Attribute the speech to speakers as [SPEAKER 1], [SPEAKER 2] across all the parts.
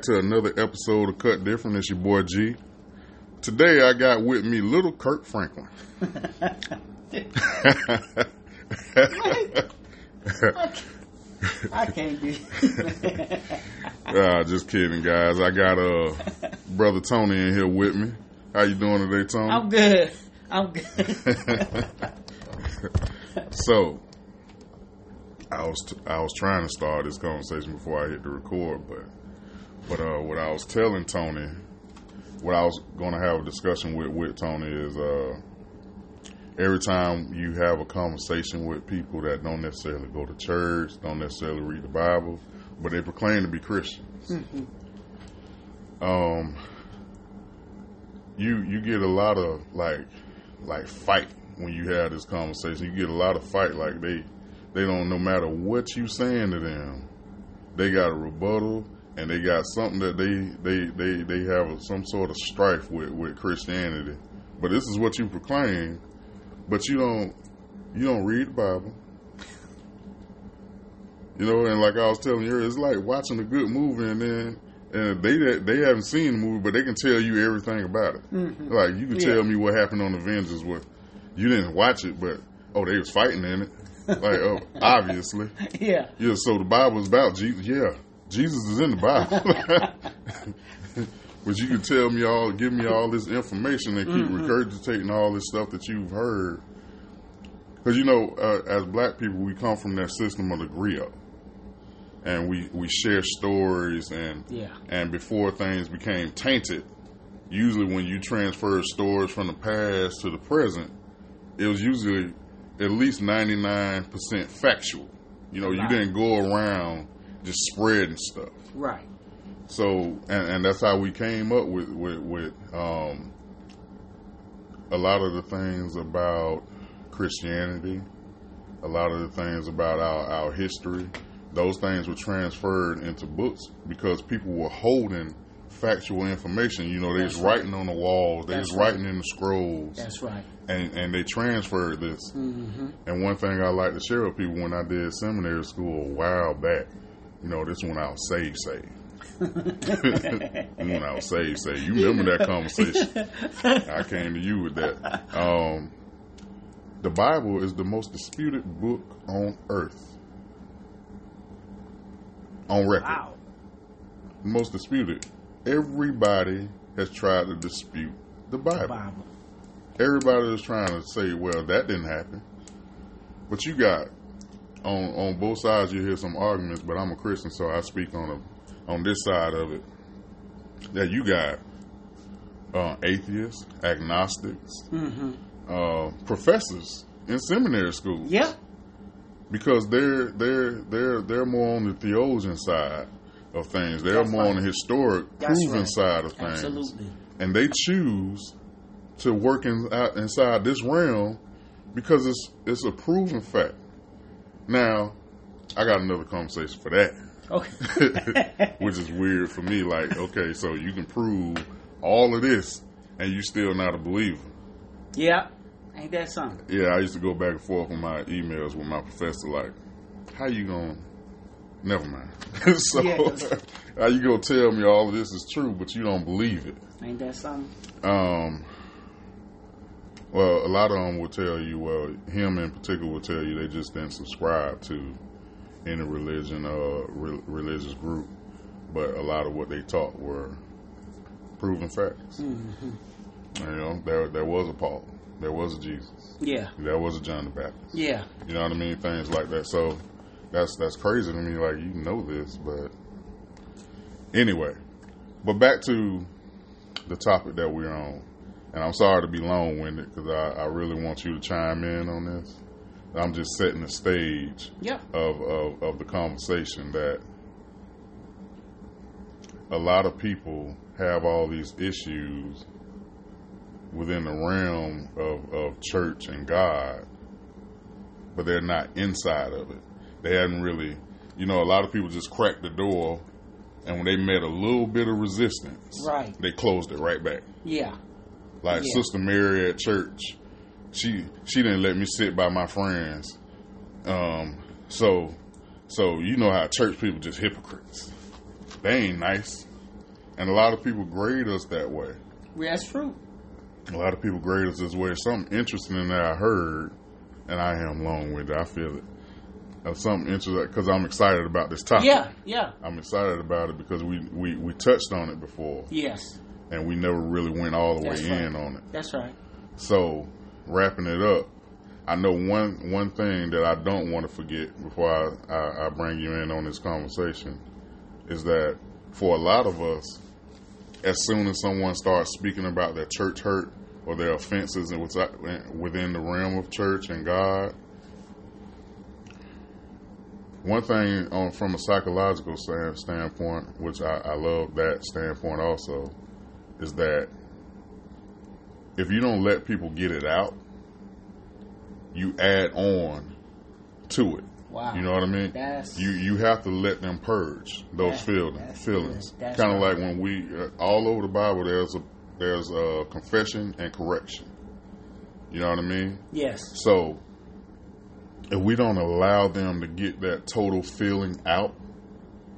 [SPEAKER 1] back to another episode of Cut Different. It's your boy G. Today I got with me little Kirk Franklin.
[SPEAKER 2] I can't be.
[SPEAKER 1] ah, just kidding, guys. I got uh brother Tony in here with me. How you doing today, Tony?
[SPEAKER 2] I'm good. I'm good.
[SPEAKER 1] so, I was t- I was trying to start this conversation before I hit the record, but but uh, what I was telling Tony, what I was going to have a discussion with with Tony is uh, every time you have a conversation with people that don't necessarily go to church, don't necessarily read the Bible, but they proclaim to be Christians. Um, you you get a lot of like like fight when you have this conversation. You get a lot of fight like they they don't no matter what you saying to them, they got a rebuttal and they got something that they they they they have some sort of strife with with Christianity. But this is what you proclaim, but you don't you don't read the Bible. You know, and like I was telling you, it's like watching a good movie and then and they they haven't seen the movie, but they can tell you everything about it.
[SPEAKER 2] Mhm.
[SPEAKER 1] Like you can
[SPEAKER 2] Yeah.
[SPEAKER 1] tell me what happened on Avengers. What you didn't watch it, but oh, they was fighting in it. Like oh, obviously,
[SPEAKER 2] yeah.
[SPEAKER 1] yeah. So the Bible is about Jesus. Yeah, Jesus is in the Bible. but you can tell me all, give me all this information, and keep regurgitating all this stuff that you've heard. Because you know, uh, as Black people, we come from that system of the griot, and we we share stories and
[SPEAKER 2] Yeah.
[SPEAKER 1] and before things became tainted, usually when you transfer stories from the past to the present, it was usually at least 99% factual. You know, you didn't go around just spreading stuff.
[SPEAKER 2] Right.
[SPEAKER 1] So, and, and that's how we came up with, with, with um, a lot of the things about Christianity, a lot of the things about our, our history. Those things were transferred into books because people were holding factual information. You know, they was
[SPEAKER 2] right.
[SPEAKER 1] writing on the walls, they
[SPEAKER 2] That's
[SPEAKER 1] was writing in the scrolls,
[SPEAKER 2] That's right.
[SPEAKER 1] and, and they transferred this.
[SPEAKER 2] Mm-hmm.
[SPEAKER 1] And one thing I like to share with people when I did seminary school a while back, you know, this one I was saved, saved. when I was saved, say You remember that conversation? I came to you with that. Um, the Bible is the most disputed book on earth, on record.
[SPEAKER 2] Wow.
[SPEAKER 1] Most disputed. Everybody has tried to dispute the Bible.
[SPEAKER 2] Bible.
[SPEAKER 1] Everybody is trying to say, well, that didn't happen. But you got on on both sides. You hear some arguments, but I'm a Christian, so I speak on a, on this side of it. That you got uh, atheists, agnostics,
[SPEAKER 2] Mm-hmm.
[SPEAKER 1] uh, professors in seminary school
[SPEAKER 2] Yeah,
[SPEAKER 1] because they're they're they're they're more on the theologian side of things. They're
[SPEAKER 2] That's
[SPEAKER 1] more on the historic,
[SPEAKER 2] That's
[SPEAKER 1] proven
[SPEAKER 2] right.
[SPEAKER 1] side of things
[SPEAKER 2] Absolutely.
[SPEAKER 1] and they choose to work in, out inside this realm because it's it's a proven fact. Now, I got another conversation for that,
[SPEAKER 2] Okay.
[SPEAKER 1] which is weird for me. Like, okay, so you can prove all of this, and you still not a believer.
[SPEAKER 2] yeah. Ain't that something?
[SPEAKER 1] Yeah, I used to go back and forth on my emails with my professor. Like, how you gonna? Never mind. so,
[SPEAKER 2] Yeah.
[SPEAKER 1] how you gonna tell me all of this is true, but you don't believe it?
[SPEAKER 2] Ain't that something?
[SPEAKER 1] Um, well, a lot of them will tell you, well, him in particular will tell you they just didn't subscribe to any religion or re- religious group, but a lot of what they taught were proven facts.
[SPEAKER 2] Mm-hmm.
[SPEAKER 1] You know, there there was a Paul, there was a Jesus,
[SPEAKER 2] Yeah.
[SPEAKER 1] there was a John the Baptist.
[SPEAKER 2] Yeah.
[SPEAKER 1] You know what I mean? Things like that. So that's that's crazy to me. Like you know this, but anyway. But back to the topic that we're on, and I'm sorry to be long winded because I, I really want you to chime in on this. I'm just setting the stage
[SPEAKER 2] Yep.
[SPEAKER 1] of, of, of the conversation that a lot of people have all these issues within the realm of, of church and God, but they're not inside of it. They hadn't really, you know, a lot of people just cracked the door, and when they met a little bit of resistance,
[SPEAKER 2] Right.
[SPEAKER 1] they closed it right back.
[SPEAKER 2] Yeah.
[SPEAKER 1] Like
[SPEAKER 2] Yeah.
[SPEAKER 1] Sister Mary at church, she she didn't let me sit by my friends. Um, so So you know how church people just hypocrites. They ain't nice, and a lot of people grade us that way.
[SPEAKER 2] Yeah, that's true.
[SPEAKER 1] A lot of people grade us this way. Something interesting that I heard, and I am long winded. I feel it. Uh, something interesting because I'm excited about this topic.
[SPEAKER 2] Yeah, yeah,
[SPEAKER 1] I'm excited about it because we, we, we touched on it before,
[SPEAKER 2] yes,
[SPEAKER 1] and we never really went all the
[SPEAKER 2] That's
[SPEAKER 1] way
[SPEAKER 2] right.
[SPEAKER 1] in on it.
[SPEAKER 2] that's right.
[SPEAKER 1] So, wrapping it up, I know one one thing that I don't want to forget before I, I, I bring you in on this conversation is that for a lot of us, as soon as someone starts speaking about their church hurt or their offenses and within the realm of church and God, one thing on from a psychological stand, standpoint, which I, I love that standpoint also, is that if you don't let people get it out, you add on to it.
[SPEAKER 2] Wow.
[SPEAKER 1] You know what I mean?
[SPEAKER 2] That's-
[SPEAKER 1] you you have to let them purge those feelings. Feelings. Kind of like when we uh, all over the Bible. There's a there's a confession and correction. You know what I mean?
[SPEAKER 2] Yes,
[SPEAKER 1] So if we don't allow them to get that total feeling out,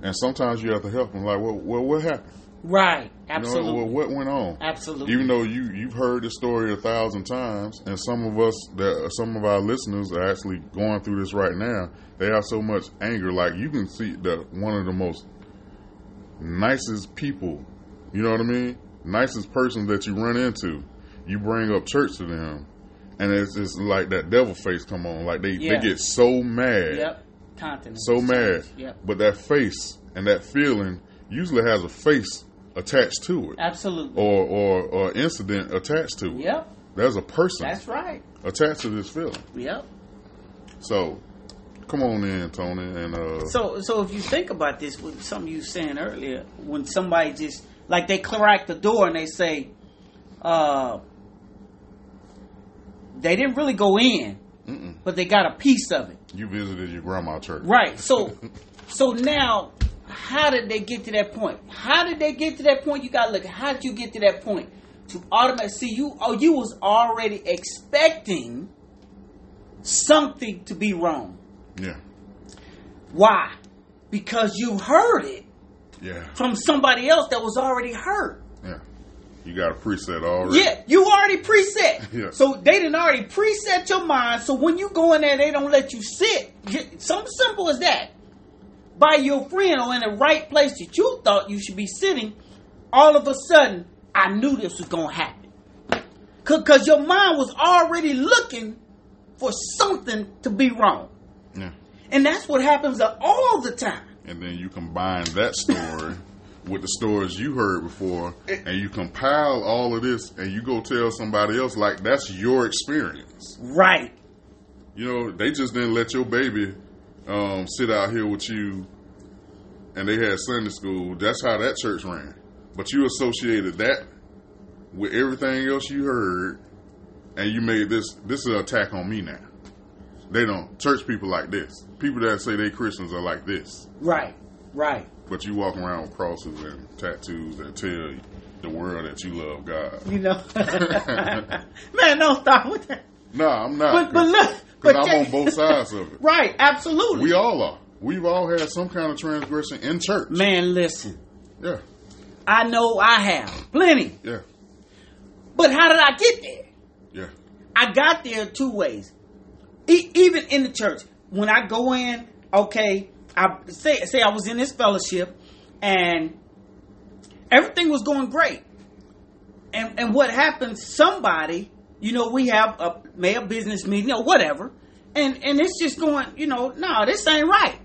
[SPEAKER 1] and sometimes you have to help them. Like, well, well what happened?
[SPEAKER 2] Right.
[SPEAKER 1] You know,
[SPEAKER 2] Absolutely,
[SPEAKER 1] well, what went on?
[SPEAKER 2] absolutely.
[SPEAKER 1] Even though you you've heard the story a thousand times, and some of us that some of our listeners are actually going through this right now. They have so much anger. Like you can see that one of the most nicest people, you know what I mean, nicest person that you run into, you bring up church to them, and it's just like that devil face come on. Like they
[SPEAKER 2] Yeah.
[SPEAKER 1] they get so mad,
[SPEAKER 2] Yep. Continent.
[SPEAKER 1] so mad.
[SPEAKER 2] Yep.
[SPEAKER 1] But that face and that feeling usually has a face attached to it
[SPEAKER 2] Absolutely.
[SPEAKER 1] or or, or incident attached to it.
[SPEAKER 2] Yep.
[SPEAKER 1] There's a person
[SPEAKER 2] That's right.
[SPEAKER 1] attached to this feeling.
[SPEAKER 2] Yep.
[SPEAKER 1] So, come on in, Tony, and uh,
[SPEAKER 2] So, so if you think about this, with something you were saying earlier, when somebody just like they crack the door and they say, uh, they didn't really go in,
[SPEAKER 1] mm-mm.
[SPEAKER 2] but they got a piece of it,
[SPEAKER 1] you visited your grandma church,
[SPEAKER 2] right? So, so now, how did they get to that point? How did they get to that point? You got to look. How did you get to that point? To automatically see you. Oh, you was already expecting something to be wrong.
[SPEAKER 1] Yeah,
[SPEAKER 2] Why? Because you heard it
[SPEAKER 1] yeah,
[SPEAKER 2] from somebody else that was already hurt.
[SPEAKER 1] yeah. You got a preset already.
[SPEAKER 2] Yeah, you already preset.
[SPEAKER 1] Yeah.
[SPEAKER 2] So they didn't already preset your mind. So when you go in there, they don't let you sit. Something simple as that. By your friend or in the right place that you thought you should be sitting, all of a sudden, I knew this was going to happen. Because your mind was already looking for something to be wrong.
[SPEAKER 1] yeah.
[SPEAKER 2] And that's what happens all the time.
[SPEAKER 1] And then you combine that story with the stories you heard before, and you compile all of this, and you go tell somebody else like that's your experience.
[SPEAKER 2] Right.
[SPEAKER 1] You know, they just didn't let your baby um, sit out here with you, and they had Sunday school. That's how that church ran. But you associated that with everything else you heard, and you made this this is an attack on me now. They don't church people like this. People that say they Christians are like this.
[SPEAKER 2] Right. Right.
[SPEAKER 1] But you walk around with crosses and tattoos that tell the world that you love God.
[SPEAKER 2] You know, man, don't stop with that.
[SPEAKER 1] No, I'm not.
[SPEAKER 2] But but look,
[SPEAKER 1] because
[SPEAKER 2] but
[SPEAKER 1] I'm on both sides of it.
[SPEAKER 2] Right, absolutely.
[SPEAKER 1] We all are. We've all had some kind of transgression in church.
[SPEAKER 2] man, listen,
[SPEAKER 1] Yeah,
[SPEAKER 2] I know I have plenty,
[SPEAKER 1] yeah,
[SPEAKER 2] but how did I get there?
[SPEAKER 1] yeah,
[SPEAKER 2] I got there two ways. E- even in the church, when I go in, okay, I say say I was in this fellowship, and everything was going great. And and what happened? Somebody, you know, we have a may a business meeting or whatever, and and it's just going, you know, no, this ain't right.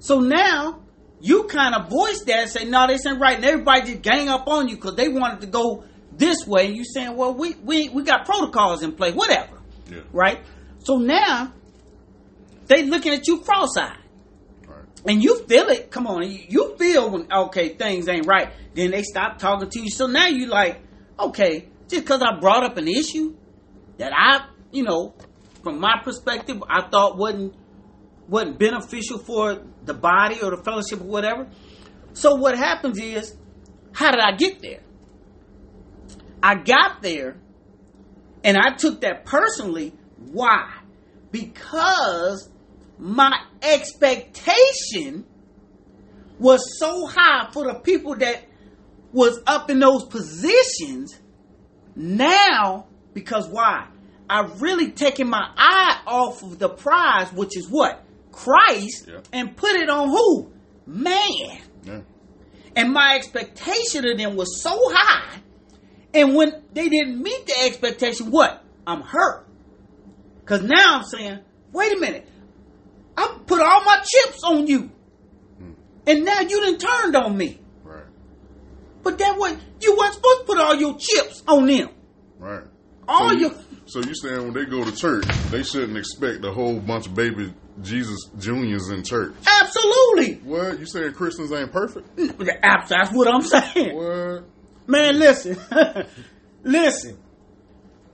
[SPEAKER 2] So now you kind of voice that and say, no, this ain't right, and everybody just gang up on you because they wanted to go this way, and you saying, well, we we we got protocols in place, whatever,
[SPEAKER 1] yeah.
[SPEAKER 2] right? So now they looking at you cross-eyed
[SPEAKER 1] Right.
[SPEAKER 2] and you feel it. Come on, you- you feel when okay things ain't right. Then they stop talking to you. So now you like, okay, just because I brought up an issue that I, you know, from my perspective, I thought wasn't wasn't beneficial for the body or the fellowship or whatever. So what happens is, how did I get there? I got there, and I took that personally. Why? Because my expectation was so high for the people that was up in those positions. Now, because why? I've really taken my eye off of the prize, which is what? Christ,
[SPEAKER 1] Yeah.
[SPEAKER 2] and put it on who? Man.
[SPEAKER 1] Yeah.
[SPEAKER 2] And my expectation of them was so high. And when they didn't meet the expectation, what? I'm hurt. Because now I'm saying, wait a minute. I put all my chips on you. Hmm. And now you done turned on me. But that was, you weren't supposed to put all your chips on them.
[SPEAKER 1] Right.
[SPEAKER 2] All
[SPEAKER 1] so you,
[SPEAKER 2] your,
[SPEAKER 1] so you saying when they go to church, they shouldn't expect a whole bunch of baby Jesus Juniors in church?
[SPEAKER 2] absolutely.
[SPEAKER 1] What? You saying Christians ain't perfect?
[SPEAKER 2] That's that's what I'm saying.
[SPEAKER 1] What?
[SPEAKER 2] Man, listen, listen.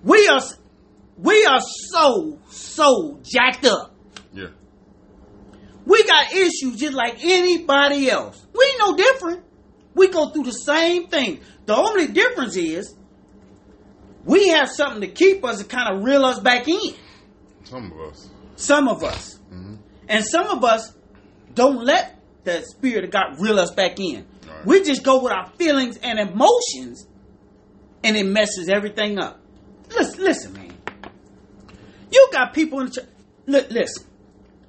[SPEAKER 2] We are we are so so jacked up.
[SPEAKER 1] Yeah.
[SPEAKER 2] We got issues just like anybody else. We ain't no different. We go through the same thing. The only difference is we have something to keep us and kind of reel us back in.
[SPEAKER 1] Some of us.
[SPEAKER 2] Some of us, mm-hmm. and some of us don't let the spirit of God reel us back in.
[SPEAKER 1] Right.
[SPEAKER 2] We just go with our feelings and emotions, and it messes everything up. Listen, listen, man. You got people in the church. Li- listen,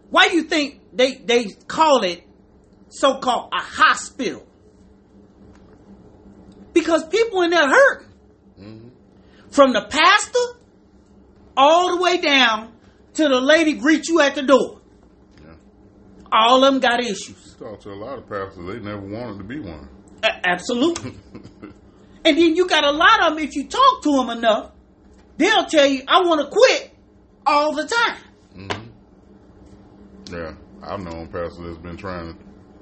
[SPEAKER 2] why do you think they they call it so called a hospital? Because people in there hurt. From the pastor all the way down to the lady greet you at the door.
[SPEAKER 1] Yeah.
[SPEAKER 2] All of them got issues.
[SPEAKER 1] Talk to a lot of pastors. They never wanted to be one.
[SPEAKER 2] A- absolutely. and then you got a lot of them, if you talk to them enough, they'll tell you, I want to quit all the time.
[SPEAKER 1] Yeah. I've known pastors that's been trying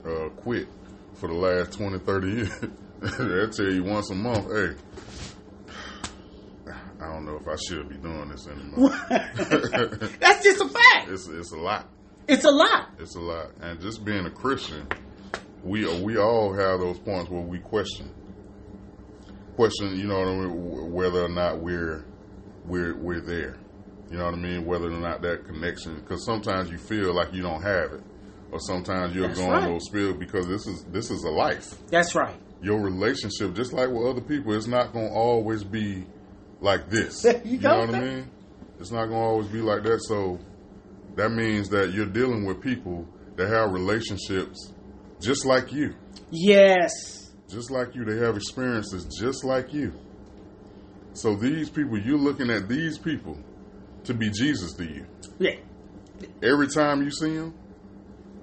[SPEAKER 1] to uh, quit for the last 20, 30 years. They'll tell you once a month, hey, I don't know if I should be doing this anymore.
[SPEAKER 2] That's just a fact.
[SPEAKER 1] it's, it's a lot.
[SPEAKER 2] It's a lot.
[SPEAKER 1] It's a lot, and just being a Christian, we we all have those points where we question, question. You know what I mean? Whether or not we're we're we're there. You know what I mean? Whether or not that connection, because sometimes you feel like you don't have it, or sometimes you're
[SPEAKER 2] That's
[SPEAKER 1] going
[SPEAKER 2] right.
[SPEAKER 1] those spills because this is this is a life.
[SPEAKER 2] That's right.
[SPEAKER 1] Your relationship, just like with other people, it's not going to always be like this.
[SPEAKER 2] There you
[SPEAKER 1] know what I mean? It's not going to always be like that. So that means that you're dealing with people that have relationships just like you.
[SPEAKER 2] Yes.
[SPEAKER 1] Just like you. They have experiences just like you. So these people, you're looking at these people to be Jesus to you.
[SPEAKER 2] Yeah.
[SPEAKER 1] Every time you see them,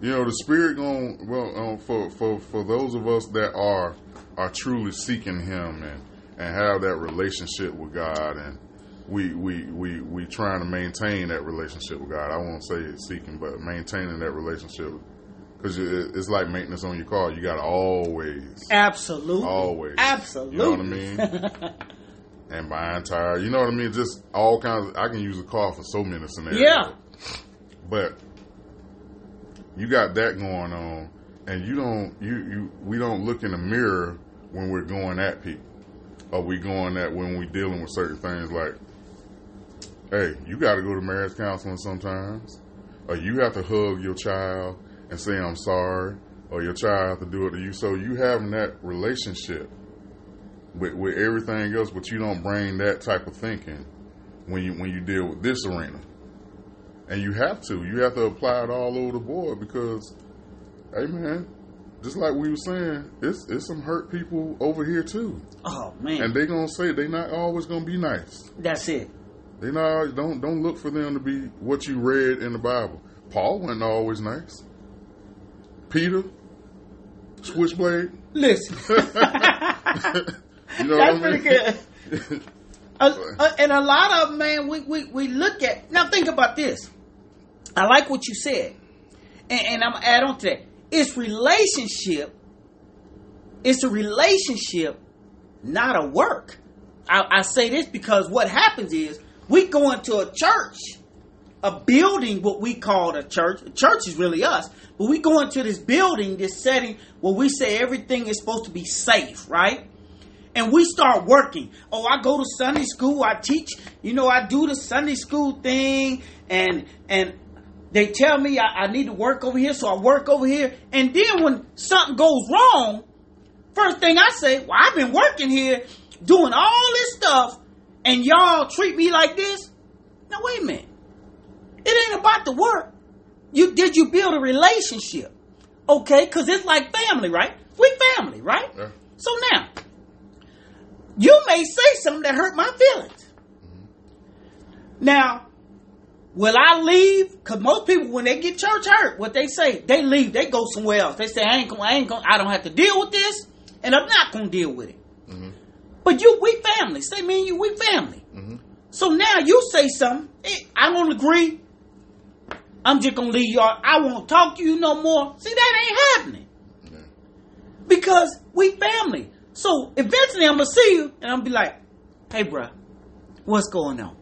[SPEAKER 1] you know the spirit going well um, for for for those of us that are are truly seeking Him and and have that relationship with God and we we we we trying to maintain that relationship with God. I won't say it's seeking, but maintaining that relationship because it's like maintenance on your car. You got to always
[SPEAKER 2] Absolutely.
[SPEAKER 1] Always.
[SPEAKER 2] Absolutely.
[SPEAKER 1] You know what I mean? and buying tires. You know what I mean? Just all kinds. Of, I can use a car for so many scenarios.
[SPEAKER 2] Yeah.
[SPEAKER 1] But you got that going on, and you don't. You you we don't look in the mirror when we're going at people, or we going at when we're dealing with certain things like. Hey, you got to go to marriage counseling sometimes, or you have to hug your child and say I'm sorry, or your child have to do it to you. So you having that relationship with, with everything else, but you don't bring that type of thinking when you when you deal with this arena. And you have to. You have to apply it all over the board because, hey man, just like we were saying, it's it's some hurt people over here too,
[SPEAKER 2] Oh man.
[SPEAKER 1] and they gonna say they not always gonna be nice.
[SPEAKER 2] That's it.
[SPEAKER 1] They not don't don't look for them to be what you read in the Bible. Paul wasn't always nice. Peter, switchblade.
[SPEAKER 2] Listen.
[SPEAKER 1] You know
[SPEAKER 2] That's
[SPEAKER 1] what I mean?
[SPEAKER 2] pretty good. Uh, uh, and a lot of man, we, we, we look at now. Think about this. I like what you said, and, and I'm gonna add on to that. It's relationship. It's a relationship, not a work. I, I say this because what happens is we go into a church, a building, what we call a church. A church is really us, but we go into this building, this setting where we say everything is supposed to be safe, right? and we start working. Oh, I go to Sunday school. I teach. You know, I do the Sunday school thing, and and They tell me I, I need to work over here, so I work over here. And then when something goes wrong, first thing I say, well, I've been working here doing all this stuff, and y'all treat me like this. Now wait a minute. It ain't about the work. You did you build a relationship? Okay, because it's like family, right? We family, right?
[SPEAKER 1] Yeah.
[SPEAKER 2] So now, you may say something that hurt my feelings. Mm-hmm. Now, will I leave? Because most people, when they get church hurt, what they say, they leave. They go somewhere else. They say, I ain't gonna, I ain't gonna, I don't have to deal with this, and I'm not gonna deal with it. But you, we family. Say me and you, we family. So now you say something. eh, I don't agree. I'm just gonna leave y'all. I won't talk to you no more. See, that ain't happening
[SPEAKER 1] Yeah.
[SPEAKER 2] because we family. So eventually I'm gonna see you and I'm be like, hey bruh, what's going on?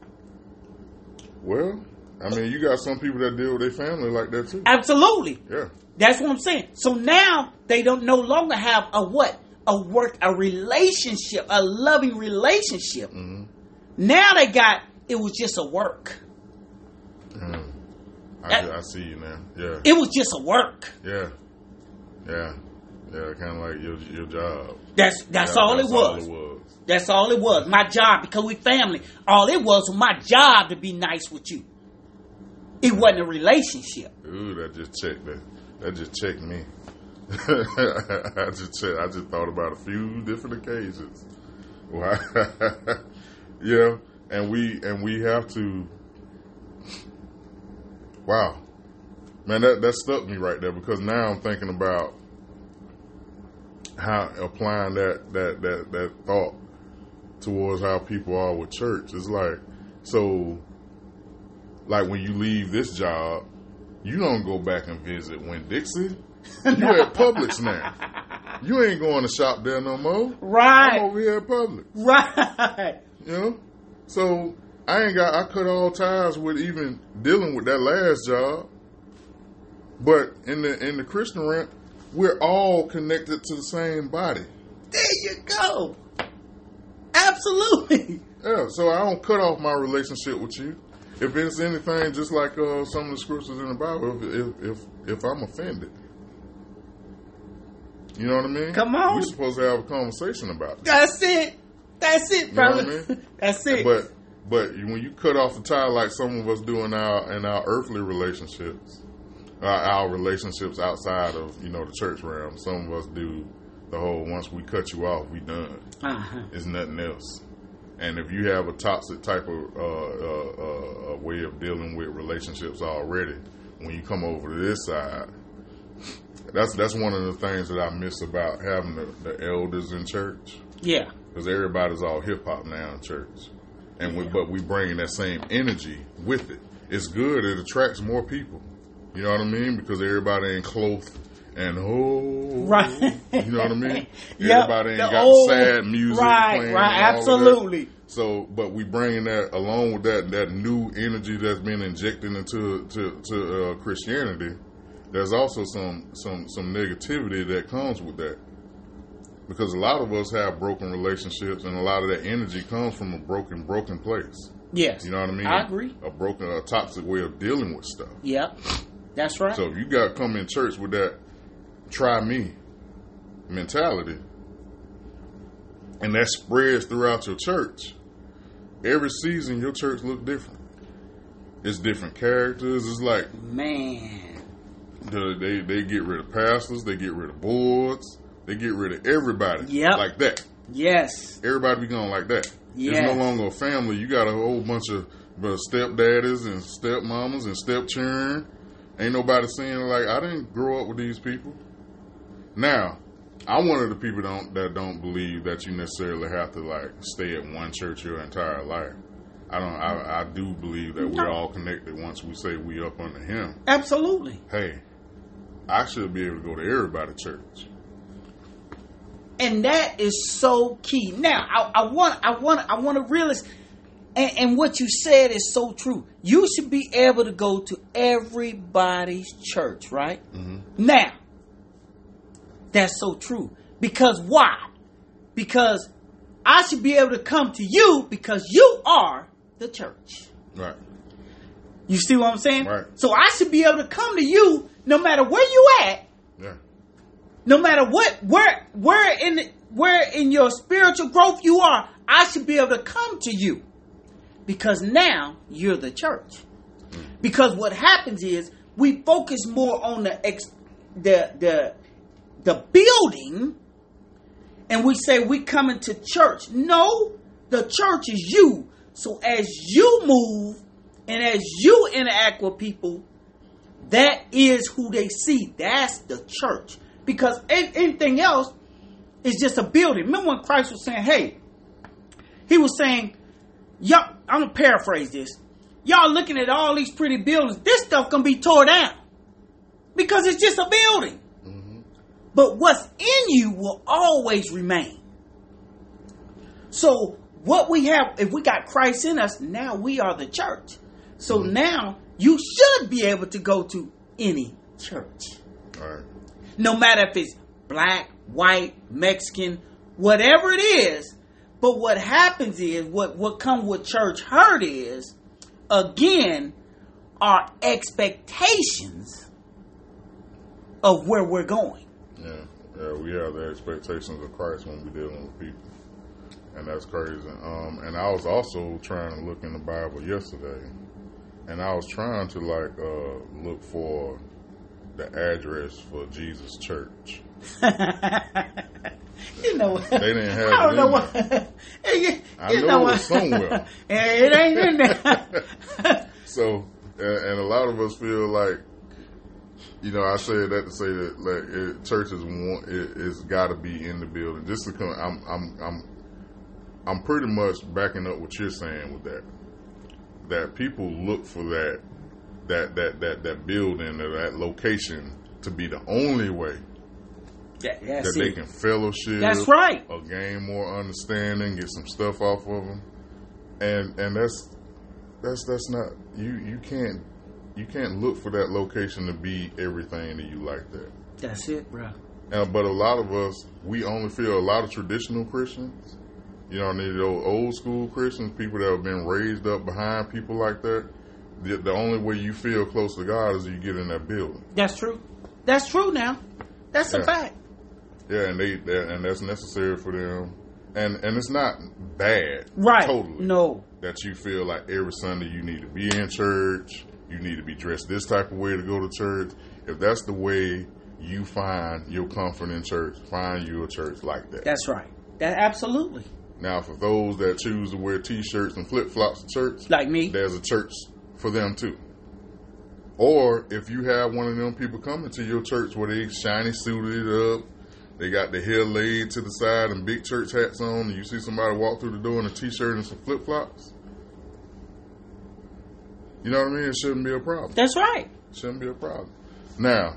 [SPEAKER 1] Well, I mean, you got some people that deal with their family like that too.
[SPEAKER 2] Absolutely.
[SPEAKER 1] Yeah.
[SPEAKER 2] That's what I'm saying. So now they don't no longer have a what? A work, a relationship, a loving relationship.
[SPEAKER 1] Mm-hmm.
[SPEAKER 2] Now they got it was just a work.
[SPEAKER 1] Mm. I,
[SPEAKER 2] That-
[SPEAKER 1] I see you now. Yeah.
[SPEAKER 2] It was just a work.
[SPEAKER 1] Yeah. Yeah. Yeah. Kind of like your your job.
[SPEAKER 2] That's that's
[SPEAKER 1] Yeah,
[SPEAKER 2] all
[SPEAKER 1] that's
[SPEAKER 2] it was.
[SPEAKER 1] All it was.
[SPEAKER 2] That's all it was. My job because we family. All it was was my job to be nice with you. It wasn't a relationship.
[SPEAKER 1] Ooh, that just checked that. That just checked me. I just checked, I just thought about a few different occasions. Wow. yeah, and we and we have to. Wow, man, that that stuck me right there because now I'm thinking about how applying that that that that thought towards how people are with church. It's like so like when you leave this job, you don't go back and visit Winn Dixie. You at Publix now. You ain't going to shop there no more.
[SPEAKER 2] Right.
[SPEAKER 1] I'm over here at Publix.
[SPEAKER 2] Right.
[SPEAKER 1] You know? So I ain't got I cut all ties with even dealing with that last job. But in the in the Christian realm, we're all connected to the same body.
[SPEAKER 2] There you go. Absolutely.
[SPEAKER 1] Yeah, so I don't cut off my relationship with you. If it's anything, just like uh, some of the scriptures in the Bible, if, if if if I'm offended, you know what I mean?
[SPEAKER 2] Come on.
[SPEAKER 1] we're supposed to have a conversation about it.
[SPEAKER 2] That's it. That's it,
[SPEAKER 1] know what I
[SPEAKER 2] brother.
[SPEAKER 1] mean?
[SPEAKER 2] That's it.
[SPEAKER 1] But but when you cut off the tie, like some of us do in our in our earthly relationships, uh, our relationships outside of you know the church realm, some of us do the whole once we cut you off, we done.
[SPEAKER 2] uh-huh.
[SPEAKER 1] It's nothing else. And if you have a toxic type of uh, uh, uh, way of dealing with relationships already, when you come over to this side, that's that's one of the things that I miss about having the, the elders in church
[SPEAKER 2] Yeah.
[SPEAKER 1] because everybody's all hip hop now in church, and we, but we bringing that same energy with it. It's good. It attracts more people. You know what I mean? Because everybody ain't clothed and oh,
[SPEAKER 2] Right.
[SPEAKER 1] You know what I mean?
[SPEAKER 2] Yep,
[SPEAKER 1] Everybody ain't got
[SPEAKER 2] old-
[SPEAKER 1] sad music
[SPEAKER 2] right,
[SPEAKER 1] playing.
[SPEAKER 2] right,
[SPEAKER 1] and all of that.
[SPEAKER 2] absolutely.
[SPEAKER 1] So, but we bringing that along with that that new energy that's been injected into to, to uh, Christianity. There's also some some some negativity that comes with that because a lot of us have broken relationships, and a lot of that energy comes from a broken broken place.
[SPEAKER 2] Yes.
[SPEAKER 1] You know what I mean?
[SPEAKER 2] I agree.
[SPEAKER 1] A broken, a toxic way of dealing with stuff.
[SPEAKER 2] Yep. That's right.
[SPEAKER 1] So if you got to come in church with that "try me" mentality, and that spreads throughout your church, every season your church look different. It's different characters. It's like
[SPEAKER 2] Man.
[SPEAKER 1] the, they they get rid of pastors, they get rid of boards, they get rid of everybody. Like that.
[SPEAKER 2] Yes.
[SPEAKER 1] Everybody be going like that. It's no longer a family. You got a whole bunch of uh, stepdaddies and stepmamas and stepchildren. Ain't nobody saying like I didn't grow up with these people. Now, I'm one of the people don't that don't believe that you necessarily have to like stay at one church your entire life. I don't. I, I do believe that we're all connected once we say we up under Him.
[SPEAKER 2] Absolutely.
[SPEAKER 1] Hey, I should be able to go to everybody church.
[SPEAKER 2] And that is so key. Now, I, I want, I want, I want to realize, and, and what you said is so true. You should be able to go to everybody's church, right? Mm-hmm. Now, that's so true. Because why? Because I should be able to come to you because you are the church.
[SPEAKER 1] Right.
[SPEAKER 2] You see what I'm saying?
[SPEAKER 1] Right.
[SPEAKER 2] So I should be able to come to you no matter where you at,
[SPEAKER 1] Yeah.
[SPEAKER 2] no matter what where where in the, where in your spiritual growth you are. I should be able to come to you because now you're the church. Mm. Because what happens is we focus more on the ex, the the the building, and we say we coming to church. No, the church is you. So as you move and as you interact with people, that is who they see. That's the church. Because anything else is just a building. Remember when Christ was saying, "Hey," he was saying, "Y'all." I'm gonna paraphrase this. Y'all looking at all these pretty buildings. This stuff gonna be tore down because it's just a building. But what's in you will always remain. So what we have, if we got Christ in us, now we are the church. So hmm. now you should be able to go to any church
[SPEAKER 1] right.
[SPEAKER 2] no matter if it's black, white, Mexican, whatever it is. But what happens is what what comes with church hurt is again our expectations of where we're going.
[SPEAKER 1] Yeah, we have the expectations of Christ when we're dealing with people, and that's crazy. Um, and I was also trying to look in the Bible yesterday, and I was trying to like uh, look for the address for Jesus Church.
[SPEAKER 2] you know what?
[SPEAKER 1] They didn't have
[SPEAKER 2] I don't know what. you,
[SPEAKER 1] I
[SPEAKER 2] you
[SPEAKER 1] know
[SPEAKER 2] know
[SPEAKER 1] it
[SPEAKER 2] what?
[SPEAKER 1] somewhere.
[SPEAKER 2] it ain't in there.
[SPEAKER 1] So, and, and a lot of us feel like, you know, I said that to say that like it, churches want it, it's got to be in the building. Just to come, I'm I'm I'm I'm pretty much backing up what you're saying with that. That people look for that that that that that building or that location to be the only way
[SPEAKER 2] That-
[SPEAKER 1] they can fellowship.
[SPEAKER 2] That's right.
[SPEAKER 1] Or gain more understanding, get some stuff off of them, and and that's that's that's not you you can't you can't look for that location to be everything to you like that.
[SPEAKER 2] That's it, bro.
[SPEAKER 1] Uh, but a lot of us, we only feel a lot of traditional Christians. You know, I mean, those old school Christians, people that have been raised up behind people like that. The, the only way you feel close to God is you get in that building.
[SPEAKER 2] That's true. That's true now. That's a fact.
[SPEAKER 1] Yeah, and they that, and that's necessary for them. And and it's not bad,
[SPEAKER 2] Right.
[SPEAKER 1] Totally,
[SPEAKER 2] No.
[SPEAKER 1] That you feel like every Sunday you need to be in church, you need to be dressed this type of way to go to church. If that's the way you find your comfort in church, find you a church like that.
[SPEAKER 2] That's right. That absolutely.
[SPEAKER 1] Now, for those that choose to wear t-shirts and flip flops to church,
[SPEAKER 2] Like me.
[SPEAKER 1] there's a church for them too. Or if you have one of them people coming to your church where they shiny suited up, they got the hair laid to the side and big church hats on, and you see somebody walk through the door in a t-shirt and some flip flops, you know what I mean? It shouldn't be a problem.
[SPEAKER 2] That's right.
[SPEAKER 1] Shouldn't be a problem. Now,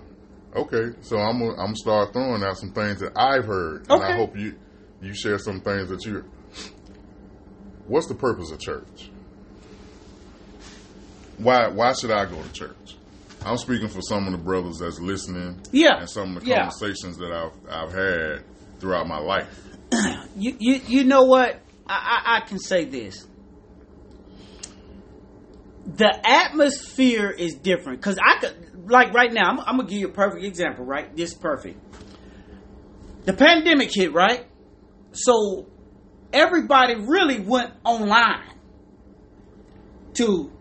[SPEAKER 1] okay, so I'm gonna, I'm gonna start throwing out some things that I've heard, and I hope you you share some things that you. What's the purpose of church? Why why should I go to church? I'm speaking for some of the brothers that's listening,
[SPEAKER 2] Yeah.
[SPEAKER 1] and some of the
[SPEAKER 2] Yeah.
[SPEAKER 1] conversations that I've I've had throughout my life.
[SPEAKER 2] You you you know what? I, I I can say this. The atmosphere is different because I could like right now. I'm, I'm gonna give you a perfect example. Right, this perfect. The pandemic hit, right? So everybody really went online to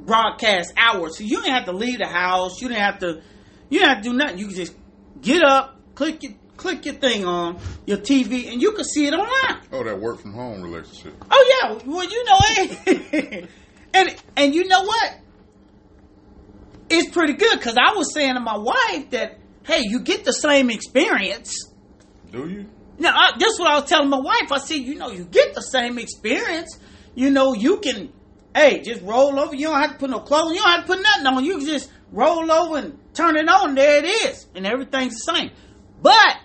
[SPEAKER 2] broadcast hours. So you didn't have to leave the house. You didn't have to. You didn't have to do nothing. You could just get up, click your click your thing on your TV, and you could see it online.
[SPEAKER 1] Oh, that work from home relationship.
[SPEAKER 2] Oh yeah, well you know it. and and you know what? It's pretty good because I was saying to my wife that hey, you get the same experience.
[SPEAKER 1] Do you?
[SPEAKER 2] Now, I, that's what I was telling my wife. I said, you know, you get the same experience. You know, you can, hey, just roll over. You don't have to put no clothes. You don't have to put nothing on. You can just roll over and turn it on. There it is, and everything's the same. But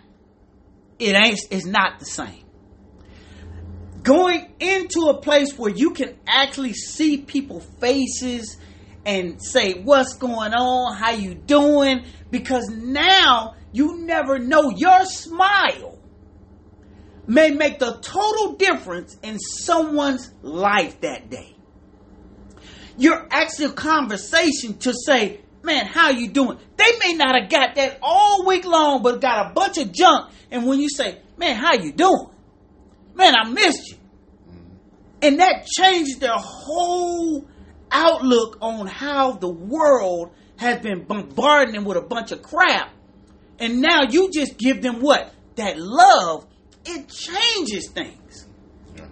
[SPEAKER 2] it ain't. It's not the same. Going into a place where you can actually see people's faces and say what's going on, how you doing, because now you never know your smile may make the total difference in someone's life that day. You're asking a conversation to say, man, how you doing? They may not have got that all week long, but got a bunch of junk. And when you say, man, how you doing? Man, I missed you. Mm-hmm. And that changed their whole outlook on how the world has been bombarding them with a bunch of crap. And now you just give them what? That love. It changes things.
[SPEAKER 1] Yeah.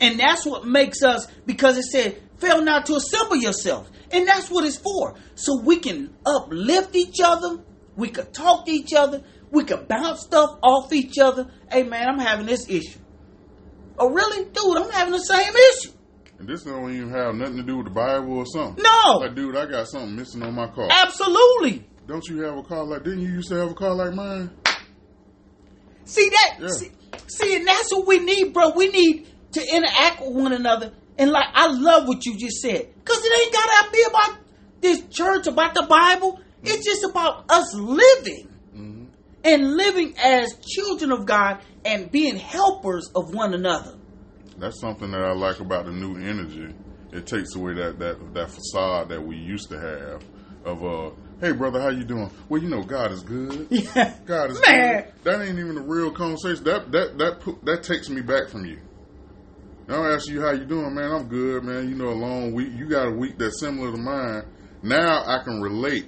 [SPEAKER 2] And that's what makes us, because it said, fail not to assemble yourself. And that's what it's for. So we can uplift each other. We could talk to each other. We could bounce stuff off each other. Hey man, I'm having this issue. Oh really? Dude, I'm having the same issue.
[SPEAKER 1] And this don't even have nothing to do with the Bible or something.
[SPEAKER 2] No.
[SPEAKER 1] Like, dude, I got something missing on my car.
[SPEAKER 2] Absolutely.
[SPEAKER 1] Don't you have a car like? Didn't you used to have a car like mine?
[SPEAKER 2] See that?
[SPEAKER 1] Yeah.
[SPEAKER 2] See, see, and that's what we need, bro. We need to interact with one another. And like, I love what you just said, cause it ain't gotta be about this church, about the Bible. It's mm. just about us living. And living as children of God and being helpers of one another.
[SPEAKER 1] That's something that I like about the new energy. It takes away that that that facade that we used to have of uh, hey brother, how you doing? Well, you know God is good.
[SPEAKER 2] Yeah,
[SPEAKER 1] God is
[SPEAKER 2] man.
[SPEAKER 1] good. That ain't even a real conversation. That that that that takes me back from you. I'll ask you how you doing, man. I'm good, man. You know, a long week. You got a week that's similar to mine. Now I can relate.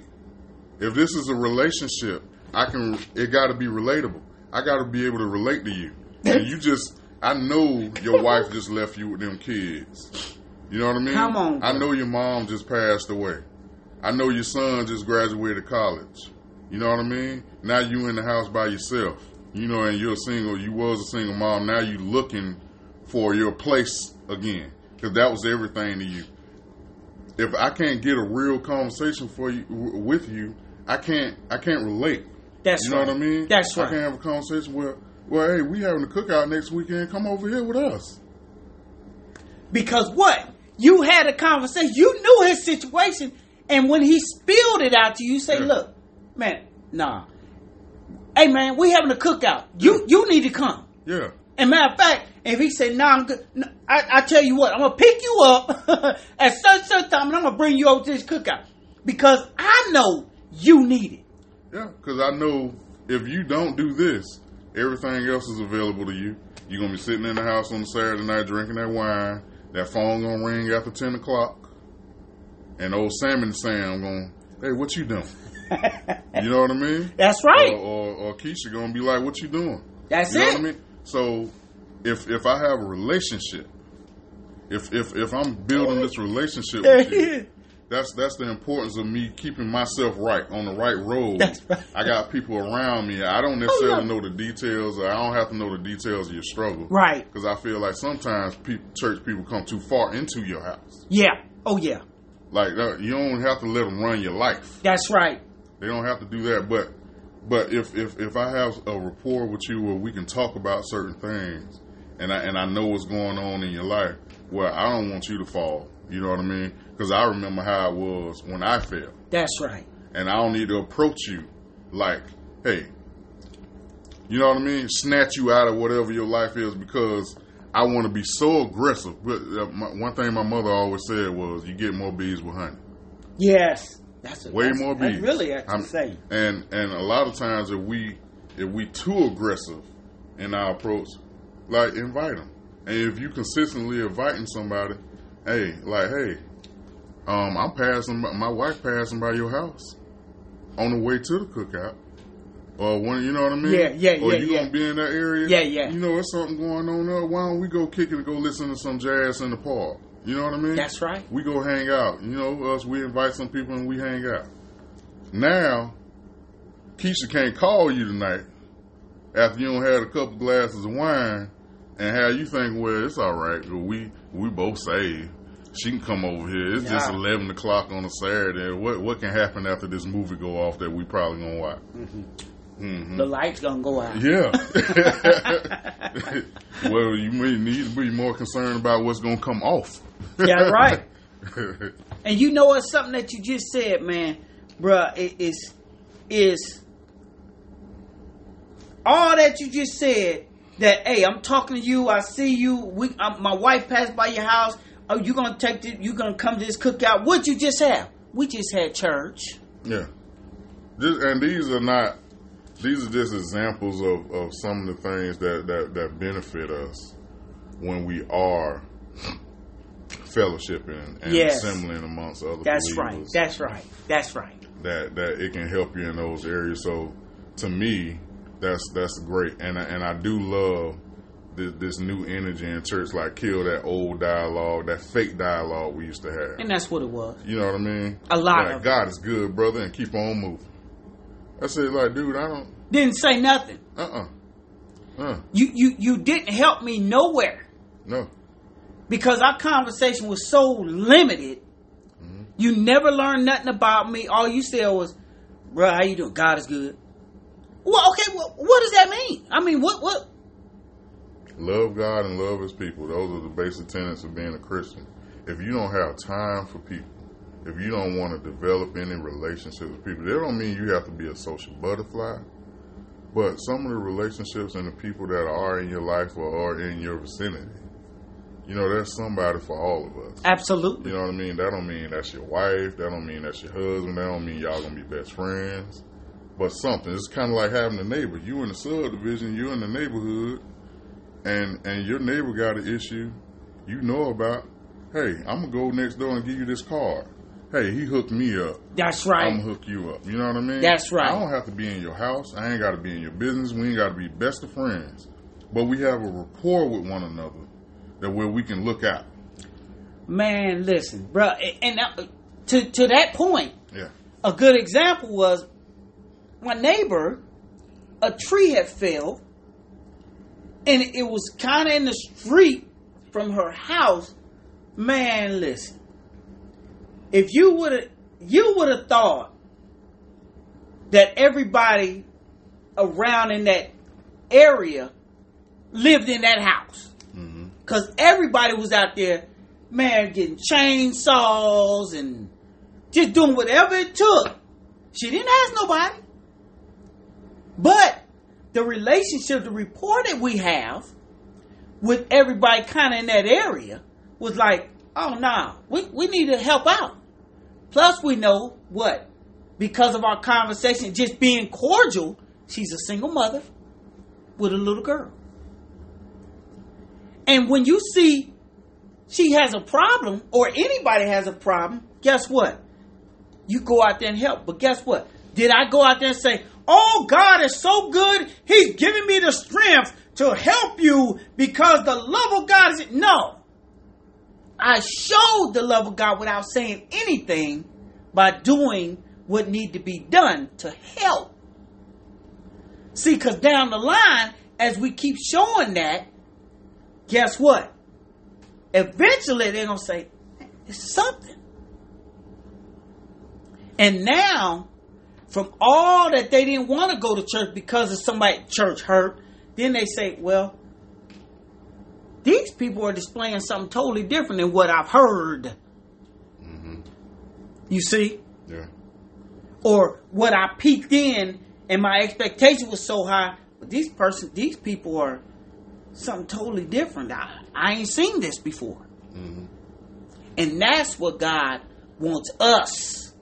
[SPEAKER 1] If this is a relationship, I can. It got to be relatable. I got to be able to relate to you. And you just, I know your wife just left you with them kids. You know what I mean?
[SPEAKER 2] Come on,
[SPEAKER 1] I know your mom just passed away. I know your son just graduated college. You know what I mean? Now you in the house by yourself. You know, and you're single. You was a single mom. Now you looking for your place again because that was everything to you. If I can't get a real conversation for you w- with you, I can't. I can't relate.
[SPEAKER 2] That's
[SPEAKER 1] You know what I mean?
[SPEAKER 2] That's right.
[SPEAKER 1] I can't have a conversation where, well, hey, we having a cookout next weekend. Come over here with us.
[SPEAKER 2] Because what? You had a conversation. You knew his situation. And when he spilled it out to you, you say,
[SPEAKER 1] Yeah.
[SPEAKER 2] look, man, nah. Hey, man, we having a cookout. You you need to come.
[SPEAKER 1] Yeah.
[SPEAKER 2] And matter of fact, if he say, nah, I'm good. No, I, I tell you what, I'm going to pick you up at such such time and I'm going to bring you over to this cookout. Because I know you need it.
[SPEAKER 1] Yeah, because I know if you don't do this, everything else is available to you. You're gonna be sitting in the house on a Saturday night drinking that wine. That phone gonna ring after ten o'clock, and old Sam and Sam gonna, hey, what you doing? You know what I mean?
[SPEAKER 2] That's right.
[SPEAKER 1] Or, or, or Keisha gonna be like, what you doing?
[SPEAKER 2] That's
[SPEAKER 1] you know
[SPEAKER 2] it.
[SPEAKER 1] what I mean? So if if I have a relationship, if if if I'm building this relationship with you, that's that's the importance of me keeping myself right on the right road.
[SPEAKER 2] Right. Oh,
[SPEAKER 1] I got people around me. I don't necessarily
[SPEAKER 2] yeah.
[SPEAKER 1] know the details. I don't have to know the details of your struggle.
[SPEAKER 2] Right.
[SPEAKER 1] Because I feel like sometimes people, church people come too far into your house.
[SPEAKER 2] Yeah. Oh, yeah.
[SPEAKER 1] Like uh, you don't have to let them run your life.
[SPEAKER 2] That's right.
[SPEAKER 1] They don't have to do that. But but if if if I have a rapport with you where we can talk about certain things, and I and I know what's going on in your life, well, I don't want you to fall. You know what I mean? Because I remember how it was when I fell,
[SPEAKER 2] That's right.
[SPEAKER 1] and I don't need to approach you like, hey, you know what I mean? Snatch you out of whatever your life is because. I want to be so aggressive. But uh, one thing my mother always said was, "You get more bees with honey."
[SPEAKER 2] Yes. That's a,
[SPEAKER 1] way
[SPEAKER 2] that's,
[SPEAKER 1] more bees.
[SPEAKER 2] really
[SPEAKER 1] I'm-
[SPEAKER 2] saying.
[SPEAKER 1] And and a lot of times if we if we too aggressive in our approach, like invite them. And if you consistently inviting somebody, hey, like hey, um, I'm passing. by- My wife passing by your house on the way to the cookout. Or when you know what I mean?
[SPEAKER 2] Yeah, yeah,
[SPEAKER 1] Or
[SPEAKER 2] yeah,
[SPEAKER 1] you
[SPEAKER 2] yeah.
[SPEAKER 1] gonna be in that area?
[SPEAKER 2] Yeah, yeah.
[SPEAKER 1] You know, there's something going on there. Why don't we go kick it and go listen to some jazz in the park? You know what I mean?
[SPEAKER 2] That's right.
[SPEAKER 1] We go hang out. You know, us, we invite some people and we hang out. Now, Keisha can't call you tonight after you don't had a couple glasses of wine and how you think, well, it's all right. We we both saved. She can come over here. It's just eleven o'clock on a Saturday. What what can happen after this movie go off that we probably gonna watch? hmm
[SPEAKER 2] The light's gonna go out.
[SPEAKER 1] Yeah. well, you may need to be more concerned about what's gonna come off.
[SPEAKER 2] Yeah, right. And you know what? Something that you just said, man, bruh, it is is all that you just said. That hey, I'm talking to you. I see you. We, um, my wife passed by your house. oh, you gonna take this, you gonna come to this cookout. What you just have? We just had church.
[SPEAKER 1] Yeah. This, and these are not. These are just examples of, of some of the things that, that, that benefit us when we are fellowshipping and
[SPEAKER 2] Yes.
[SPEAKER 1] assembling amongst other
[SPEAKER 2] That's right. That's right. That's right.
[SPEAKER 1] that that it can help you in those areas. So to me, that's that's great, and I, and I do love this, this new energy in church. Like kill that old dialogue, that fake dialogue we used to have.
[SPEAKER 2] And that's what it was.
[SPEAKER 1] You know what I mean?
[SPEAKER 2] A lot
[SPEAKER 1] Like,
[SPEAKER 2] of.
[SPEAKER 1] God is good, brother, and keep on moving. I said, like, dude, I don't.
[SPEAKER 2] Didn't say nothing.
[SPEAKER 1] Uh uh Uh.
[SPEAKER 2] You you you didn't help me nowhere
[SPEAKER 1] No.
[SPEAKER 2] because our conversation was so limited. You never learned nothing about me. All you said was, "Bro, how you doing? God is good." Well, okay. Well, what does that mean? I mean, what what?
[SPEAKER 1] Love God and love His people. Those are the basic tenets of being a Christian. If you don't have time for people, if you don't want to develop any relationships with people, that don't mean you have to be a social butterfly. But some of the relationships and the people that are in your life or are in your vicinity, you know, there's somebody for all of us.
[SPEAKER 2] Absolutely.
[SPEAKER 1] You know what I mean? That don't mean that's your wife. That don't mean that's your husband. That don't mean y'all gonna be best friends. But something. It's kind of like having a neighbor. You in the subdivision. You in the neighborhood, and and your neighbor got an issue. You know about. Hey, I'm gonna go next door and give you this card. Hey, he hooked me up.
[SPEAKER 2] That's right.
[SPEAKER 1] I'm gonna hook you up. You know what I mean?
[SPEAKER 2] That's right.
[SPEAKER 1] I don't have to be in your house. I ain't got to be in your business. We ain't got to be best of friends. But we have a rapport with one another that where we can look out.
[SPEAKER 2] Man, listen, bro. And uh, to to that point,
[SPEAKER 1] Yeah.
[SPEAKER 2] a good example was my neighbor. A tree had fell, and it was kind of in the street from her house. Man, listen. If you would have, you would have thought that everybody around in that area lived in that house.
[SPEAKER 1] hmm
[SPEAKER 2] Cause everybody was out there, man, getting chainsaws and just doing whatever it took. She didn't ask nobody. But the relationship, the rapport that we have with everybody kind of in that area was like, oh nah, we, we need to help out. Plus we know what? Because of our conversation just being cordial, she's a single mother with a little girl. And when you see she has a problem or anybody has a problem, guess what? You go out there and help. But guess what? Did I go out there and say, Oh, God is so good. He's giving me the strength to help you because the love of God is. No. I showed the love of God without saying anything by doing what need to be done to help. See, because down the line, as we keep showing that, guess what? Eventually they're gonna say, it's something. And now, from all that they didn't want to go to church because of somebody church hurt, then they say, well, these people are displaying something totally different than what I've heard.
[SPEAKER 1] hmm
[SPEAKER 2] You see?
[SPEAKER 1] Yeah.
[SPEAKER 2] Or what I peeked in and my expectation was so high, but these person these people are something totally different. I, I ain't seen this before.
[SPEAKER 1] hmm
[SPEAKER 2] And that's what God wants us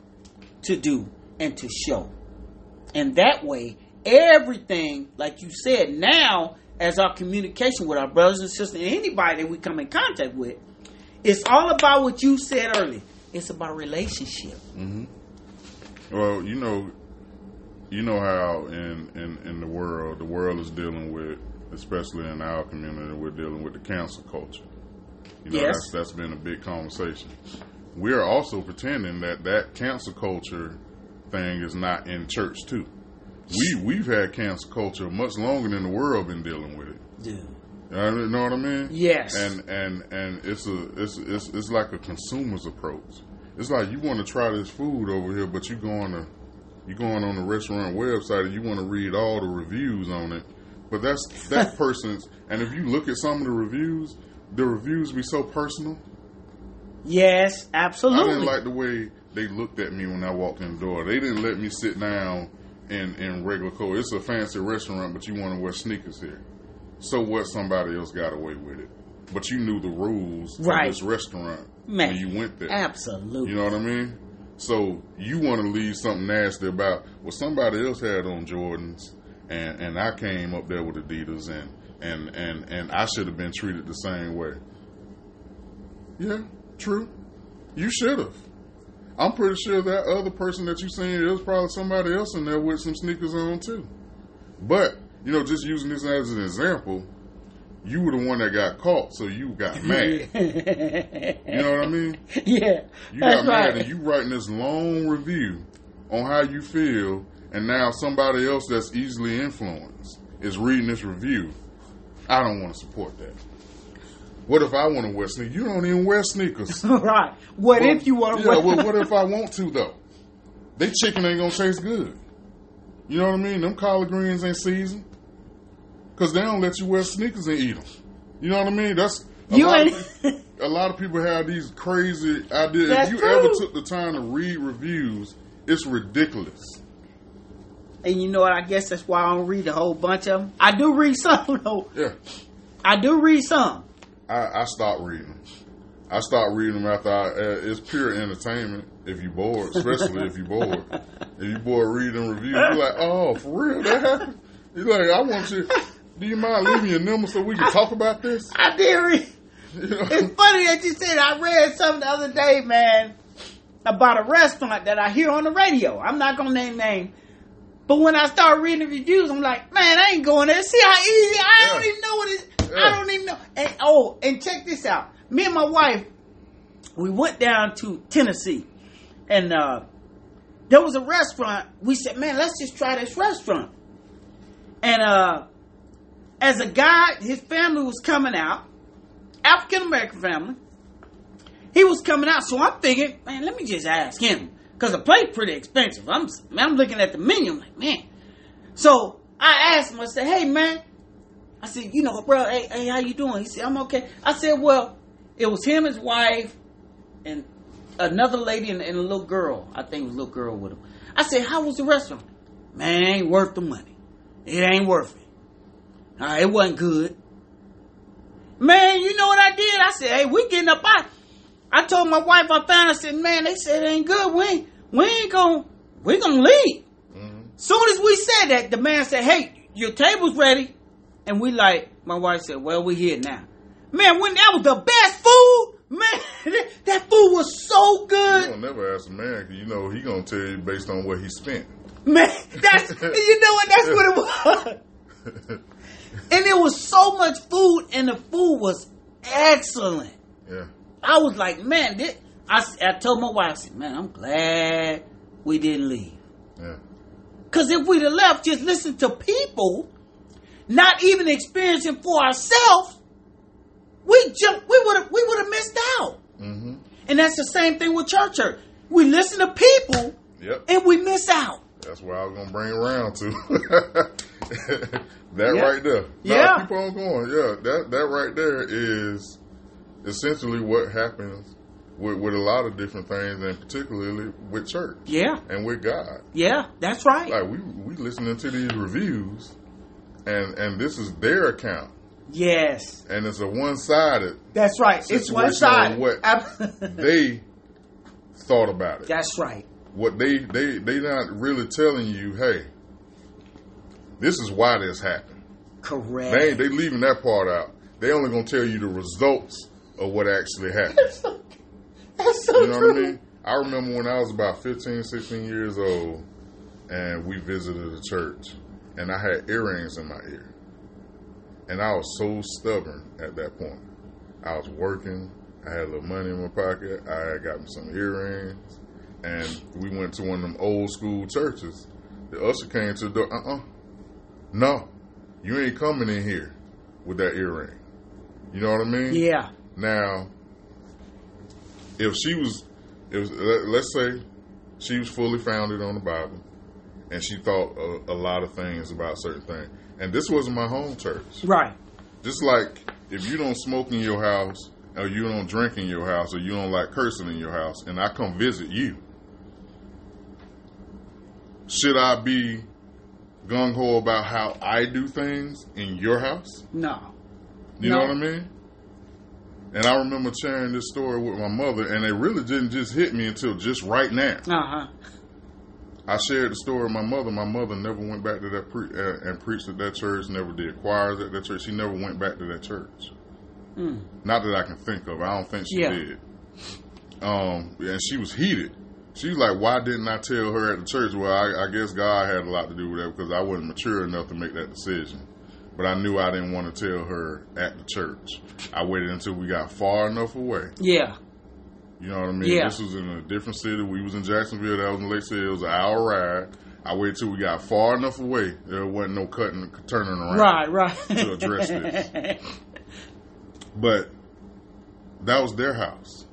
[SPEAKER 2] to do and to show. And that way, everything, like you said, now as our communication with our brothers and sisters and anybody that we come in contact with, it's all about what you said earlier. It's about relationship.
[SPEAKER 1] hmm Well, you know, you know how in, in in the world, the world is dealing with, especially in our community, we're dealing with the cancel culture. You know,
[SPEAKER 2] Yes.
[SPEAKER 1] that's that's been a big conversation. We're also pretending that that cancel culture thing is not in church too. We we've had cancel culture much longer than the world been dealing with it.
[SPEAKER 2] Dude.
[SPEAKER 1] Uh, you know what I mean?
[SPEAKER 2] Yes.
[SPEAKER 1] And and and it's a it's it's it's like a consumer's approach. It's like you want to try this food over here, but you going to you going on the restaurant website and you want to read all the reviews on it. But that's that person's. And if you look at some of the reviews, the reviews be so personal.
[SPEAKER 2] Yes, absolutely.
[SPEAKER 1] I didn't like the way they looked at me when I walked in the door. They didn't let me sit down in in regular clothes. It's a fancy restaurant, but you want to wear sneakers here. So what? Somebody else got away with it. but you knew the rules
[SPEAKER 2] Right.
[SPEAKER 1] of this restaurant
[SPEAKER 2] Man,
[SPEAKER 1] when you went there.
[SPEAKER 2] Absolutely.
[SPEAKER 1] You know what I mean? So you want to leave something nasty about well somebody else had on Jordans and and I came up there with Adidas and and and and I should have been treated the same way. Yeah, true. You should have. I'm pretty sure that other person that you seen was probably somebody else in there with some sneakers on too. But you know, just using this as an example, you were the one that got caught, so you got mad. you know what I mean?
[SPEAKER 2] yeah.
[SPEAKER 1] You got mad
[SPEAKER 2] right.
[SPEAKER 1] and you writing this long review on how you feel, and now somebody else that's easily influenced is reading this review. I don't want to support that. What if I want to wear sneakers? You don't even wear sneakers.
[SPEAKER 2] right. What
[SPEAKER 1] Well,
[SPEAKER 2] if you want to
[SPEAKER 1] Yeah,
[SPEAKER 2] wear?
[SPEAKER 1] well, what if I want to though? They chicken ain't gonna taste good. You know what I mean? Them collard greens ain't seasoned because they don't let you wear sneakers and eat them. You know what I mean? That's a
[SPEAKER 2] You
[SPEAKER 1] lot
[SPEAKER 2] ain't.
[SPEAKER 1] Of, a lot of people have these crazy ideas.
[SPEAKER 2] That's
[SPEAKER 1] if you
[SPEAKER 2] true.
[SPEAKER 1] ever took the time to read reviews, it's ridiculous.
[SPEAKER 2] and you know what? I guess that's why I don't read a whole bunch of them. I do read some though.
[SPEAKER 1] Yeah,
[SPEAKER 2] I do read some.
[SPEAKER 1] I, I stopped reading them. I stopped reading them after I. Uh, it's pure entertainment. If you bored, especially if you bored, if you bored reading reviews, you're like, oh, for real, that happened. You're like, I want you. Do you mind leaving your number so we can talk about this?
[SPEAKER 2] I did read.
[SPEAKER 1] You know?
[SPEAKER 2] It's funny that you said I read something the other day, man, about a restaurant that I hear on the radio. I'm not gonna name name. But when I start reading the reviews, I'm like, man, I ain't going there. See how easy I don't even know what it is. I don't even know. And oh, and check this out. Me and my wife, we went down to Tennessee and uh there was a restaurant. We said, man, let's just try this restaurant. And uh as a guy, his family was coming out, African American family. He was coming out, so I'm thinking, man, let me just ask him because the plate pretty expensive. I'm man, I'm looking at the menu, I'm like, man. So I asked him, I said, hey man, I said, you know, bro, hey, hey, how you doing? He said, I'm okay. I said, well, it was him, his wife, and another lady and, and a little girl. I think it was a little girl with him. I said, how was the restaurant? Man, it ain't worth the money. It ain't worth it. Uh, it wasn't good. Man, you know what I did? I said, hey, we getting up out. I told my wife I found. I said, man, they said it ain't good. We ain't, we ain't gonna, we gonna leave.
[SPEAKER 1] Mhm.
[SPEAKER 2] Soon as we said that, the man said, hey, your table's ready. And we like, my wife said, well, we here now. Man, when that was the best food, man, that food was so good.
[SPEAKER 1] You don't never ask a man you know he gonna tell you based on what he spent.
[SPEAKER 2] Man, that's, you know what, that's what it was. And it was so much food, and the food was excellent.
[SPEAKER 1] yeah,
[SPEAKER 2] I was like, man, this, I, I told my wife, I said, man, I'm glad we didn't leave.
[SPEAKER 1] yeah,
[SPEAKER 2] Because if we'd have left, just listen to people, not even experiencing for ourselves, we jump, we would have, we would have missed out.
[SPEAKER 1] hmm
[SPEAKER 2] And that's the same thing with church. Church, we listen to people
[SPEAKER 1] yep.
[SPEAKER 2] and we miss out.
[SPEAKER 1] That's what I was gonna bring around to. that
[SPEAKER 2] Yeah.
[SPEAKER 1] right there. No,
[SPEAKER 2] Yeah.
[SPEAKER 1] keep on going. Yeah, that that right there is essentially what happens with, with a lot of different things, and particularly with church
[SPEAKER 2] Yeah,
[SPEAKER 1] and with God.
[SPEAKER 2] yeah, that's right.
[SPEAKER 1] Like we we listening to these reviews, and and this is their account,
[SPEAKER 2] yes,
[SPEAKER 1] and it's a one sided.
[SPEAKER 2] that's right. It's one
[SPEAKER 1] sided. on what They thought about it.
[SPEAKER 2] that's right.
[SPEAKER 1] what they they they not really telling you, hey, this is why this happened.
[SPEAKER 2] Correct.
[SPEAKER 1] They they leaving that part out. They only gonna tell you the results of what actually happened.
[SPEAKER 2] That's so
[SPEAKER 1] You know
[SPEAKER 2] true.
[SPEAKER 1] what I mean? I remember when I was about 15, 16 years old, and we visited a church, and I had earrings in my ear, and I was so stubborn at that point. I was working. I had a little money in my pocket. I had got me some earrings, and we went to one of them old school churches. The usher came to the door. Uh uh No, you ain't coming in here with that earring. You know what I mean?
[SPEAKER 2] Yeah.
[SPEAKER 1] Now, if she was, if let- let's say she was fully founded on the Bible, and she thought a, a lot of things about certain things, and this wasn't my home church.
[SPEAKER 2] Right.
[SPEAKER 1] Just like if you don't smoke in your house, or you don't drink in your house, or you don't like cursing in your house, and I come visit you, should I be gung ho about how I do things in your house?
[SPEAKER 2] No.
[SPEAKER 1] You
[SPEAKER 2] No.
[SPEAKER 1] know what I mean? And I remember sharing this story with my mother, and it really didn't just hit me until just right now.
[SPEAKER 2] Uh huh.
[SPEAKER 1] I shared the story of my mother. My mother never went back to that pre- uh, and preached at that church. Never did choirs at that church. She never went back to that church.
[SPEAKER 2] Mm.
[SPEAKER 1] Not that I can think of. I don't think she
[SPEAKER 2] Yeah.
[SPEAKER 1] did. Um, and she was heated. She was like, "Why didn't I tell her at the church?" Well, I, I guess God had a lot to do with that because I wasn't mature enough to make that decision. But I knew I didn't want to tell her at the church. I waited until we got far enough away.
[SPEAKER 2] Yeah.
[SPEAKER 1] You know what I mean?
[SPEAKER 2] Yeah.
[SPEAKER 1] This was in a different city. We was in Jacksonville. That was in Lake City. It was an hour ride. I waited till we got far enough away. There wasn't no cutting, and turning around.
[SPEAKER 2] Right. Right.
[SPEAKER 1] To address this. But that was their house.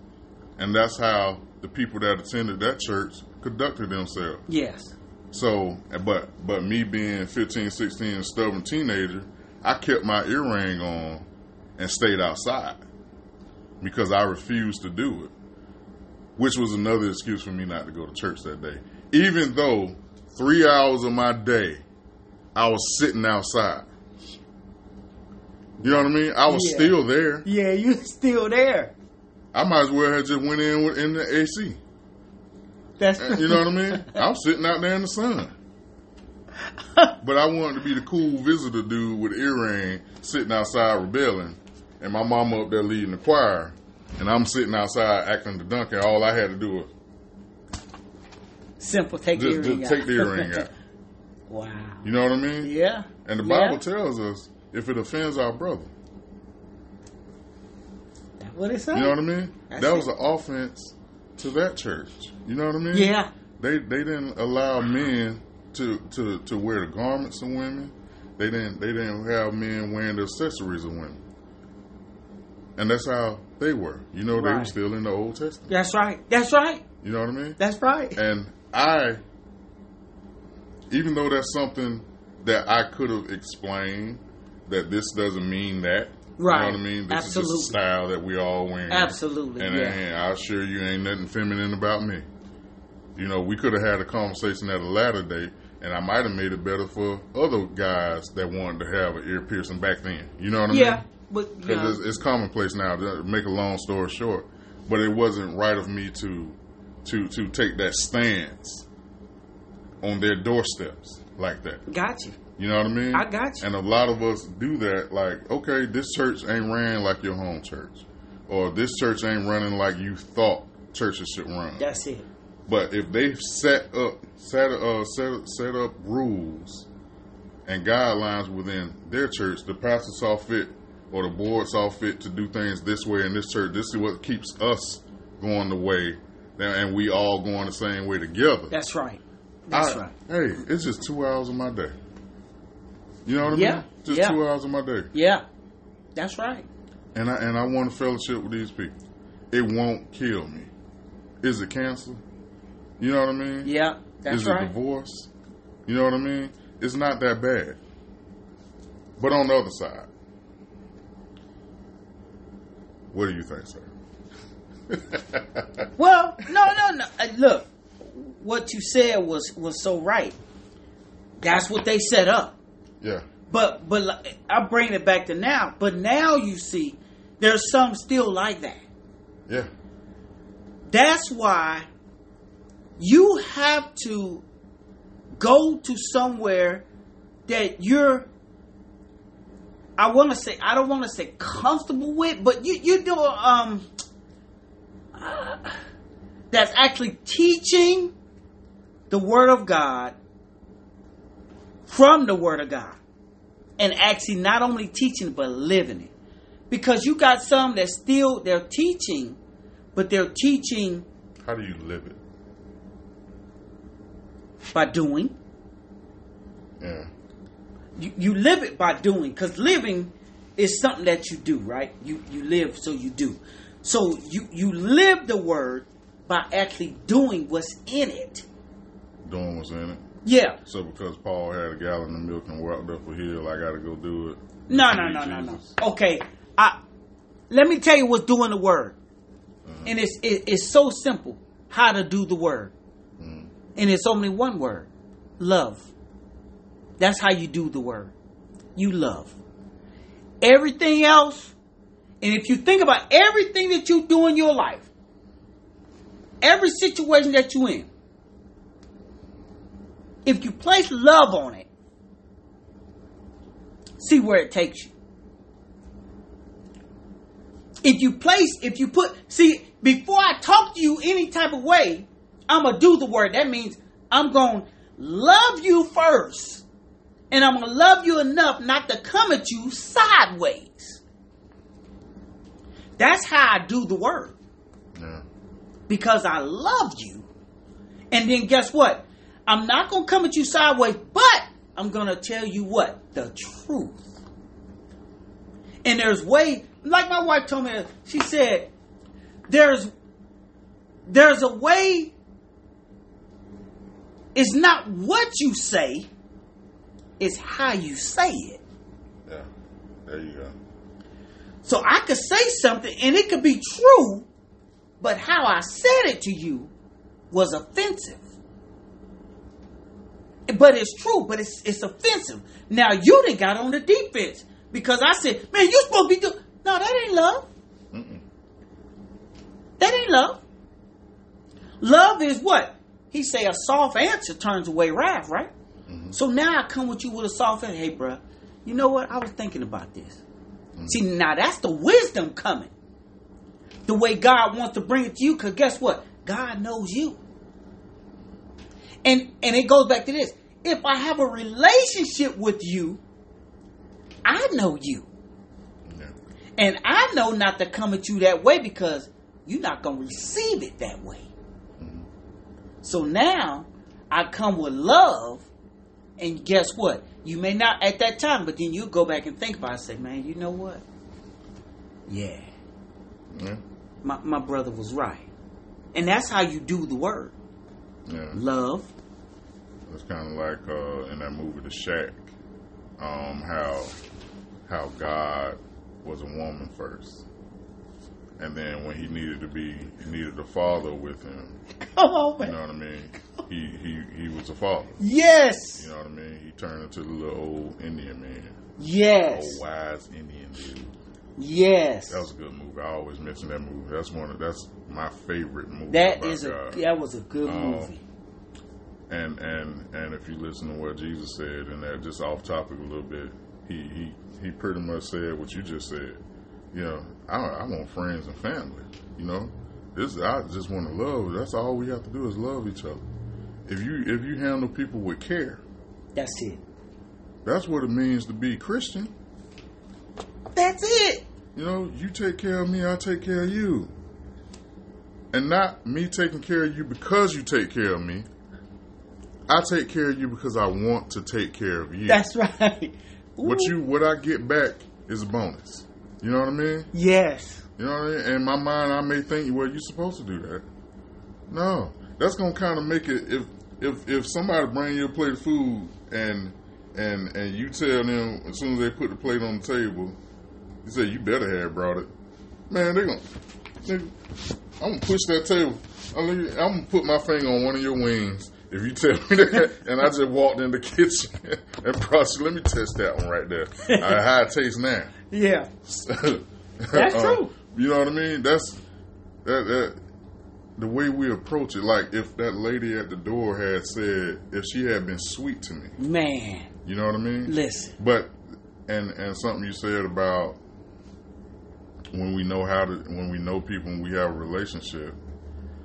[SPEAKER 1] And that's how the people that attended that church conducted themselves.
[SPEAKER 2] yes.
[SPEAKER 1] So, but but me being 15, 16, and stubborn teenager, I kept my earring on and stayed outside because I refused to do it, which was another excuse for me not to go to church that day. Even though three hours of my day, I was sitting outside. You know what I mean? I was
[SPEAKER 2] Yeah.
[SPEAKER 1] still there.
[SPEAKER 2] Yeah. You still there?
[SPEAKER 1] I might as well have just went in with, in the AC.
[SPEAKER 2] That's
[SPEAKER 1] You know what I mean? I'm sitting out there in the sun. But I wanted to be the cool visitor dude with earring sitting outside rebelling, and my mama up there leading the choir, and I'm sitting outside acting the donkey. All I had to do was
[SPEAKER 2] Simple. Take
[SPEAKER 1] just,
[SPEAKER 2] the earring
[SPEAKER 1] just
[SPEAKER 2] out.
[SPEAKER 1] take the earring out.
[SPEAKER 2] wow.
[SPEAKER 1] You know what I mean?
[SPEAKER 2] Yeah.
[SPEAKER 1] And the
[SPEAKER 2] Yeah.
[SPEAKER 1] Bible tells us if it offends our brother,
[SPEAKER 2] That's what it says.
[SPEAKER 1] you know what I mean?
[SPEAKER 2] That's
[SPEAKER 1] that
[SPEAKER 2] it.
[SPEAKER 1] was an offense to that church. You know what I mean?
[SPEAKER 2] Yeah.
[SPEAKER 1] They they didn't allow men to, to, to wear the garments of women. They didn't they didn't have men wearing the accessories of women. And that's how they were. You know, they were still in the Old Testament.
[SPEAKER 2] That's right. That's right.
[SPEAKER 1] You know what I mean?
[SPEAKER 2] That's right.
[SPEAKER 1] And I, even though that's something that I could have explained, that this doesn't mean that.
[SPEAKER 2] Right.
[SPEAKER 1] You know what I mean? This
[SPEAKER 2] Absolutely.
[SPEAKER 1] is just a style that we all wear.
[SPEAKER 2] Absolutely,
[SPEAKER 1] And,
[SPEAKER 2] yeah.
[SPEAKER 1] and I assure you, ain't nothing feminine about me. You know, we could have had a conversation at a later date, and I might have made it better for other guys that wanted to have an ear piercing back then. You know what I mean?
[SPEAKER 2] Yeah. But
[SPEAKER 1] because it's, it's commonplace now. To make a long story short, but it wasn't right of me to to to take that stance on their doorsteps like that.
[SPEAKER 2] got you.
[SPEAKER 1] You know what I mean?
[SPEAKER 2] I got you.
[SPEAKER 1] And a lot of us do that. Like, okay, this church ain't ran like your home church, or this church ain't running like you thought churches should run.
[SPEAKER 2] That's it.
[SPEAKER 1] But if they've set up set uh set set up rules and guidelines within their church, the pastor saw fit or the board saw fit to do things this way in this church. This is what keeps us going the way, and we all going the same way together.
[SPEAKER 2] That's right. That's
[SPEAKER 1] I-
[SPEAKER 2] right.
[SPEAKER 1] Hey, it's just two hours of my day. You know what I
[SPEAKER 2] Yeah,
[SPEAKER 1] mean? Just
[SPEAKER 2] yeah.
[SPEAKER 1] two hours of my day,
[SPEAKER 2] Yeah. That's right.
[SPEAKER 1] and I and I want to fellowship with these people. It won't kill me. Is it cancer? You know what I mean?
[SPEAKER 2] Yeah. That's
[SPEAKER 1] Is
[SPEAKER 2] right.
[SPEAKER 1] it divorce? You know what I mean? It's not that bad. But on the other side, what do you think, sir?
[SPEAKER 2] Well, no, no, no. Uh, Look, what you said was was so right. That's what they set up.
[SPEAKER 1] yeah,
[SPEAKER 2] But but I bring it back to now. But now you see, there's some still like that.
[SPEAKER 1] yeah,
[SPEAKER 2] That's why you have to go to somewhere that you're. I want to say I don't want to say comfortable with, but you you do um. uh, that's actually teaching the word of God from the word of God, and actually not only teaching but living it, because you got some that still they're teaching, but they're teaching
[SPEAKER 1] how do you live it?
[SPEAKER 2] by doing.
[SPEAKER 1] Yeah,
[SPEAKER 2] You, you live it by doing, because living is something that you do, right? You you live, so you do. So you you live the word by actually doing what's in it.
[SPEAKER 1] doing what's in it.
[SPEAKER 2] Yeah.
[SPEAKER 1] So because Paul had a gallon of milk and walked up a hill, I got to go do it.
[SPEAKER 2] No, no, no, no, no. Okay. I let me tell you what's doing the word, mm-hmm. and it's it, it's so simple how to do the word, mm-hmm. and it's only one word: love. That's how you do the word. You love. Everything else And if you think about everything that you do in your life, every situation that you're in, if you place love on it, see where it takes you. If you place, if you put, see, before I talk to you any type of way, I'm gonna do the word. That means I'm gonna love you first. And I'm gonna love you enough not to come at you sideways. That's how I do the work.
[SPEAKER 1] Yeah.
[SPEAKER 2] Because I love you. And then guess what? I'm not gonna come at you sideways, but I'm gonna tell you what? The truth. And there's way like my wife told me, she said, there's there's a way it's not what you say, it's how you say it.
[SPEAKER 1] Yeah. There you go.
[SPEAKER 2] So I could say something and it could be true, but how I said it to you was offensive. But it's true, but it's it's offensive. Now you didn't got on the defense because I said, "Man, you supposed to be doing." No, that ain't love.
[SPEAKER 1] Mm-mm.
[SPEAKER 2] That ain't love. Love is what he say. A soft answer turns away wrath, right?
[SPEAKER 1] Mhm.
[SPEAKER 2] So now I come with you with a soft answer. Hey, bruh, you know what? I was thinking about this. See, now that's the wisdom coming. The way God wants to bring it to you, because guess what? God knows you. And and it goes back to this. If I have a relationship with you, I know you.
[SPEAKER 1] Yeah.
[SPEAKER 2] And I know not to come at you that way because you're not going to receive it that way. So now I come with love, and guess what? You may not at that time, but then you go back and think about it and say, man, you know what? Yeah,
[SPEAKER 1] Yeah.
[SPEAKER 2] my, my brother was right. And that's how you do the word
[SPEAKER 1] Yeah.
[SPEAKER 2] love.
[SPEAKER 1] It's kind of like uh, in that movie, The Shack, um, how how God was a woman first, and then when he needed to be, he needed a father with him.
[SPEAKER 2] Come on, man.
[SPEAKER 1] You know what I mean? He he he was a father.
[SPEAKER 2] Yes.
[SPEAKER 1] You know what I mean? He turned into the little old Indian man,
[SPEAKER 2] Yes.
[SPEAKER 1] old wise Indian dude.
[SPEAKER 2] Yes.
[SPEAKER 1] That was a good movie. I always mention that movie. That's one of that's my favorite movie.
[SPEAKER 2] That is a
[SPEAKER 1] God.
[SPEAKER 2] that was a good
[SPEAKER 1] Um,
[SPEAKER 2] movie.
[SPEAKER 1] and and and if you listen to what Jesus said, and that just off topic a little bit, he he he pretty much said what you just said. You know, I I want friends and family. You know, this I just want to love. That's all we have to do is love each other. If you if you handle people with care,
[SPEAKER 2] That's it.
[SPEAKER 1] that's what it means to be Christian.
[SPEAKER 2] That's it.
[SPEAKER 1] You know, you take care of me, I take care of you. And not me taking care of you because you take care of me. I take care of you because I want to take care of you.
[SPEAKER 2] That's right.
[SPEAKER 1] what you what I get back is a bonus. You know what I mean?
[SPEAKER 2] Yes.
[SPEAKER 1] You know what I mean? In my mind I may think, well, you're supposed to do that. No. That's gonna kinda make it if if if somebody bring you a plate of food and and and you tell them as soon as they put the plate on the table, you say you better have brought it. Man, they gonna nigga, I'm gonna push that table. I'm gonna, put my finger on one of your wings if you tell me that. and I just walked in the kitchen and probably let me test that one right there. Uh, how it tastes now.
[SPEAKER 2] Yeah.
[SPEAKER 1] That's
[SPEAKER 2] true.
[SPEAKER 1] You know what I mean? That's that that the way we approach it. Like if that lady at the door had said, if she had been sweet to me,
[SPEAKER 2] Man,
[SPEAKER 1] you know what I mean?
[SPEAKER 2] listen.
[SPEAKER 1] But and and something you said about when we know how to when we know people and we have a relationship,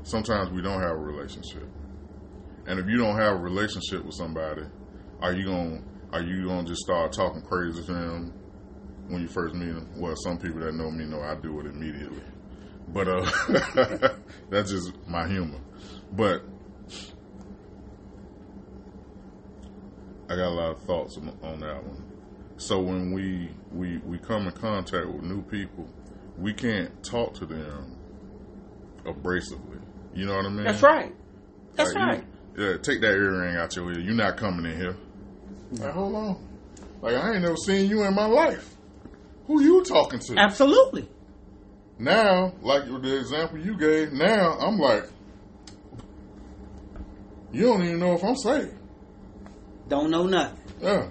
[SPEAKER 1] sometimes we don't have a relationship. And if you don't have a relationship with somebody, are you gonna are you going to just start talking crazy to them when you first meet them? Well, some people that know me know I do it immediately. But uh that's just my humor. But I got a lot of thoughts on, on that one. So when we, we we come in contact with new people, we can't talk to them abrasively. You know what I mean?
[SPEAKER 2] That's right. That's
[SPEAKER 1] Like, you-
[SPEAKER 2] right.
[SPEAKER 1] yeah, take that earring out your ear. You're not coming in here. Like, hold on. Like I ain't never seen you in my life. Who you talking to?
[SPEAKER 2] Absolutely.
[SPEAKER 1] Now, like the example you gave, now I'm like, you don't even know if I'm saved.
[SPEAKER 2] Don't know nothing.
[SPEAKER 1] Yeah.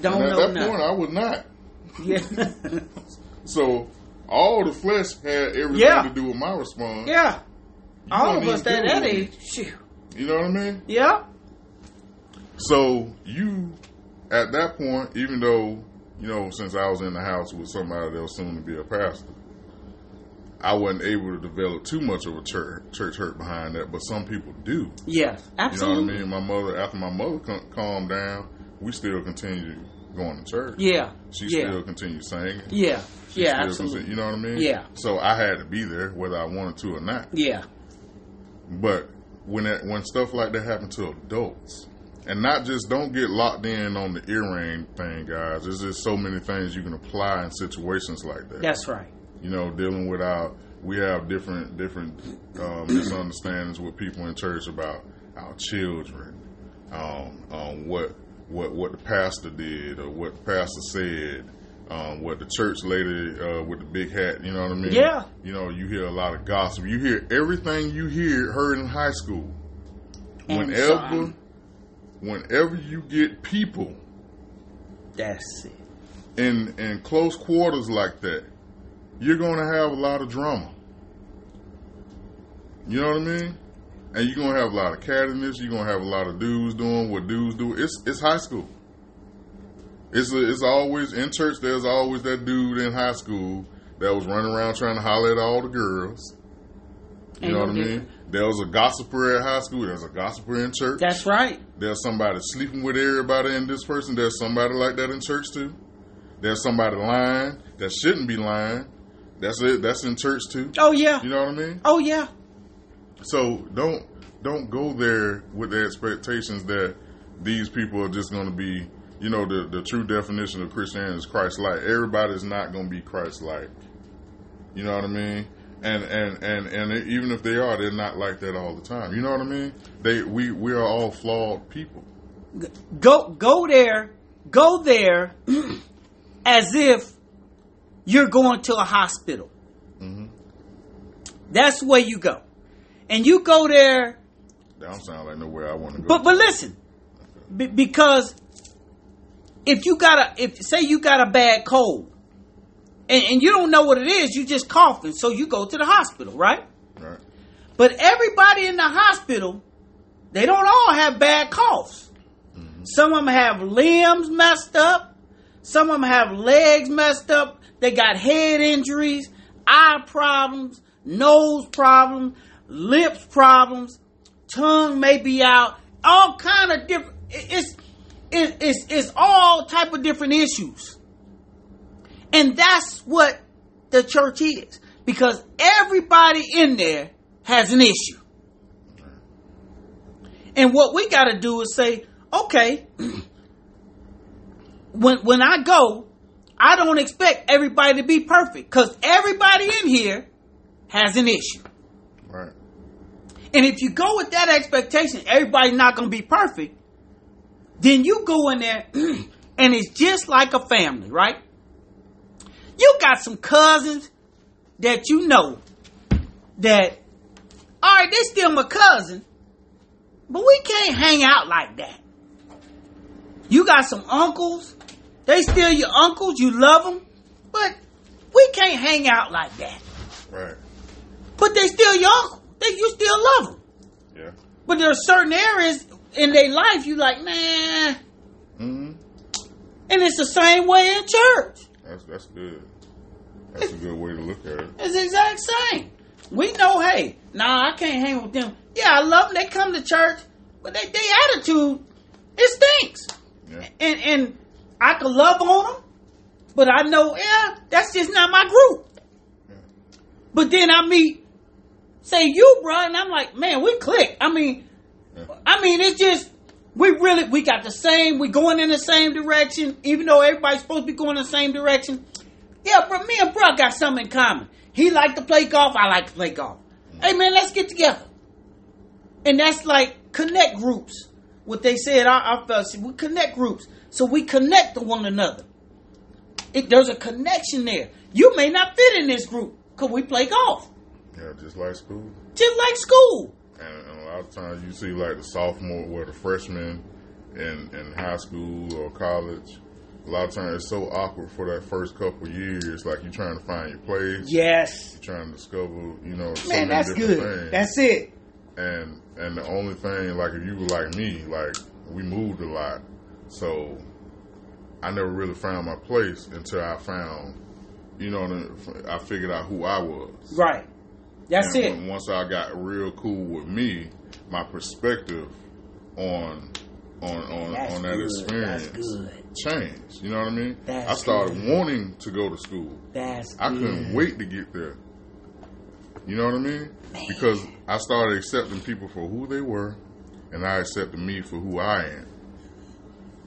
[SPEAKER 2] Don't
[SPEAKER 1] and at
[SPEAKER 2] know
[SPEAKER 1] that
[SPEAKER 2] nothing.
[SPEAKER 1] point, I was not.
[SPEAKER 2] yeah.
[SPEAKER 1] So all the flesh had everything
[SPEAKER 2] Yeah.
[SPEAKER 1] to do with my response.
[SPEAKER 2] Yeah.
[SPEAKER 1] You
[SPEAKER 2] All of us
[SPEAKER 1] even
[SPEAKER 2] that age.
[SPEAKER 1] You know what I mean?
[SPEAKER 2] Yeah.
[SPEAKER 1] So you, at that point, even though you know, since I was in the house with somebody that was soon to be a pastor, I wasn't able to develop too much of a church church hurt behind that. But some people do.
[SPEAKER 2] Yes.
[SPEAKER 1] You know
[SPEAKER 2] Absolutely.
[SPEAKER 1] what I mean? My mother, after my mother cal- calmed down, we still continued going to church.
[SPEAKER 2] Yeah.
[SPEAKER 1] She
[SPEAKER 2] yeah.
[SPEAKER 1] still continued singing.
[SPEAKER 2] yeah.
[SPEAKER 1] She
[SPEAKER 2] Yeah. Absolutely.
[SPEAKER 1] you know what I mean?
[SPEAKER 2] Yeah.
[SPEAKER 1] So I had to be there whether I wanted to or not.
[SPEAKER 2] Yeah.
[SPEAKER 1] But when that, when stuff like that happen to adults, and not just don't get locked in on the earring thing, guys. There's just so many things you can apply in situations like that.
[SPEAKER 2] That's right.
[SPEAKER 1] You know, dealing with our we have different different uh, misunderstandings with people in church about our children, um, um, what what what the pastor did or what the pastor said. Um, what the church lady uh, with the big hat, you know what I mean?
[SPEAKER 2] Yeah.
[SPEAKER 1] You know, you hear a lot of gossip. You hear everything you hear heard in high school.
[SPEAKER 2] And
[SPEAKER 1] Whenever, whenever you get people
[SPEAKER 2] That's it.
[SPEAKER 1] in in close quarters like that, you're going to have a lot of drama. You know what I mean? And you're going to have a lot of cattiness. You're going to have a lot of dudes doing what dudes do. It's it's high school. It's a, it's always in church. There's always that dude in high school that was running around trying to holler at all the girls. You
[SPEAKER 2] Ain't
[SPEAKER 1] know what I mean?
[SPEAKER 2] different.
[SPEAKER 1] There was a gossiper at high school. There's a gossiper in church.
[SPEAKER 2] That's right.
[SPEAKER 1] There's somebody sleeping with everybody in this person. There's somebody like that in church too. There's somebody lying that shouldn't be lying. That's it. That's in church too.
[SPEAKER 2] Oh yeah.
[SPEAKER 1] You know what I mean?
[SPEAKER 2] Oh yeah.
[SPEAKER 1] So don't don't go there with the expectations that these people are just going to be. You know, the the true definition of Christianity is Christ-like. Everybody's not going to be Christ-like. You know what I mean? And and and and even if they are, they're not like that all the time. You know what I mean? They we we are all flawed people.
[SPEAKER 2] Go go there. Go there as if you're going to a hospital.
[SPEAKER 1] Mm-hmm.
[SPEAKER 2] That's where you go. And you go there
[SPEAKER 1] That don't sound like nowhere I want to go.
[SPEAKER 2] But but listen, be, because if you got a if say you got a bad cold and, and you don't know what it is, you just coughing, so you go to the hospital, right?
[SPEAKER 1] right?
[SPEAKER 2] But everybody in the hospital, they don't all have bad coughs. Some of them have limbs messed up. Some of them have legs messed up. They got head injuries, eye problems, nose problems, lips problems, tongue may be out. All kind of different. It's it, it's it's all type of different issues, and that's what the church is because everybody in there has an issue. And what we got to do is say, okay, when when I go, I don't expect everybody to be perfect because everybody in here has an issue.
[SPEAKER 1] Right.
[SPEAKER 2] And if you go with that expectation, everybody's not going to be perfect, then you go in there and it's just like a family, right? You got some cousins that you know that, all right, they're still my cousin, but we can't hang out like that. You got some uncles, they still your uncles, you love them, but we can't hang out like that.
[SPEAKER 1] Right.
[SPEAKER 2] But they still your uncle. They, you still love them.
[SPEAKER 1] Yeah.
[SPEAKER 2] But there are certain areas in their life you like, man.
[SPEAKER 1] Mm-hmm.
[SPEAKER 2] And it's the same way in church.
[SPEAKER 1] That's that's good. That's a good way to look at it.
[SPEAKER 2] It's the exact same. We know, hey, nah, I can't hang with them. Yeah, I love them. They come to church, but they, their attitude, it stinks.
[SPEAKER 1] Yeah.
[SPEAKER 2] And and I could love on them, but I know, yeah, that's just not my group. But then I meet, say you, bro, and I'm like, man, we click. I mean, I mean, it's just we really we got the same. We going in the same direction, even though everybody's supposed to be going in the same direction. Yeah, bro, me and bro got something in common. He like to play golf. I like to play golf. Mm. Hey man, let's get together. And that's like connect groups. What they said, I, I felt we connect groups, so we connect to one another. It, there's a connection there. You may not fit in this group because we play golf,
[SPEAKER 1] Yeah, just like school.
[SPEAKER 2] just like school.
[SPEAKER 1] And, and a lot of times you see like the sophomore or the freshman in, in high school or college, a lot of times it's so awkward for that first couple years. Like you're trying to find your place.
[SPEAKER 2] Yes.
[SPEAKER 1] You're trying to discover, you know, so
[SPEAKER 2] Man, that's good.
[SPEAKER 1] things.
[SPEAKER 2] That's it.
[SPEAKER 1] and and the only thing, like if you were like me, like we moved a lot, so I never really found my place until I found, you know, I figured out who I was.
[SPEAKER 2] Right. That's
[SPEAKER 1] and
[SPEAKER 2] it.
[SPEAKER 1] once I got real cool with me, my perspective on on on,
[SPEAKER 2] That's
[SPEAKER 1] on that
[SPEAKER 2] good.
[SPEAKER 1] experience changed. You know what I mean?
[SPEAKER 2] That's
[SPEAKER 1] I started
[SPEAKER 2] good.
[SPEAKER 1] wanting to go to school.
[SPEAKER 2] That's
[SPEAKER 1] I
[SPEAKER 2] good.
[SPEAKER 1] couldn't wait to get there. You know what I mean? Because I started accepting people for who they were, and I accepted me for who I am.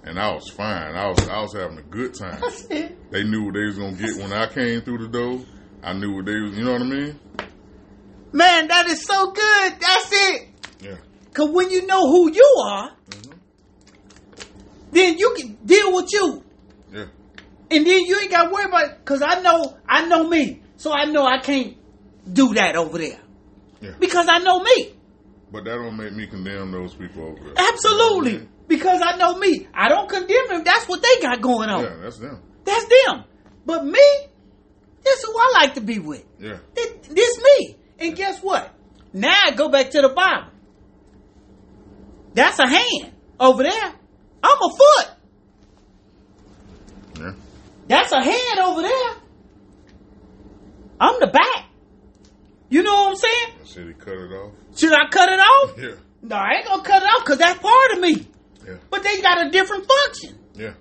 [SPEAKER 1] And I was fine. I was I was having a good time. They knew what they was gonna get when I came through the door. I knew what they was. You know what I mean?
[SPEAKER 2] Man, that is so good. That's it.
[SPEAKER 1] Yeah.
[SPEAKER 2] Cause when you know who you are, mm-hmm. then you can deal with you.
[SPEAKER 1] Yeah.
[SPEAKER 2] And then you ain't got to worry about it. Cause I know, I know me. So I know I can't do that over there.
[SPEAKER 1] Yeah.
[SPEAKER 2] Because I know me.
[SPEAKER 1] But that don't make me condemn those people over there.
[SPEAKER 2] Absolutely. Because I know me. I don't condemn them. That's what they got going on.
[SPEAKER 1] Yeah, that's them.
[SPEAKER 2] That's them. But me, this is who I like to be with.
[SPEAKER 1] Yeah.
[SPEAKER 2] This, this me. And guess what? Now I go back to the Bible. That's a hand over there. I'm a foot.
[SPEAKER 1] Yeah.
[SPEAKER 2] That's a hand over there. I'm the back. You know what I'm saying?
[SPEAKER 1] Should he cut it off?
[SPEAKER 2] Should I cut it off?
[SPEAKER 1] Yeah.
[SPEAKER 2] No, I ain't gonna cut it off because that's part of me.
[SPEAKER 1] Yeah.
[SPEAKER 2] But they got a different function.
[SPEAKER 1] Yeah.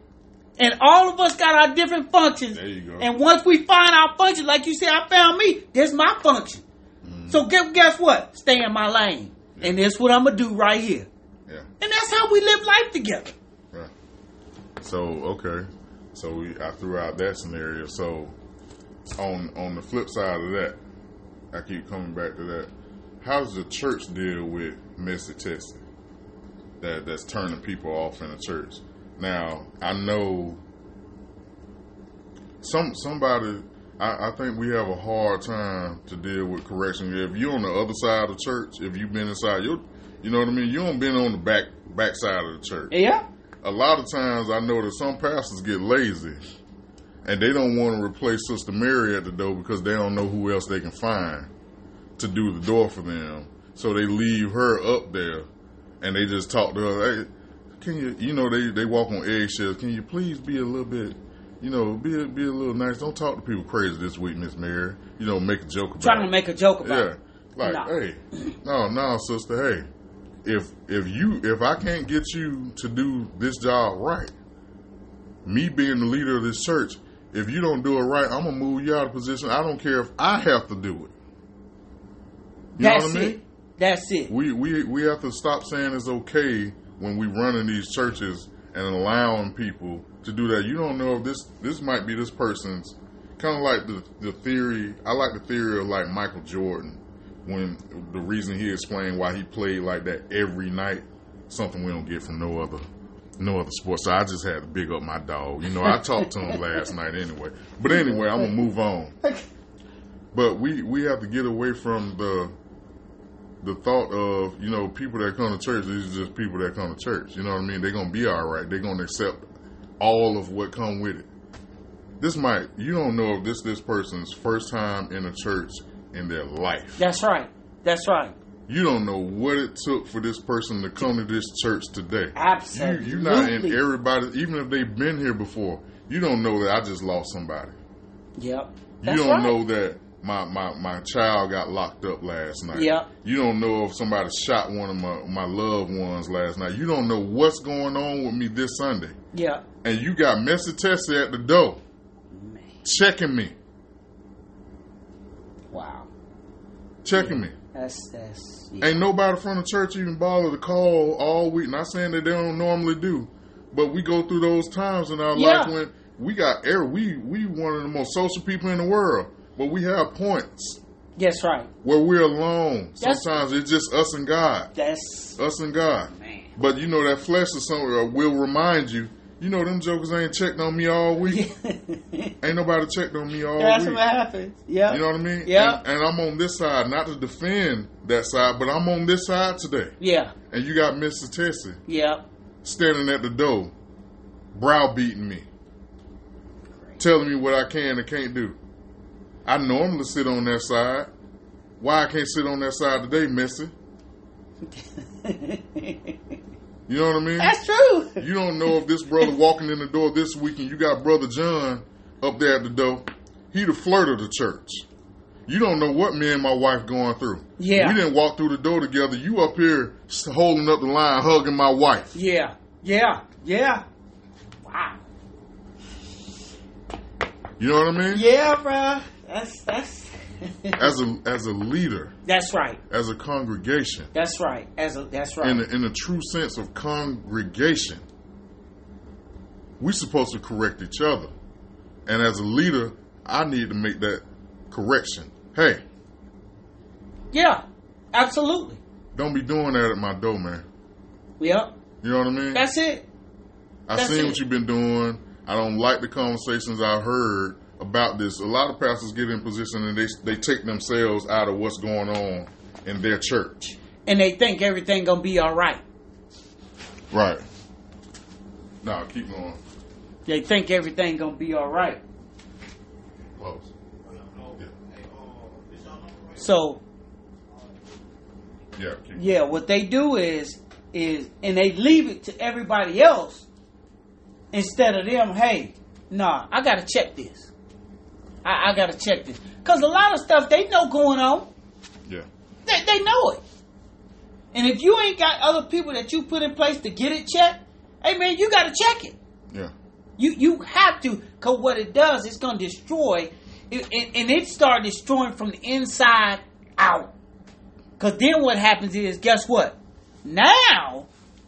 [SPEAKER 2] And all of us got our different functions.
[SPEAKER 1] There you go.
[SPEAKER 2] And once we find our function, like you said, I found me, this is my function.
[SPEAKER 1] Mm-hmm.
[SPEAKER 2] So guess, guess what? Stay in my lane. And that's what I'm gonna do right here.
[SPEAKER 1] Yeah.
[SPEAKER 2] And that's how we live life together.
[SPEAKER 1] Right. So okay, so we, I threw out that scenario. So on on the flip side of that, I keep coming back to that. How does the church deal with Messy Tessie? That that's turning people off in the church. Now I know some somebody. I, I think we have a hard time to deal with correction. If you're on the other side of the church, if you've been inside, you you know what I mean. You don't been on the back back side of the church
[SPEAKER 2] Yeah.
[SPEAKER 1] a lot of times I know that some pastors get lazy and they don't want to replace Sister Mary at the door because they don't know who else they can find to do the door for them. So they leave her up there and they just talk to her. Hey, can you, you know, they, they walk on eggshells. Can you please be a little bit, you know, be a, be a little nice. Don't talk to people crazy this week, Miss Mary. You know, make a joke about
[SPEAKER 2] Trying
[SPEAKER 1] it.
[SPEAKER 2] to make a joke about
[SPEAKER 1] Yeah.
[SPEAKER 2] it.
[SPEAKER 1] Like,
[SPEAKER 2] No.
[SPEAKER 1] hey, no, no, sister, hey. If if you if I can't get you to do this job right, me being the leader of this church, if you don't do it right, I'm gonna move you out of position. I don't care if I have to do it. You
[SPEAKER 2] That's
[SPEAKER 1] know what I mean?
[SPEAKER 2] it. That's it.
[SPEAKER 1] We we we have to stop saying it's okay when we run in these churches and allowing people to do that. You don't know if this this might be this person's kind of like the the theory. I like the theory of like Michael Jordan when the reason he explained why he played like that every night, something we don't get from no other no other sport. So I just had to big up my dog. You know, I talked to him last night anyway. But anyway, I'm gonna move on. But we we have to get away from the the thought of you know people that come to church. These are just people that come to church. You know what I mean? They're gonna be all right. They're gonna accept all of what come with it. This might you don't know if this this person's first time in a church in their life.
[SPEAKER 2] That's right. That's right.
[SPEAKER 1] You don't know what it took for this person to come to this church today.
[SPEAKER 2] Absolutely.
[SPEAKER 1] You, you're not in everybody, even if they've been here before. You don't know that I just lost somebody.
[SPEAKER 2] Yep. That's You
[SPEAKER 1] don't
[SPEAKER 2] right.
[SPEAKER 1] know that my, my, my child got locked up last night.
[SPEAKER 2] Yeah.
[SPEAKER 1] You don't know if somebody shot one of my, my loved ones last night. You don't know what's going on with me this Sunday.
[SPEAKER 2] Yeah.
[SPEAKER 1] And you got Messy Tessie at the door
[SPEAKER 2] Man.
[SPEAKER 1] checking me.
[SPEAKER 2] Wow.
[SPEAKER 1] Checking me.
[SPEAKER 2] That's that's yeah.
[SPEAKER 1] Ain't nobody from the church even bother to call all week. Not saying that they don't normally do, but we go through those times in our
[SPEAKER 2] Yeah.
[SPEAKER 1] life when we got air. We we one of the most social people in the world, but we have points
[SPEAKER 2] That's right.
[SPEAKER 1] where we're alone.
[SPEAKER 2] That's-
[SPEAKER 1] Sometimes it's just us and God,
[SPEAKER 2] That's
[SPEAKER 1] us and God.
[SPEAKER 2] man.
[SPEAKER 1] But you know that flesh is something uh, will remind you. You know them jokers ain't checked on me all week. Ain't nobody checked on me all
[SPEAKER 2] That's
[SPEAKER 1] week.
[SPEAKER 2] That's what happens. Yeah.
[SPEAKER 1] You know what I mean?
[SPEAKER 2] Yeah.
[SPEAKER 1] And, and I'm on this side, not to defend that side, but I'm on this side today.
[SPEAKER 2] Yeah.
[SPEAKER 1] And you got Mr. Tessie
[SPEAKER 2] Yeah.
[SPEAKER 1] standing at the door, browbeating me. telling me what I can and can't do. I normally sit on that side. Why I can't sit on that side today, Missy? You know what I mean?
[SPEAKER 2] That's true.
[SPEAKER 1] You don't know if this brother walking in the door this weekend, you got brother John up there at the door. He the flirt of the church. You don't know what me and my wife going through.
[SPEAKER 2] Yeah.
[SPEAKER 1] We didn't walk through the door together. You up here holding up the line, hugging my wife.
[SPEAKER 2] Yeah, yeah, yeah. Wow.
[SPEAKER 1] You know what I mean?
[SPEAKER 2] Yeah, bruh. That's that's
[SPEAKER 1] As a as a leader,
[SPEAKER 2] that's right.
[SPEAKER 1] as a congregation,
[SPEAKER 2] That's right. As a that's right.
[SPEAKER 1] in the, in the true sense of congregation, we're supposed to correct each other. And as a leader, I need to make that correction. Hey,
[SPEAKER 2] yeah, absolutely.
[SPEAKER 1] don't be doing that at my door, man.
[SPEAKER 2] Yep.
[SPEAKER 1] You know what I mean?
[SPEAKER 2] That's it.
[SPEAKER 1] I
[SPEAKER 2] that's
[SPEAKER 1] seen
[SPEAKER 2] it.
[SPEAKER 1] what you've been doing. I don't like the conversations I heard about this. A lot of pastors get in position and they they take themselves out of what's going on in their church.
[SPEAKER 2] And they think everything gonna be all right.
[SPEAKER 1] Right. No, keep going.
[SPEAKER 2] They think everything gonna be all right.
[SPEAKER 1] Close.
[SPEAKER 2] So
[SPEAKER 1] Yeah,
[SPEAKER 2] yeah, what they do is is and they leave it to everybody else instead of them. Hey, nah, I gotta check this. I, I gotta check this because a lot of stuff they know going on.
[SPEAKER 1] Yeah.
[SPEAKER 2] They, they know it. And if you ain't got other people that you put in place to get it checked, hey man, you got to check it.
[SPEAKER 1] Yeah.
[SPEAKER 2] You you have to, cause what it does, it's gonna destroy, it, it, and it start destroying from the inside out. Cause then what happens is, guess what? Now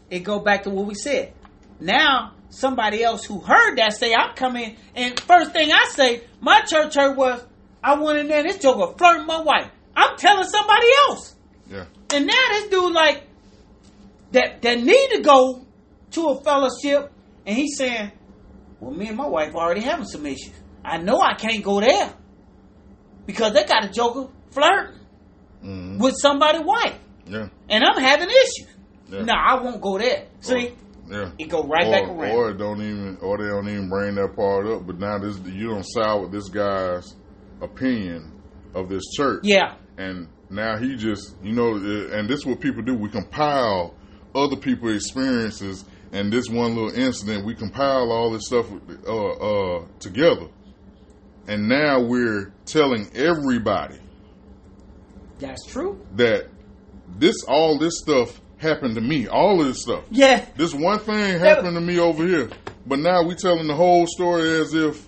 [SPEAKER 2] it go back to what we said. Now somebody else who heard that say, "I'm coming," and first thing I say, my church heard was, "I went in there, and this joker flirting my wife." I'm telling somebody else.
[SPEAKER 1] Yeah.
[SPEAKER 2] And now this dude like that that need to go to a fellowship, and he's saying, "Well, me and my wife already having some issues. I know I can't go there because they got a joker flirting
[SPEAKER 1] hmm
[SPEAKER 2] with somebody's wife,
[SPEAKER 1] Yeah.
[SPEAKER 2] and I'm having issues.
[SPEAKER 1] Yeah.
[SPEAKER 2] No, I won't go there. See,
[SPEAKER 1] Yeah.
[SPEAKER 2] it go right
[SPEAKER 1] or,
[SPEAKER 2] back around.
[SPEAKER 1] Or don't even, or they don't even bring that part up. But now this, you don't side with this guy's opinion of this church.
[SPEAKER 2] yeah,
[SPEAKER 1] and now he just you know uh, and this is what people do we compile other people's experiences and this one little incident we compile all this stuff uh, uh, together and now we're telling everybody
[SPEAKER 2] that's true.
[SPEAKER 1] that this all this stuff happened to me all of this stuff
[SPEAKER 2] Yeah,
[SPEAKER 1] this one thing happened to me over here but now we telling the whole story as if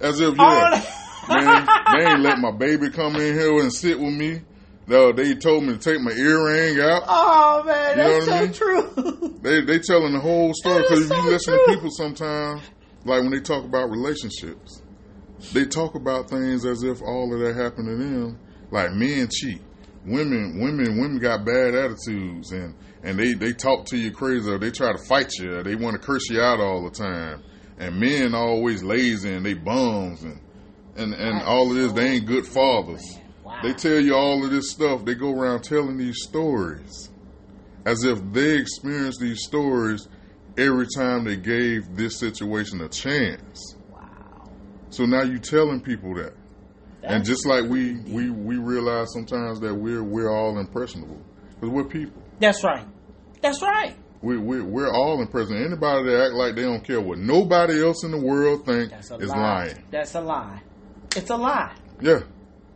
[SPEAKER 1] as if yeah man, they ain't let my baby come in here and sit with me. No, they told me to take my earring out.
[SPEAKER 2] Oh man,
[SPEAKER 1] You
[SPEAKER 2] that's
[SPEAKER 1] what I
[SPEAKER 2] so true.
[SPEAKER 1] They they telling the whole story because if you listen
[SPEAKER 2] true.
[SPEAKER 1] to people sometimes, like when they talk about relationships, they talk about things as if all of that happened to them. Like men cheat, women women women got bad attitudes, and and they they talk to you crazy, or they try to fight you, or they want to curse you out all the time. And men always lazy and they bums and and and
[SPEAKER 2] That
[SPEAKER 1] all of this. They ain't good fathers.
[SPEAKER 2] Wow.
[SPEAKER 1] They tell you all of this stuff. They go around telling these stories as if they experienced these stories every time they gave this situation a chance.
[SPEAKER 2] wow.
[SPEAKER 1] So now you telling people that. And just like we, we, we realize sometimes that we're we're all impressionable because we're people.
[SPEAKER 2] That's right. That's right.
[SPEAKER 1] We, we, we're all impressionable. Anybody that act like they don't care what nobody else in the world think
[SPEAKER 2] That's
[SPEAKER 1] is
[SPEAKER 2] lie.
[SPEAKER 1] lying.
[SPEAKER 2] That's a lie. It's a lie.
[SPEAKER 1] Yeah,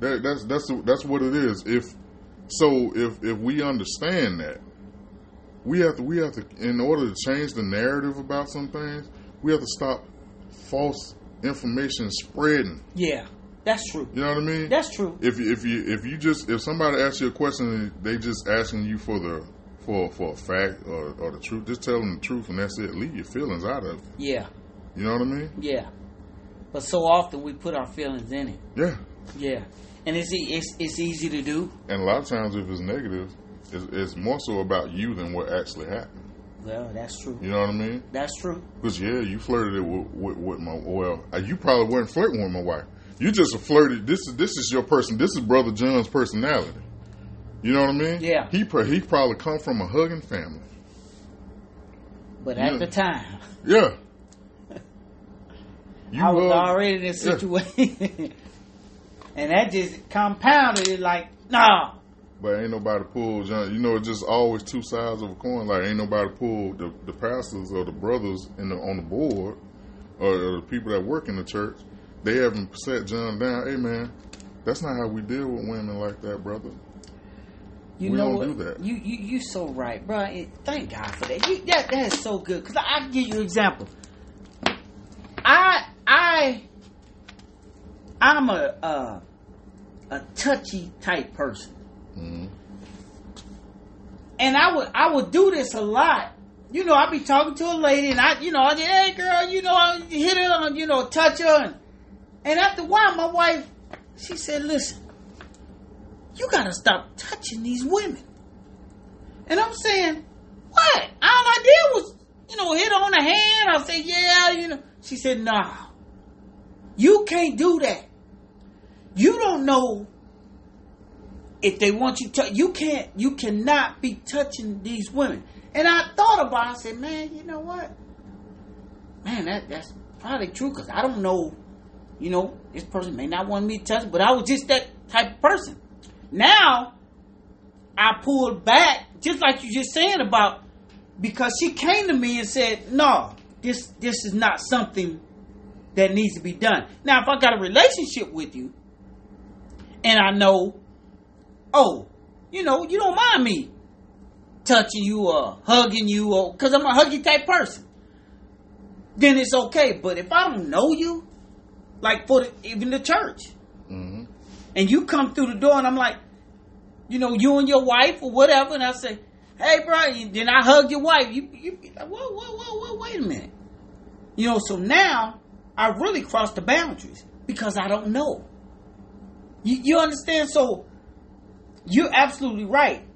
[SPEAKER 1] that, that's that's that's what it is. If so, if if we understand that, we have to we have to in order to change the narrative about some things, we have to stop false information spreading.
[SPEAKER 2] Yeah, that's true.
[SPEAKER 1] You know what I mean?
[SPEAKER 2] That's true.
[SPEAKER 1] If you if you if you just if somebody asks you a question and they just asking you for the for for a fact or, or the truth, just tell them the truth and that's it. Leave your feelings out of it.
[SPEAKER 2] Yeah,
[SPEAKER 1] You know what I mean?
[SPEAKER 2] yeah. But so often we put our feelings in it.
[SPEAKER 1] Yeah.
[SPEAKER 2] Yeah, and it's it's it's easy to do.
[SPEAKER 1] And a lot of times, if it's negative, it's, it's more so about you than what actually happened.
[SPEAKER 2] Well, that's true.
[SPEAKER 1] You know what I mean?
[SPEAKER 2] That's true.
[SPEAKER 1] Because yeah, you flirted it with, with, with my well, uh, you probably weren't flirting with my wife. You just flirted. This is this is your person. This is brother John's personality. You know what I mean?
[SPEAKER 2] Yeah.
[SPEAKER 1] He pro- he probably come from a hugging family.
[SPEAKER 2] But
[SPEAKER 1] Yeah.
[SPEAKER 2] at the time,
[SPEAKER 1] Yeah. You
[SPEAKER 2] I was
[SPEAKER 1] hug-
[SPEAKER 2] already in this
[SPEAKER 1] Yeah.
[SPEAKER 2] situation, and that just compounded it. Like, nah,
[SPEAKER 1] But ain't nobody pull, John. You know, it's just always two sides of a coin. Like ain't nobody pull the, the pastors or the brothers in the on the board or, or the people that work in the church. They haven't set John down. Hey man, that's not how we deal with women like that, brother.
[SPEAKER 2] you
[SPEAKER 1] We
[SPEAKER 2] know
[SPEAKER 1] don't
[SPEAKER 2] what?
[SPEAKER 1] do that.
[SPEAKER 2] You you you so right, bro. Thank God for that. You, that that is so good. Cause I, I can give you an example. I I I'm a uh, a touchy type person.
[SPEAKER 1] Mm-hmm.
[SPEAKER 2] and I would I would do this a lot. You know, I'd be talking to a lady, and I, you know, I hey girl, you know, I hit her, on, you know, touch her, and, and after a while, my wife, she said, "Listen, you gotta stop touching these women." And I'm saying, "What? All I did was, you know, hit on the hand." I said, "Yeah, you know." She said, "Nah, you can't do that. You don't know if they want you to you can't you cannot be touching these women and i thought about it i said man you know what man that that's probably true because i don't know you know this person may not want me to touch but i was just that type of person now i pulled back just like you just saying about because she came to me and said no this this is not something that needs to be done now if i got a relationship with you and i know oh, you know, you don't mind me touching you or hugging you because I'm a huggy type person, then it's okay. But if I don't know you, like for the, even the church,
[SPEAKER 1] Mm-hmm.
[SPEAKER 2] and you come through the door and I'm like, you know, you and your wife or whatever, and I say, hey, bro, and then I hug your wife. You, you whoa, whoa, whoa, whoa, wait a minute. You know, so now I really crossed the boundaries because I don't know. You, you understand? So you're absolutely right.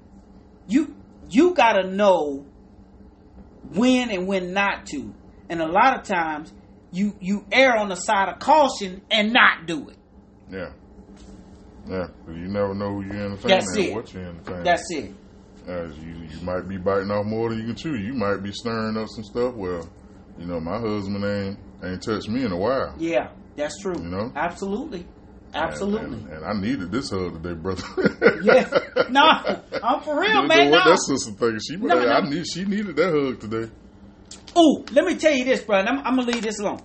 [SPEAKER 2] You you gotta know when and when not to, and a lot of times you you err on the side of caution and not do it.
[SPEAKER 1] Yeah. Yeah. you never know who you're entertaining
[SPEAKER 2] That's it.
[SPEAKER 1] what you're entertaining.
[SPEAKER 2] That's it.
[SPEAKER 1] As you, you might be biting off more than you can chew. You might be stirring up some stuff. Well, you know, my husband ain't ain't touched me in a while.
[SPEAKER 2] Yeah, that's true.
[SPEAKER 1] You know?
[SPEAKER 2] absolutely, absolutely.
[SPEAKER 1] And, and, and I needed this hug today, brother.
[SPEAKER 2] Yeah. No, I'm for real,
[SPEAKER 1] You
[SPEAKER 2] man.
[SPEAKER 1] know what
[SPEAKER 2] No.
[SPEAKER 1] that sister thinking? She,
[SPEAKER 2] No,
[SPEAKER 1] I need, she needed that hug today.
[SPEAKER 2] Ooh, let me tell you this, bro. I'm, I'm gonna leave this alone.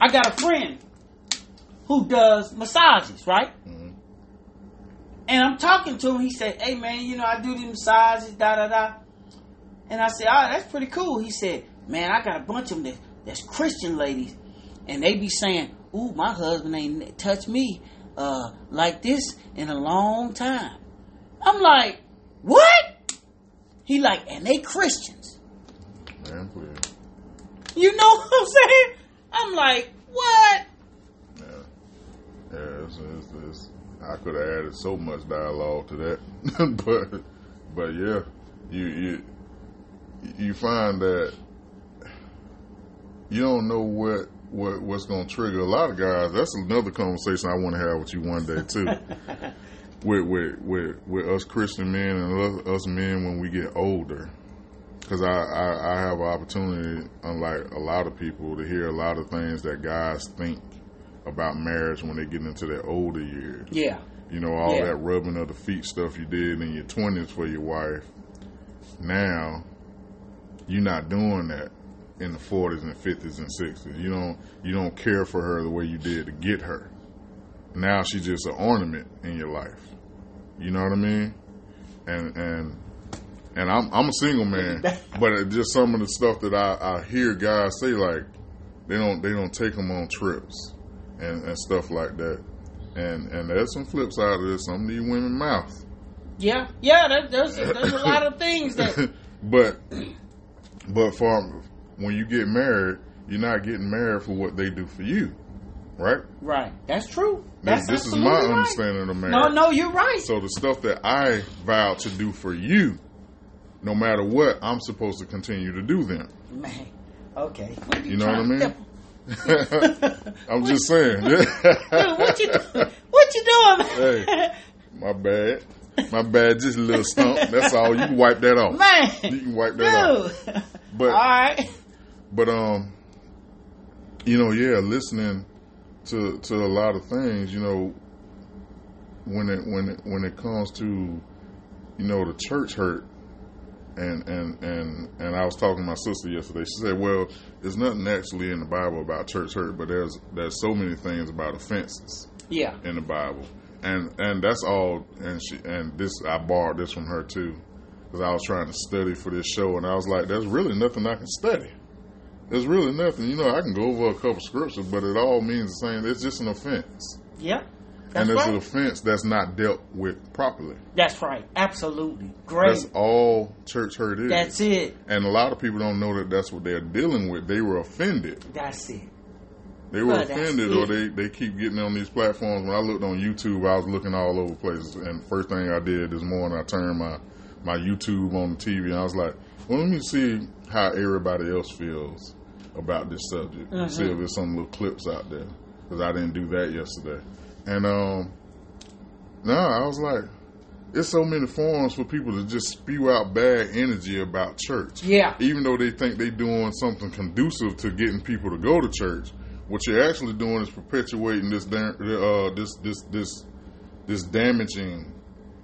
[SPEAKER 2] I got a friend who does massages, right?
[SPEAKER 1] Mhm.
[SPEAKER 2] And I'm talking to him. He said, "Hey, man, you know I do these massages, da da da." And I said, "Oh, that's pretty cool." He said, "Man, I got a bunch of them that, that's Christian ladies, and they be saying, "Ooh, my husband ain't touched me uh, like this in a long time." I'm like, "What?" He like, and they Christians.
[SPEAKER 1] Man, please.
[SPEAKER 2] You know what I'm saying? I'm like, what?
[SPEAKER 1] Yeah. Yeah, it's, it's, it's, I could have added so much dialogue to that, but but yeah, you you you find that you don't know what what what's going to trigger a lot of guys. That's another conversation I want to have with you one day too. with with with with us Christian men and us, us men when we get older. Because I, I, I have an opportunity, unlike a lot of people, to hear a lot of things that guys think about marriage when they get into their older years.
[SPEAKER 2] Yeah.
[SPEAKER 1] You know, all
[SPEAKER 2] Yeah.
[SPEAKER 1] that rubbing of the feet stuff you did in your 20s for your wife. Now, you're not doing that in the 40s and 50s and 60s. You don't you don't care for her the way you did to get her. Now she's just an ornament in your life. You know what I mean? And and and I'm I'm a single man, but just some of the stuff that I, I hear guys say like they don't they don't take them on trips and, and stuff like that. And and there's some flip side of this. Some of these women mouth.
[SPEAKER 2] Yeah. Yeah, there, there's, there's a lot of things that.
[SPEAKER 1] but but for when you get married, you're not getting married for what they do for you, right?
[SPEAKER 2] Right. That's true.
[SPEAKER 1] This,
[SPEAKER 2] That's
[SPEAKER 1] this is my
[SPEAKER 2] right.
[SPEAKER 1] understanding of marriage.
[SPEAKER 2] No, no, you're right.
[SPEAKER 1] So the stuff that I vow to do for you, no matter what, I'm supposed to continue to do them.
[SPEAKER 2] Man. Okay.
[SPEAKER 1] You know what I mean? I'm just saying.
[SPEAKER 2] Dude, what you? What you doing?
[SPEAKER 1] Hey. my bad. My bad. Just a little stump. That's all. You can wipe that off.
[SPEAKER 2] Man.
[SPEAKER 1] You can wipe that off. But
[SPEAKER 2] All right.
[SPEAKER 1] But um, you know, yeah, listening to to a lot of things, you know, when it when it when it comes to you know the church hurt and and and and I was talking to my sister yesterday. She said, "Well, there's nothing actually in the Bible about church hurt, but there's there's so many things about offenses
[SPEAKER 2] Yeah.
[SPEAKER 1] in the Bible, and and that's all." And she and this I borrowed this from her too, because I was trying to study for this show, and I was like, "There's really nothing I can study. There's really nothing. You know, I can go over a couple scriptures, but it all means the same. It's just an offense,
[SPEAKER 2] Yep. That's
[SPEAKER 1] and it's an
[SPEAKER 2] right.
[SPEAKER 1] offense that's not dealt with properly.
[SPEAKER 2] That's right. Absolutely. Great.
[SPEAKER 1] That's all church hurt is."
[SPEAKER 2] That's it.
[SPEAKER 1] And a lot of people don't know that that's what they're dealing with. They were offended.
[SPEAKER 2] That's it.
[SPEAKER 1] They were offended, or they, they keep getting on these platforms. When I looked on YouTube, I was looking all over places. And first thing I did this morning, I turned my, my YouTube on the TV, and I was like, well, let me see how everybody else feels about this subject.
[SPEAKER 2] Mhm.
[SPEAKER 1] See if there's some little clips out there. Because I didn't do that yesterday. And um, no, I was like, there's so many forums for people to just spew out bad energy about church
[SPEAKER 2] Yeah.
[SPEAKER 1] even though they think they're doing something conducive to getting people to go to church, what you're actually doing is perpetuating this uh, this this this this damaging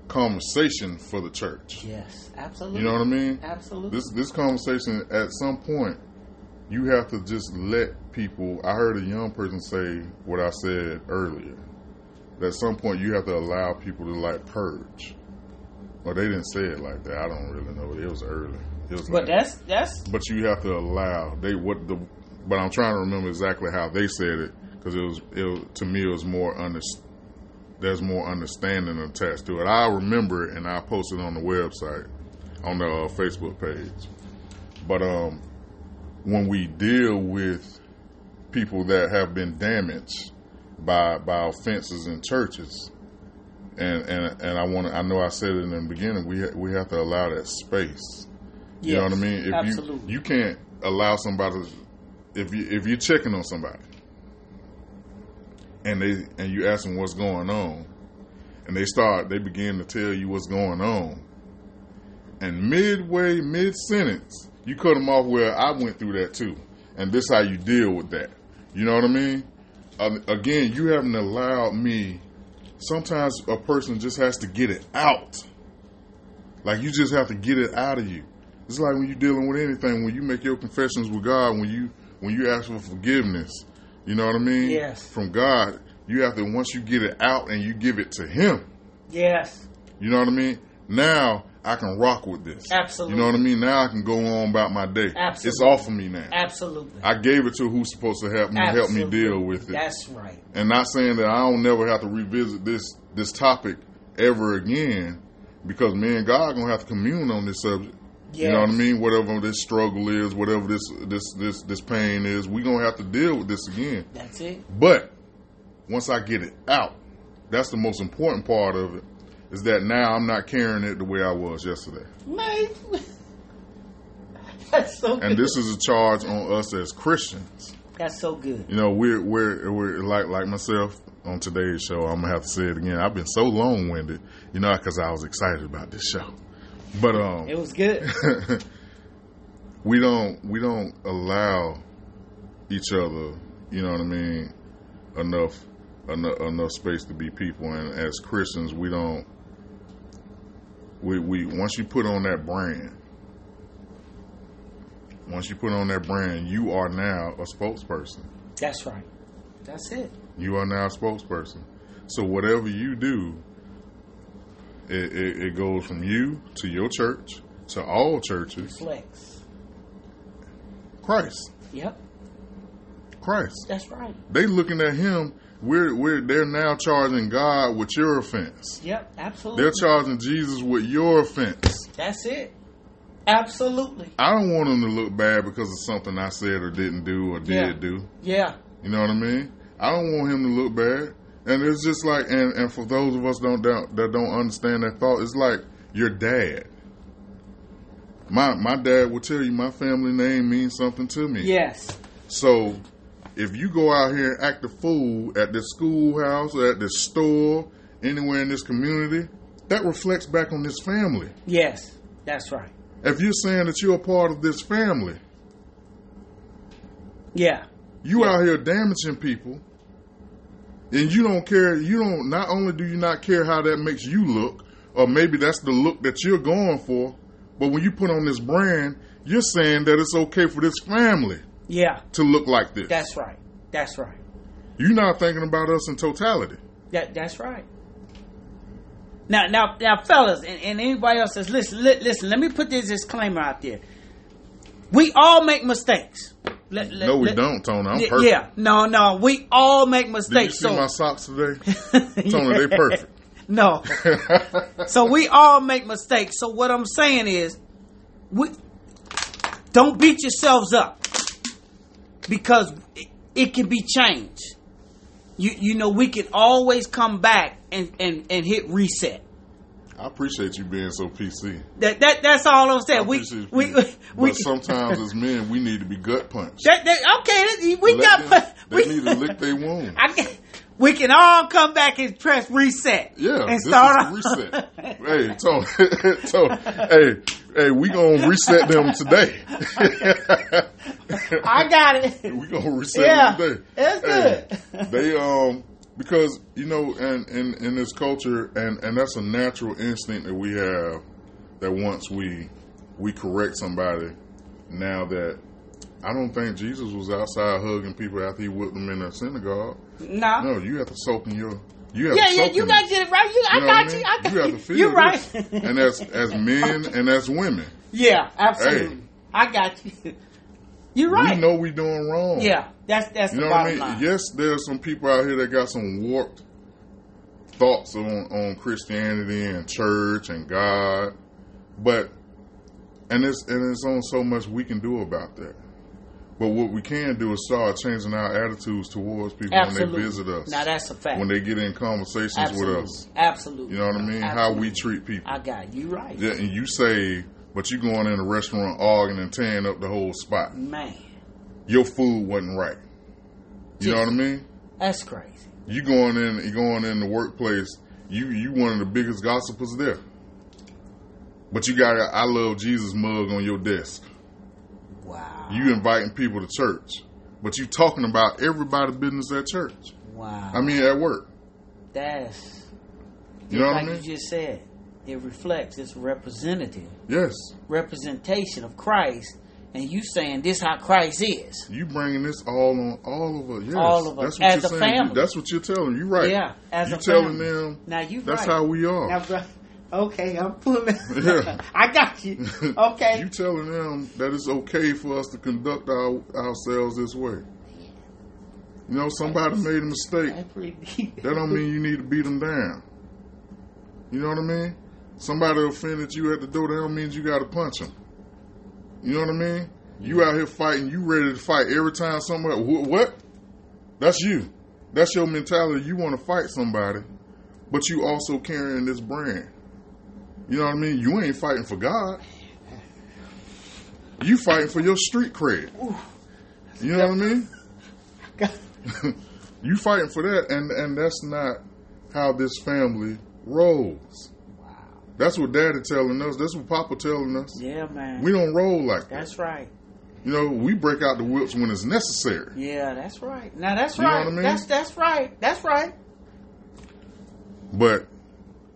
[SPEAKER 1] conversation for the church.
[SPEAKER 2] Yes. Absolutely.
[SPEAKER 1] You know what I mean?
[SPEAKER 2] Absolutely.
[SPEAKER 1] This this conversation at some point you have to just let people. I heard a young person say what I said earlier. That at some point you have to allow people to like purge. Well, they didn't say it like that. I don't really know. It was early. It was
[SPEAKER 2] but
[SPEAKER 1] like,
[SPEAKER 2] that's that's
[SPEAKER 1] but you have to allow they what the but I'm trying to remember exactly how they said it because it was it to me it was more under there's more understanding attached to it. I remember it and I posted on the website on the uh, Facebook page. But um, when we deal with people that have been damaged by by offenses in churches, and and and I want I know I said it in the beginning. We ha- we have to allow that space. You know what I mean? If
[SPEAKER 2] absolutely.
[SPEAKER 1] you you can't allow somebody if you if you're checking on somebody and they and you ask them what's going on and they start they begin to tell you what's going on and midway mid sentence you cut them off where I went through that too and this how you deal with that. You know what I mean? Again, you haven't allowed me. Sometimes a person just has to get it out. Like you just have to get it out of you. It's like when you're dealing with anything. When you make your confessions with God, when you when you ask for forgiveness, you know what I mean?
[SPEAKER 2] Yes.
[SPEAKER 1] From God, you have to once you get it out and you give it to Him.
[SPEAKER 2] yes.
[SPEAKER 1] You know what I mean? Now I can rock with this.
[SPEAKER 2] Absolutely.
[SPEAKER 1] You know what I mean? Now I can go on about my day.
[SPEAKER 2] Absolutely.
[SPEAKER 1] It's off of me now.
[SPEAKER 2] Absolutely.
[SPEAKER 1] I gave it to who's supposed to help me help me deal with it.
[SPEAKER 2] That's right.
[SPEAKER 1] and not saying that I don't never have to revisit this this topic ever again because me and God gonna have to commune on this subject. You know what I mean? Whatever this struggle is, whatever this this this this pain is, we gonna have to deal with this again.
[SPEAKER 2] That's it.
[SPEAKER 1] But once I get it out, that's the most important part of it. Is that now I'm not carrying it the way I was yesterday.
[SPEAKER 2] Man. That's so good.
[SPEAKER 1] And this is a charge on us as Christians.
[SPEAKER 2] That's so good.
[SPEAKER 1] You know, we're we're we're like like myself on today's show. I'm gonna have to say it again. I've been so long winded, you know, because I was excited about this show. But um,
[SPEAKER 2] It was good.
[SPEAKER 1] we don't we don't allow each other, you know what I mean, enough enough, enough space to be people. And as Christians, we don't. We we once you put on that brand, once you put on that brand, you are now a spokesperson.
[SPEAKER 2] That's right. That's it.
[SPEAKER 1] You are now a spokesperson. So whatever you do, it, it, it goes from you to your church to all churches.
[SPEAKER 2] Flex.
[SPEAKER 1] Christ,
[SPEAKER 2] Yep.
[SPEAKER 1] Christ.
[SPEAKER 2] That's right.
[SPEAKER 1] They looking at him. We're we're they're now charging God with your offense.
[SPEAKER 2] Yep. Absolutely.
[SPEAKER 1] They're charging Jesus with your offense.
[SPEAKER 2] That's it. Absolutely.
[SPEAKER 1] I don't want them to look bad because of something I said or didn't do or did
[SPEAKER 2] Yeah.
[SPEAKER 1] do.
[SPEAKER 2] Yeah.
[SPEAKER 1] You know what I mean? I don't want him to look bad. And it's just like, and, and for those of us don't, don't that don't understand that thought, it's like your dad. My my dad will tell you my family name means something to me.
[SPEAKER 2] Yes.
[SPEAKER 1] So if you go out here and act a fool at this schoolhouse or at this store, anywhere in this community, that reflects back on this family.
[SPEAKER 2] Yes. That's right.
[SPEAKER 1] If you're saying that you're a part of this family,
[SPEAKER 2] Yeah.
[SPEAKER 1] You out here damaging people, and you don't care. You don't. Not only do you not care how that makes you look, or maybe that's the look that you're going for, but when you put on this brand, you're saying that it's okay for this family
[SPEAKER 2] Yeah,
[SPEAKER 1] to look like this.
[SPEAKER 2] that's right. That's right.
[SPEAKER 1] You're not thinking about us in totality.
[SPEAKER 2] That that's right. Now, now, now, fellas, and, and anybody else says, listen, li- listen. Let me put this disclaimer out there. We all make mistakes. Let- let-
[SPEAKER 1] no, we
[SPEAKER 2] let-
[SPEAKER 1] don't, Tony. I'm
[SPEAKER 2] Yeah,
[SPEAKER 1] perfect.
[SPEAKER 2] Yeah, no, no, we all make mistakes.
[SPEAKER 1] Did you see
[SPEAKER 2] so
[SPEAKER 1] my socks today? Tony, they perfect.
[SPEAKER 2] No, so we all make mistakes. So what I'm saying is, we don't beat yourselves up because it, it can be changed. You you know we can always come back and and and hit reset.
[SPEAKER 1] I appreciate you being so PC.
[SPEAKER 2] That that that's all I'm saying. We we we,
[SPEAKER 1] but sometimes as men, we need to be gut punched.
[SPEAKER 2] that, that, okay. We
[SPEAKER 1] Let
[SPEAKER 2] got
[SPEAKER 1] them-
[SPEAKER 2] we,
[SPEAKER 1] they need to lick their wound.
[SPEAKER 2] I we can all come back and press reset.
[SPEAKER 1] Yeah,
[SPEAKER 2] and start off-
[SPEAKER 1] reset. hey, Tony, Tony, hey, hey, we gonna reset them today.
[SPEAKER 2] I got it.
[SPEAKER 1] we gonna reset
[SPEAKER 2] Yeah,
[SPEAKER 1] them today.
[SPEAKER 2] that's
[SPEAKER 1] Hey,
[SPEAKER 2] good.
[SPEAKER 1] they um because you know, and in, in this culture, and and that's a natural instinct that we have. That once we we correct somebody, now that I don't think Jesus was outside hugging people after he whipped them in the synagogue.
[SPEAKER 2] No.
[SPEAKER 1] No, you have to soak in your. You have
[SPEAKER 2] Yeah, yeah, you got to get it right. You, I
[SPEAKER 1] You know what
[SPEAKER 2] got
[SPEAKER 1] I
[SPEAKER 2] you.
[SPEAKER 1] mean?
[SPEAKER 2] I got
[SPEAKER 1] You have to feel
[SPEAKER 2] You're right.
[SPEAKER 1] and as as men and as women,
[SPEAKER 2] yeah, absolutely.
[SPEAKER 1] Hey.
[SPEAKER 2] I got you. You're right.
[SPEAKER 1] we know we're doing wrong.
[SPEAKER 2] Yeah, that's that's
[SPEAKER 1] You
[SPEAKER 2] the
[SPEAKER 1] know what I mean?
[SPEAKER 2] line.
[SPEAKER 1] Yes, there's some people out here that got some warped thoughts on, on Christianity and church and God, but and it's and it's on so much we can do about that. But what we can do is start changing our attitudes towards people
[SPEAKER 2] Absolutely.
[SPEAKER 1] when they visit us,
[SPEAKER 2] Now that's a fact.
[SPEAKER 1] when they get in conversations
[SPEAKER 2] Absolutely.
[SPEAKER 1] with us.
[SPEAKER 2] Absolutely.
[SPEAKER 1] You know what I mean? How we treat people.
[SPEAKER 2] I got you. You right.
[SPEAKER 1] Yeah, and you say, but you going in a restaurant arguing and tearing up the whole spot.
[SPEAKER 2] Man,
[SPEAKER 1] Your food wasn't right. You know what I mean?
[SPEAKER 2] that's crazy.
[SPEAKER 1] You going in, you going in the workplace. You you one of the biggest gossipers there. But you got a I love Jesus mug on your desk. You inviting people to church, but you talking about everybody business at church.
[SPEAKER 2] wow.
[SPEAKER 1] I mean at work.
[SPEAKER 2] that's
[SPEAKER 1] You know what
[SPEAKER 2] like
[SPEAKER 1] I mean?
[SPEAKER 2] you just said. It reflects. It's representative
[SPEAKER 1] Yes.
[SPEAKER 2] representation of Christ, and you saying this how Christ is.
[SPEAKER 1] You bringing this all on all of us. Yes.
[SPEAKER 2] All of us,
[SPEAKER 1] That's what
[SPEAKER 2] as
[SPEAKER 1] you're
[SPEAKER 2] a
[SPEAKER 1] saying.
[SPEAKER 2] family.
[SPEAKER 1] That's what you're telling. You right.
[SPEAKER 2] Yeah, as
[SPEAKER 1] you
[SPEAKER 2] a
[SPEAKER 1] telling
[SPEAKER 2] family.
[SPEAKER 1] them
[SPEAKER 2] Now you
[SPEAKER 1] that's
[SPEAKER 2] right.
[SPEAKER 1] how we are.
[SPEAKER 2] Now, bro, okay, I'm pulling.
[SPEAKER 1] Yeah.
[SPEAKER 2] I got you. Okay.
[SPEAKER 1] you telling them that it's okay for us to conduct our, ourselves this way. You know, somebody made a mistake.
[SPEAKER 2] That's pretty deep.
[SPEAKER 1] That don't mean you need to beat them down. You know what I mean? Somebody offended you at the door. That don't mean you got to punch them. You know what I mean? You out here fighting. You ready to fight every time somebody. wh- What? That's you. That's your mentality. You want to fight somebody, but you also carrying this brand. You know what I mean? You ain't fighting for God. You fighting for your street cred. You know what I mean? you fighting for that, and and that's not how this family rolls. That's what Daddy telling us. That's what Papa telling us.
[SPEAKER 2] yeah, man.
[SPEAKER 1] We don't roll like that.
[SPEAKER 2] that's right.
[SPEAKER 1] You know, we break out the whips when it's necessary.
[SPEAKER 2] Yeah, that's right. Now that's
[SPEAKER 1] You know
[SPEAKER 2] right.
[SPEAKER 1] what I mean?
[SPEAKER 2] That's that's right. That's right.
[SPEAKER 1] But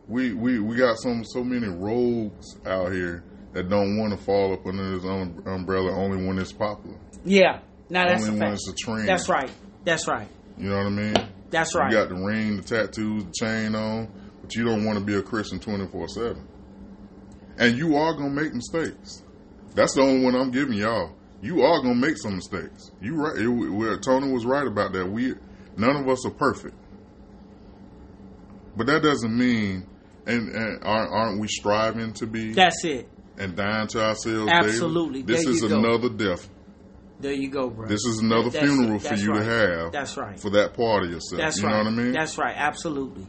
[SPEAKER 1] we we we got some so many rogues out here that don't want to fall up under this um, umbrella only when it's popular.
[SPEAKER 2] Yeah. Now that's
[SPEAKER 1] only when
[SPEAKER 2] fact.
[SPEAKER 1] it's a trend.
[SPEAKER 2] That's right. That's right.
[SPEAKER 1] You know what I mean?
[SPEAKER 2] That's right.
[SPEAKER 1] You got the ring, the tattoos, the chain on, but you don't want to be a Christian twenty four seven. And you are gonna make mistakes. That's the only one I'm giving y'all. You are gonna make some mistakes. You right. It, where Tony was right about that. We none of us are perfect, but that doesn't mean. And, and aren't, aren't we striving to be
[SPEAKER 2] That's it.
[SPEAKER 1] and dying to ourselves?
[SPEAKER 2] Absolutely.
[SPEAKER 1] Daily? This
[SPEAKER 2] There
[SPEAKER 1] is
[SPEAKER 2] you go.
[SPEAKER 1] another death.
[SPEAKER 2] There you go, bro.
[SPEAKER 1] This is another
[SPEAKER 2] That's
[SPEAKER 1] funeral for you
[SPEAKER 2] right.
[SPEAKER 1] to have.
[SPEAKER 2] That's right.
[SPEAKER 1] For that part of yourself.
[SPEAKER 2] That's
[SPEAKER 1] you
[SPEAKER 2] right.
[SPEAKER 1] know what I mean?
[SPEAKER 2] That's right. Absolutely.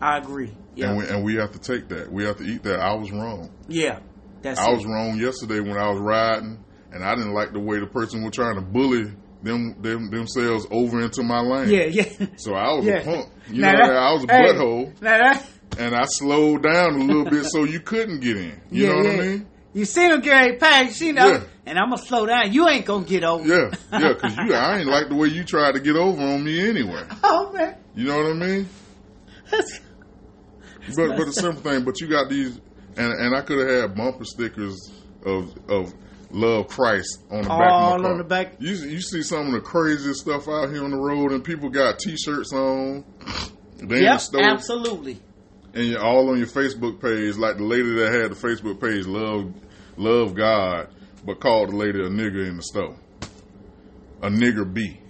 [SPEAKER 2] I agree. Yeah.
[SPEAKER 1] And we and we have to take that. We have to eat that. I was wrong.
[SPEAKER 2] yeah. That's
[SPEAKER 1] I
[SPEAKER 2] it.
[SPEAKER 1] was wrong yesterday when I was riding, and I didn't like the way the person was trying to bully them, them themselves over into my lane.
[SPEAKER 2] Yeah, yeah.
[SPEAKER 1] So I was
[SPEAKER 2] Yeah.
[SPEAKER 1] a punk. You
[SPEAKER 2] Now
[SPEAKER 1] know,
[SPEAKER 2] that-
[SPEAKER 1] that I was a
[SPEAKER 2] hey,
[SPEAKER 1] butthole,
[SPEAKER 2] Now that,
[SPEAKER 1] and I slowed down a little bit so you couldn't get in. You
[SPEAKER 2] yeah,
[SPEAKER 1] know what
[SPEAKER 2] yeah.
[SPEAKER 1] I mean?
[SPEAKER 2] You see him get pass, you know,
[SPEAKER 1] Yeah.
[SPEAKER 2] and I'm gonna slow down. You ain't gonna get over.
[SPEAKER 1] Yeah, yeah, because you, I ain't like the way you tried to get over on me anyway.
[SPEAKER 2] Oh man,
[SPEAKER 1] You know what I mean?
[SPEAKER 2] That's-
[SPEAKER 1] But but the simple thing, but you got these, and and I could have had bumper stickers of of love Christ on the back of
[SPEAKER 2] All
[SPEAKER 1] my car.
[SPEAKER 2] on the back.
[SPEAKER 1] You you see some of the craziest stuff out here on the road, and people got T-shirts on. They
[SPEAKER 2] yep, absolutely.
[SPEAKER 1] And you're all on your Facebook page, like the lady that had the Facebook page, love love God, but called the lady a nigger in the store, a nigger B.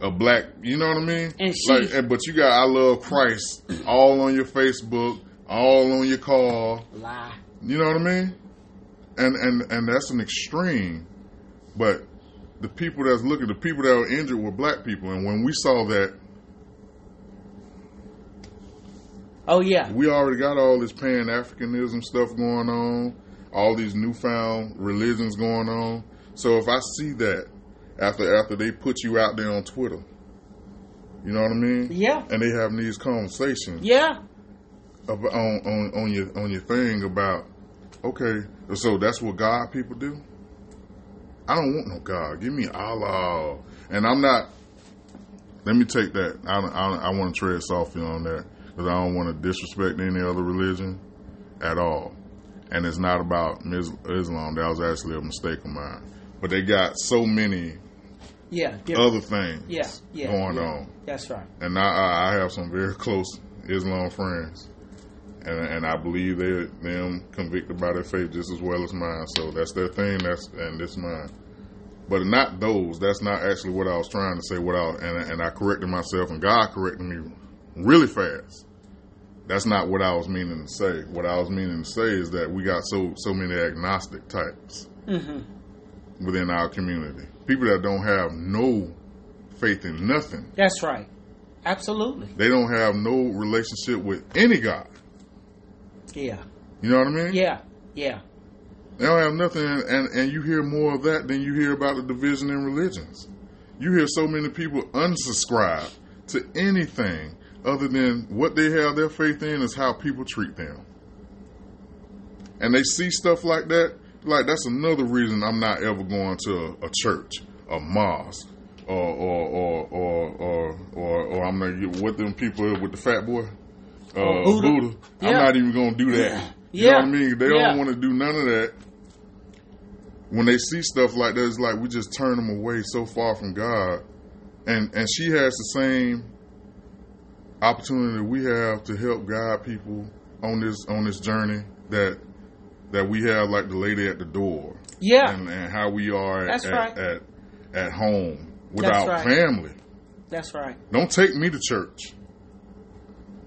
[SPEAKER 1] A black, you know what I mean?
[SPEAKER 2] And she-
[SPEAKER 1] like, but you got I love Christ all on your Facebook, all on your car.
[SPEAKER 2] Lie.
[SPEAKER 1] You know what I mean? And and and that's an extreme. But the people that's looking, the people that were injured were black people, and when we saw that,
[SPEAKER 2] Oh yeah,
[SPEAKER 1] we already got all this Pan Africanism stuff going on, all these newfound religions going on. So if I see that after after they put you out there on Twitter, you know what I mean?
[SPEAKER 2] yeah,
[SPEAKER 1] And they having these conversations
[SPEAKER 2] yeah.
[SPEAKER 1] about, on on on your on your thing about okay, so that's what God people do. I don't want no God. Give me Allah, and I'm not. Let me take that. I I, I want to tread softly on that because I don't want to disrespect any other religion at all. And it's not about Islam. That was actually a mistake of mine. But they got so many
[SPEAKER 2] Yeah,
[SPEAKER 1] other things
[SPEAKER 2] yeah, yeah,
[SPEAKER 1] going
[SPEAKER 2] yeah.
[SPEAKER 1] on
[SPEAKER 2] That's right.
[SPEAKER 1] and I- I, have some very close Islam friends, and and I believe they them convicted by their faith just as well as mine. So that's their thing. That's and this mine, but not those. That's not actually what I was trying to say. What I and and I corrected myself, and God corrected me really fast. That's not what I was meaning to say. What I was meaning to say is that we got so so many agnostic types
[SPEAKER 2] hmm
[SPEAKER 1] within our community. People that don't have no faith in nothing.
[SPEAKER 2] That's right. Absolutely.
[SPEAKER 1] They don't have no relationship with any God.
[SPEAKER 2] Yeah,
[SPEAKER 1] You know what I mean?
[SPEAKER 2] yeah, yeah.
[SPEAKER 1] They don't have nothing, and, and you hear more of that than you hear about the division in religions. You hear so many people unsubscribe to anything other than what they have their faith in is how people treat them. And they see stuff like that, like that's another reason I'm not ever going to a, a church, a mosque, or or or or or, or, or I'm gonna get with them people with the fat boy, uh,
[SPEAKER 2] Oh, Buddha.
[SPEAKER 1] Buddha. I'm not even gonna do that. You
[SPEAKER 2] Yeah.
[SPEAKER 1] know what I mean? They
[SPEAKER 2] Yeah.
[SPEAKER 1] don't want to do none of that. When they see stuff like that, it's like we just turn them away so far from God. And and she has the same opportunity we have to help guide people on this on this journey that that we have, like the lady at the door,
[SPEAKER 2] Yeah,
[SPEAKER 1] and, and how we are at
[SPEAKER 2] right.
[SPEAKER 1] at, at home with
[SPEAKER 2] That's
[SPEAKER 1] our
[SPEAKER 2] right.
[SPEAKER 1] family.
[SPEAKER 2] that's right.
[SPEAKER 1] Don't take me to church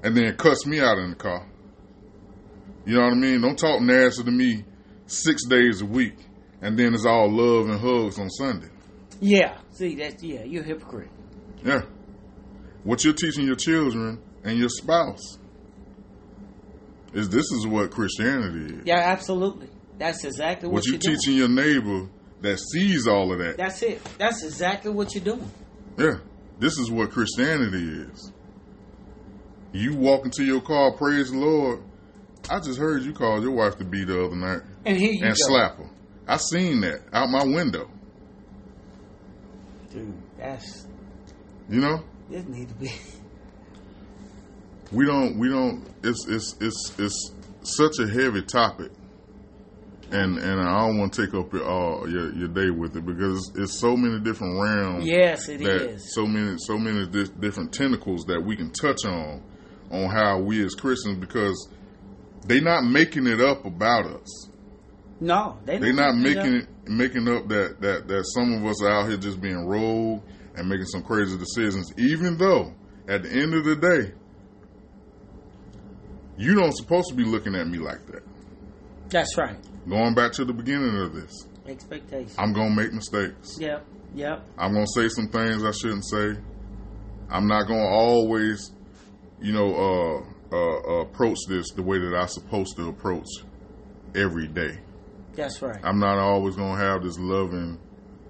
[SPEAKER 1] and then cuss me out in the car. You know what I mean? Don't talk nasty to me six days a week and then it's all love and hugs on Sunday.
[SPEAKER 2] Yeah. See, that's yeah. You're a hypocrite.
[SPEAKER 1] Yeah. What you're teaching your children and your spouse is this is what Christianity is.
[SPEAKER 2] Yeah, absolutely. That's exactly what,
[SPEAKER 1] what you're
[SPEAKER 2] you're
[SPEAKER 1] teaching your neighbor that sees all of that.
[SPEAKER 2] That's it. That's exactly what you're doing.
[SPEAKER 1] Yeah. This is what Christianity is. You walk into your car, praise the Lord. I just heard you called your wife to be the other night
[SPEAKER 2] And here you
[SPEAKER 1] and
[SPEAKER 2] go.
[SPEAKER 1] slap her. I seen that out my window.
[SPEAKER 2] Dude, that's
[SPEAKER 1] You know?
[SPEAKER 2] This need to be.
[SPEAKER 1] We don't we don't it's it's it's it's such a heavy topic. And and I don't want to take up your uh, your, your day with it because it's so many different realms
[SPEAKER 2] yes, it is.
[SPEAKER 1] so many so many di- different tentacles that we can touch on on how we as Christians because they're not making it up about us.
[SPEAKER 2] No, they
[SPEAKER 1] They're not
[SPEAKER 2] making
[SPEAKER 1] making
[SPEAKER 2] up.
[SPEAKER 1] it making up that that that some of us are out here just being rogue and making some crazy decisions. Even though at the end of the day, you don't supposed to be looking at me like that.
[SPEAKER 2] That's right.
[SPEAKER 1] Going back to the beginning of this,
[SPEAKER 2] Expectation.
[SPEAKER 1] I'm gonna make mistakes.
[SPEAKER 2] Yep. Yep.
[SPEAKER 1] I'm gonna say some things I shouldn't say. I'm not gonna always, you know, uh, uh, approach this the way that I'm supposed to approach every day.
[SPEAKER 2] That's right.
[SPEAKER 1] I'm not always gonna have this loving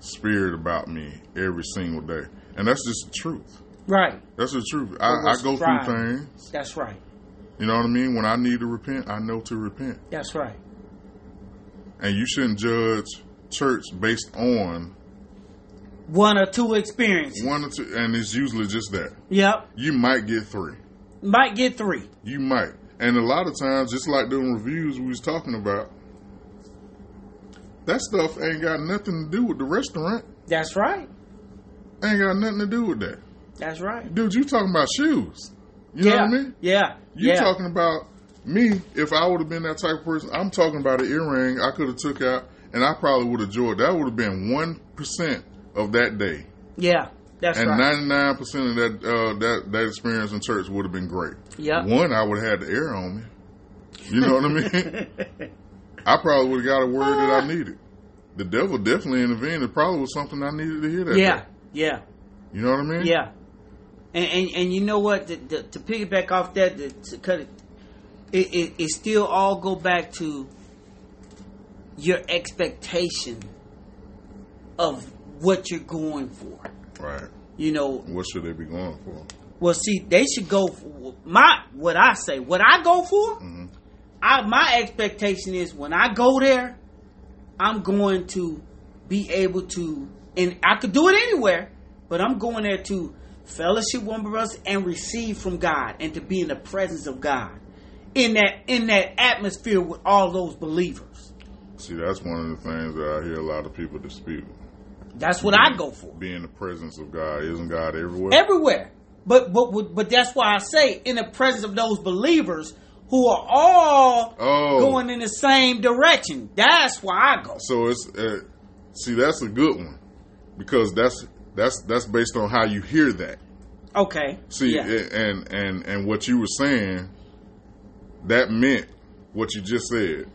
[SPEAKER 1] spirit about me every single day, and that's just the truth.
[SPEAKER 2] Right.
[SPEAKER 1] That's the truth. I, I go through things.
[SPEAKER 2] That's right.
[SPEAKER 1] You know what I mean? When I need to repent, I know to repent.
[SPEAKER 2] That's right.
[SPEAKER 1] and you shouldn't judge church based on
[SPEAKER 2] One or two experiences.
[SPEAKER 1] one or two, and it's usually just that.
[SPEAKER 2] Yep.
[SPEAKER 1] You might get three.
[SPEAKER 2] Might get three.
[SPEAKER 1] You might. And a lot of times, just like doing reviews we was talking about, that stuff ain't got nothing to do with the restaurant.
[SPEAKER 2] That's right.
[SPEAKER 1] Ain't got nothing to do with that.
[SPEAKER 2] That's right.
[SPEAKER 1] Dude, you talking about shoes. You
[SPEAKER 2] yeah.
[SPEAKER 1] know what I mean?
[SPEAKER 2] Yeah.
[SPEAKER 1] You
[SPEAKER 2] yeah.
[SPEAKER 1] talking about me, if I would have been that type of person, I'm talking about an earring I could have took out and I probably would have enjoyed that would have been one percent of that day.
[SPEAKER 2] Yeah. That's right.
[SPEAKER 1] and ninety nine percent of that uh, that that experience in church would have been great.
[SPEAKER 2] Yep.
[SPEAKER 1] One, I would have had the air on me. You know what I mean? I probably would have got a word that I needed. The devil definitely intervened. It probably was something I needed to hear that
[SPEAKER 2] yeah.
[SPEAKER 1] day.
[SPEAKER 2] Yeah.
[SPEAKER 1] You know what I mean?
[SPEAKER 2] Yeah. And, and and you know what? The, the, to piggyback off that, the, to cut it, it, it, it still all go back to your expectation of what you're going for.
[SPEAKER 1] Right.
[SPEAKER 2] You know,
[SPEAKER 1] What should they be going for?
[SPEAKER 2] well, see, they should go for my what I say. What I go for,
[SPEAKER 1] Mhm.
[SPEAKER 2] I my expectation is when I go there, I'm going to be able to, and I could do it anywhere, but I'm going there to fellowship with my brothers and receive from God and to be in the presence of God in that in that atmosphere with all those believers.
[SPEAKER 1] See, that's one of the things that I hear a lot of people dispute.
[SPEAKER 2] That's what I go for.
[SPEAKER 1] Be in the presence of God. Isn't God everywhere?
[SPEAKER 2] everywhere. But but but that's why I say in the presence of those believers who are all
[SPEAKER 1] Oh.
[SPEAKER 2] going in the same direction. That's why I go.
[SPEAKER 1] So it's uh, see that's a good one because that's that's that's based on how you hear that.
[SPEAKER 2] Okay.
[SPEAKER 1] See,
[SPEAKER 2] Yeah.
[SPEAKER 1] and and and what you were saying that meant what you just said,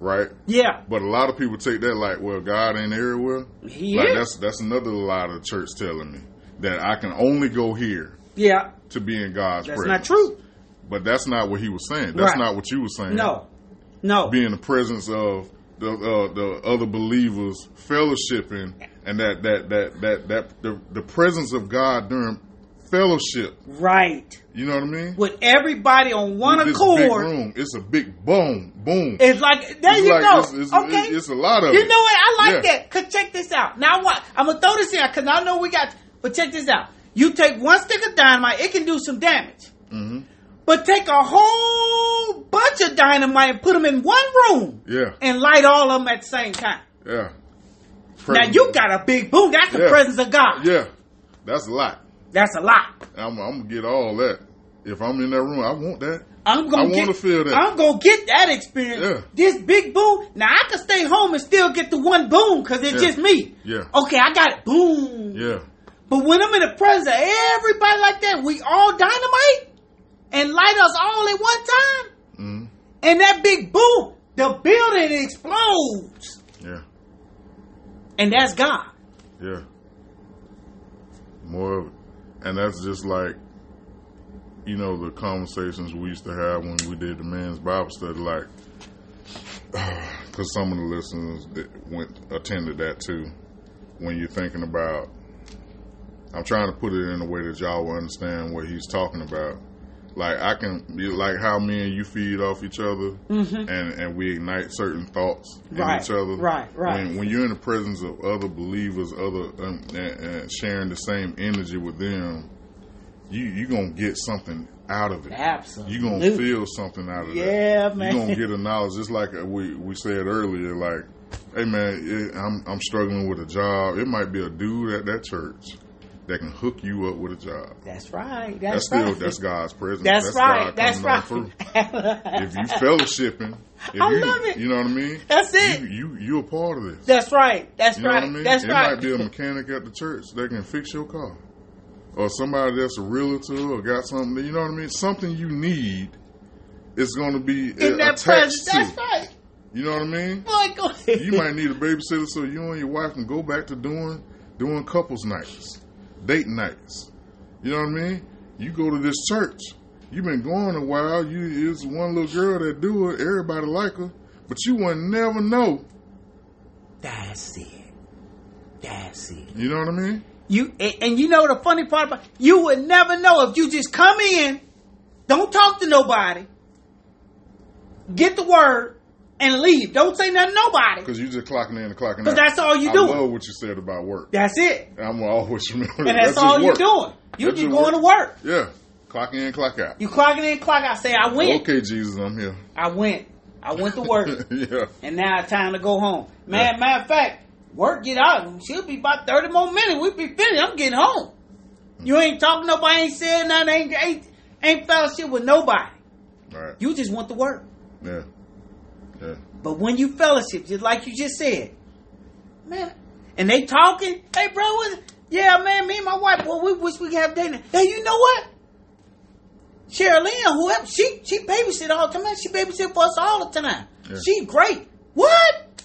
[SPEAKER 1] right?
[SPEAKER 2] yeah.
[SPEAKER 1] But a lot of people take that like, well, God ain't everywhere.
[SPEAKER 2] He
[SPEAKER 1] like
[SPEAKER 2] is.
[SPEAKER 1] that's that's another lie of the church telling me that I can only go here
[SPEAKER 2] Yeah.
[SPEAKER 1] to be in God's
[SPEAKER 2] That's
[SPEAKER 1] presence.
[SPEAKER 2] not true.
[SPEAKER 1] But that's not what he was saying. That's
[SPEAKER 2] Right.
[SPEAKER 1] not what you were saying.
[SPEAKER 2] No. No.
[SPEAKER 1] be in the presence of the uh, the other believers fellowshipping and that that that that that the, the presence of God during fellowship.
[SPEAKER 2] Right.
[SPEAKER 1] You know what I mean?
[SPEAKER 2] With everybody on one
[SPEAKER 1] With
[SPEAKER 2] accord.
[SPEAKER 1] room, it's a big boom, boom.
[SPEAKER 2] It's like there
[SPEAKER 1] It's
[SPEAKER 2] you
[SPEAKER 1] like-
[SPEAKER 2] go.
[SPEAKER 1] It's, it's,
[SPEAKER 2] okay.
[SPEAKER 1] it's, a lot of
[SPEAKER 2] you
[SPEAKER 1] it.
[SPEAKER 2] know what? I like
[SPEAKER 1] Yeah.
[SPEAKER 2] that. Cause check this out. Now what? I'm gonna throw this in because I know we got. But check this out. You take one stick of dynamite, it can do some damage.
[SPEAKER 1] hmm
[SPEAKER 2] But take a whole bunch of dynamite and put them in one room
[SPEAKER 1] Yeah,
[SPEAKER 2] and light all of them at the same time.
[SPEAKER 1] yeah.
[SPEAKER 2] Now you got a big boom. That's the
[SPEAKER 1] Yeah.
[SPEAKER 2] presence of God.
[SPEAKER 1] Yeah, that's a lot.
[SPEAKER 2] That's a lot.
[SPEAKER 1] I'm, I'm gonna get all that. If I'm in that room, I want that.
[SPEAKER 2] I'm gonna
[SPEAKER 1] I
[SPEAKER 2] get,
[SPEAKER 1] wanna feel that.
[SPEAKER 2] I'm gonna get that experience.
[SPEAKER 1] Yeah.
[SPEAKER 2] This big boom. Now I can stay home and still get the one boom because it's
[SPEAKER 1] Yeah.
[SPEAKER 2] just me.
[SPEAKER 1] Yeah,
[SPEAKER 2] Okay, I got it. Boom.
[SPEAKER 1] yeah,
[SPEAKER 2] But when I'm in the presence of everybody like that, we all dynamite and light us all at one time,
[SPEAKER 1] hmm
[SPEAKER 2] and that big boom, the building explodes,
[SPEAKER 1] yeah,
[SPEAKER 2] and that's God.
[SPEAKER 1] yeah. More of it, and that's just like you know the conversations we used to have when we did the men's Bible study, like because some of the listeners that went attended that too. When you're thinking about, I'm trying to put it in a way that y'all will understand what he's talking about. Like I can, like how me and you feed off each other, and and we ignite certain thoughts in
[SPEAKER 2] Mm-hmm.
[SPEAKER 1] Each other.
[SPEAKER 2] right, right.
[SPEAKER 1] When, when you're in the presence of other believers, other um, and, and sharing the same energy with them, you you gonna get something out of it.
[SPEAKER 2] Absolutely.
[SPEAKER 1] You gonna feel something out of it.
[SPEAKER 2] Yeah,
[SPEAKER 1] that.
[SPEAKER 2] man.
[SPEAKER 1] You gonna get a knowledge, just like we we said earlier. Like, hey man, it, I'm I'm struggling with a job. It might be a dude at that church that can hook you up with a job.
[SPEAKER 2] That's right.
[SPEAKER 1] That's,
[SPEAKER 2] That's,
[SPEAKER 1] still
[SPEAKER 2] right.
[SPEAKER 1] that's God's presence.
[SPEAKER 2] That's, right.
[SPEAKER 1] God
[SPEAKER 2] That's right.
[SPEAKER 1] If you fellowshipping, if
[SPEAKER 2] I
[SPEAKER 1] you,
[SPEAKER 2] love it.
[SPEAKER 1] You know what I mean?
[SPEAKER 2] That's it.
[SPEAKER 1] You you you a part of this.
[SPEAKER 2] That's right. That's
[SPEAKER 1] You know
[SPEAKER 2] right.
[SPEAKER 1] what I mean?
[SPEAKER 2] That's
[SPEAKER 1] it
[SPEAKER 2] right.
[SPEAKER 1] might be a mechanic at the church that can fix your car. Or somebody that's a realtor or got something, you know what I mean? Something you need is going to be
[SPEAKER 2] in that presence.
[SPEAKER 1] to.
[SPEAKER 2] That's right.
[SPEAKER 1] You know what I mean?
[SPEAKER 2] Boy.
[SPEAKER 1] You might need a babysitter so you and your wife can go back to doing doing couples nights, date nights. You know what I mean? You go to this church. You've been going a while. You is one little girl that do it. Everybody like her, but you would never know.
[SPEAKER 2] That's it. That's it.
[SPEAKER 1] You know what I mean?
[SPEAKER 2] You and, and you know the funny part about you would never know if you just come in, don't talk to nobody, get the word, and leave. Don't say nothing to nobody.
[SPEAKER 1] Because you just clocking in and clocking out.
[SPEAKER 2] Because that's all you do.
[SPEAKER 1] I love what you said about work.
[SPEAKER 2] That's it.
[SPEAKER 1] I'm gonna always remember
[SPEAKER 2] And
[SPEAKER 1] that.
[SPEAKER 2] that's, all you're doing. You
[SPEAKER 1] That's
[SPEAKER 2] just going to work.
[SPEAKER 1] Yeah, clock in, clock out.
[SPEAKER 2] You clocking in, clock out. Say, I went.
[SPEAKER 1] Okay, Jesus, I'm here.
[SPEAKER 2] I went. I went to work.
[SPEAKER 1] yeah,
[SPEAKER 2] and now it's time to go home. Man,
[SPEAKER 1] Yeah.
[SPEAKER 2] matter of fact, work get out. She'll be about 30 more minutes. We'll be finished. I'm getting home. You ain't talking to nobody, ain't saying nothing, ain't, ain't, ain't fellowship with nobody.
[SPEAKER 1] right.
[SPEAKER 2] You just want to work.
[SPEAKER 1] Yeah.
[SPEAKER 2] But when you fellowship, just like you just said, man, and they talking, hey, bro, what, yeah, man, me and my wife, boy, we wish we could have dating. Hey, you know what? Sherilyn, whoever, she, she babysit all the time. Man, she babysit for us all the time.
[SPEAKER 1] Yeah.
[SPEAKER 2] She great. What?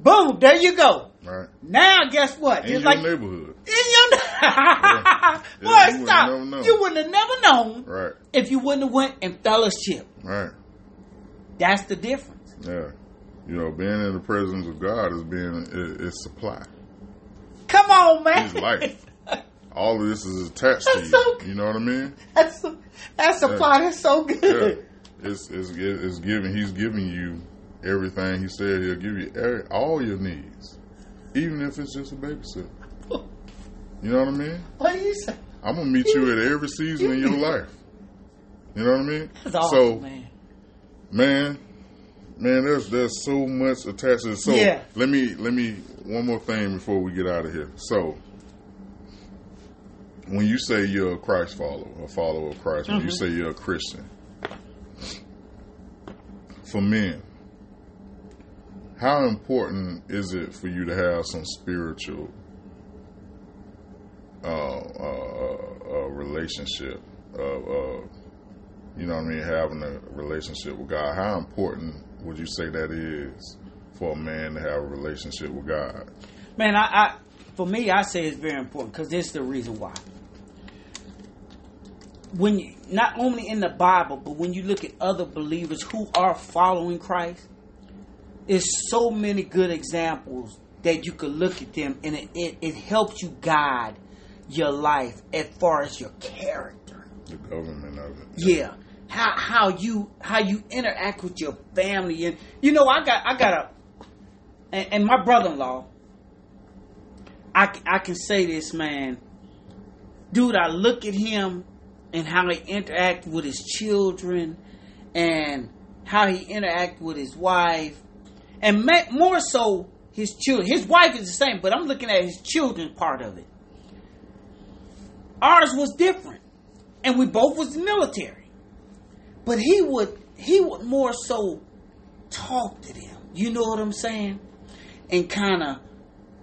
[SPEAKER 2] Boom, there you go.
[SPEAKER 1] Right.
[SPEAKER 2] Now, guess what?
[SPEAKER 1] In
[SPEAKER 2] Just
[SPEAKER 1] your
[SPEAKER 2] like in
[SPEAKER 1] neighborhood.
[SPEAKER 2] your
[SPEAKER 1] Yeah,
[SPEAKER 2] boy,
[SPEAKER 1] you wouldn't
[SPEAKER 2] stop. You wouldn't have never known
[SPEAKER 1] Right.
[SPEAKER 2] if you wouldn't have went and fellowship.
[SPEAKER 1] Right.
[SPEAKER 2] That's the difference.
[SPEAKER 1] Yeah. You know, being in the presence of God is being it's supply.
[SPEAKER 2] Come on, man.
[SPEAKER 1] It's life. All of this is attached to
[SPEAKER 2] That's
[SPEAKER 1] you.
[SPEAKER 2] so.
[SPEAKER 1] You know what I mean?
[SPEAKER 2] That's that's a
[SPEAKER 1] Yeah.
[SPEAKER 2] That's so
[SPEAKER 1] Yeah.
[SPEAKER 2] good.
[SPEAKER 1] It's it's it's giving. He's giving you everything. He said he'll give you every, all your needs, even if it's just a babysitter. You know what I mean?
[SPEAKER 2] What do you say?
[SPEAKER 1] I'm gonna meet you at every season in your life. You know what I mean?
[SPEAKER 2] That's awesome,
[SPEAKER 1] so,
[SPEAKER 2] man.
[SPEAKER 1] man, man, there's there's so much attached to this. So
[SPEAKER 2] Yeah.
[SPEAKER 1] let me let me one more thing before we get out of here. So when you say you're a Christ follower, a follower of Christ, when you
[SPEAKER 2] Mhm.
[SPEAKER 1] say you're a Christian, for men, how important is it for you to have some spiritual uh, uh, uh, relationship of, uh, you know what I mean, having a relationship with God? How important would you say that is for a man to have a relationship with God?
[SPEAKER 2] Man, I, I for me, I say it's very important because this is the reason why. When you, not only in the Bible, but when you look at other believers who are following Christ, there's so many good examples that you could look at them and it, it, it helps you guide your life as far as your character.
[SPEAKER 1] The government of it.
[SPEAKER 2] Yeah. How how you how you interact with your family. And you know I got I got a and, and my brother-in-law I, I can say this man. Dude I look at him and how he interact with his children and how he interact with his wife and more so his children. His wife is the same but I'm looking at his children part of it. Ours was different and we both was military. But he would he would more so talk to them. You know what I'm saying? And kind of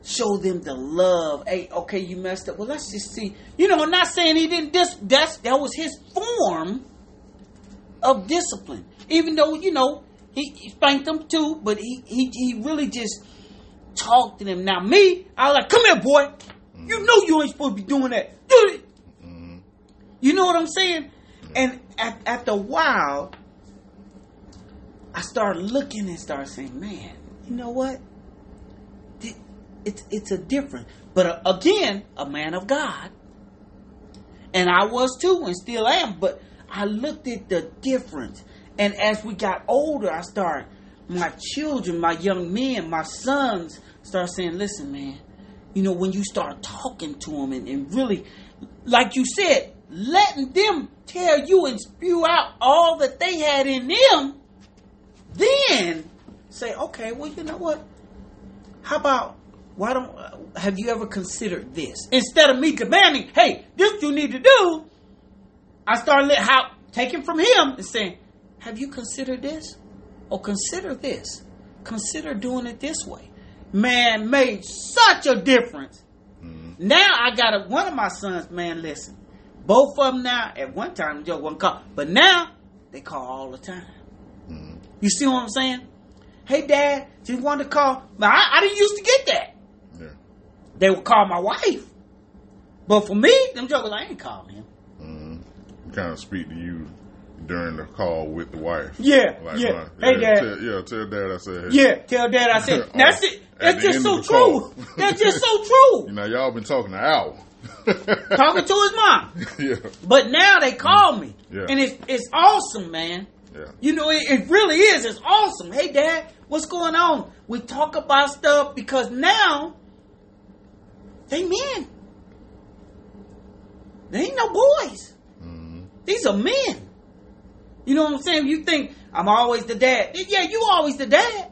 [SPEAKER 2] show them the love. Hey, okay, you messed up. Well, let's just see. You know, I'm not saying he didn't. Dis- that's that was his form of discipline. Even though you know he, he spanked them too, but he he he really just talked to them. Now me, I was like, come here, boy. You mm. know you ain't supposed to be doing that. Do it. Mm-hmm. You know what I'm saying? And at, after a while, I started looking and started saying, man, you know what? It's, it's a different. But uh, again, a man of God. And I was too and still am. But I looked at the difference. And as we got older, I started, my children, my young men, my sons start saying, listen, man, you know, when you start talking to them and, and really, like you said, letting them tell you and spew out all that they had in them, then say, okay, well, you know what? How about why don't uh, have you ever considered this instead of me demanding, hey, this you need to do? I started let how taking from him and saying, have you considered this? Or consider this. Consider doing it this way. Man made such a difference. Now I got a, one of my sons, man, listen. Both of them now, at one time, Joe wasn't call, but now they call all the time. You see what I'm saying? Hey, Dad, you want to call? But I, I didn't used to get that.
[SPEAKER 1] Yeah.
[SPEAKER 2] They would call my wife. But for me, them jokers, I ain't calling him.
[SPEAKER 1] Mm-hmm. Kind of speak to you during the call with the wife.
[SPEAKER 2] Yeah,
[SPEAKER 1] Like,
[SPEAKER 2] yeah.
[SPEAKER 1] uh,
[SPEAKER 2] Hey,
[SPEAKER 1] yeah,
[SPEAKER 2] Dad.
[SPEAKER 1] Tell, yeah, tell dad I said, hey.
[SPEAKER 2] Yeah, tell Dad I said, that's it. That's just so
[SPEAKER 1] of the call.
[SPEAKER 2] true. That's just so true.
[SPEAKER 1] You know, y'all been talking an hour.
[SPEAKER 2] Talking to his mom.
[SPEAKER 1] yeah.
[SPEAKER 2] But now they call me.
[SPEAKER 1] Yeah.
[SPEAKER 2] And it's it's awesome, man.
[SPEAKER 1] Yeah.
[SPEAKER 2] You know, it, it really is. It's awesome. Hey, Dad, what's going on? We talk about stuff because now they men. They ain't no boys.
[SPEAKER 1] hmm
[SPEAKER 2] These are men. You know what I'm saying? You think I'm always the dad. Yeah, you always the dad.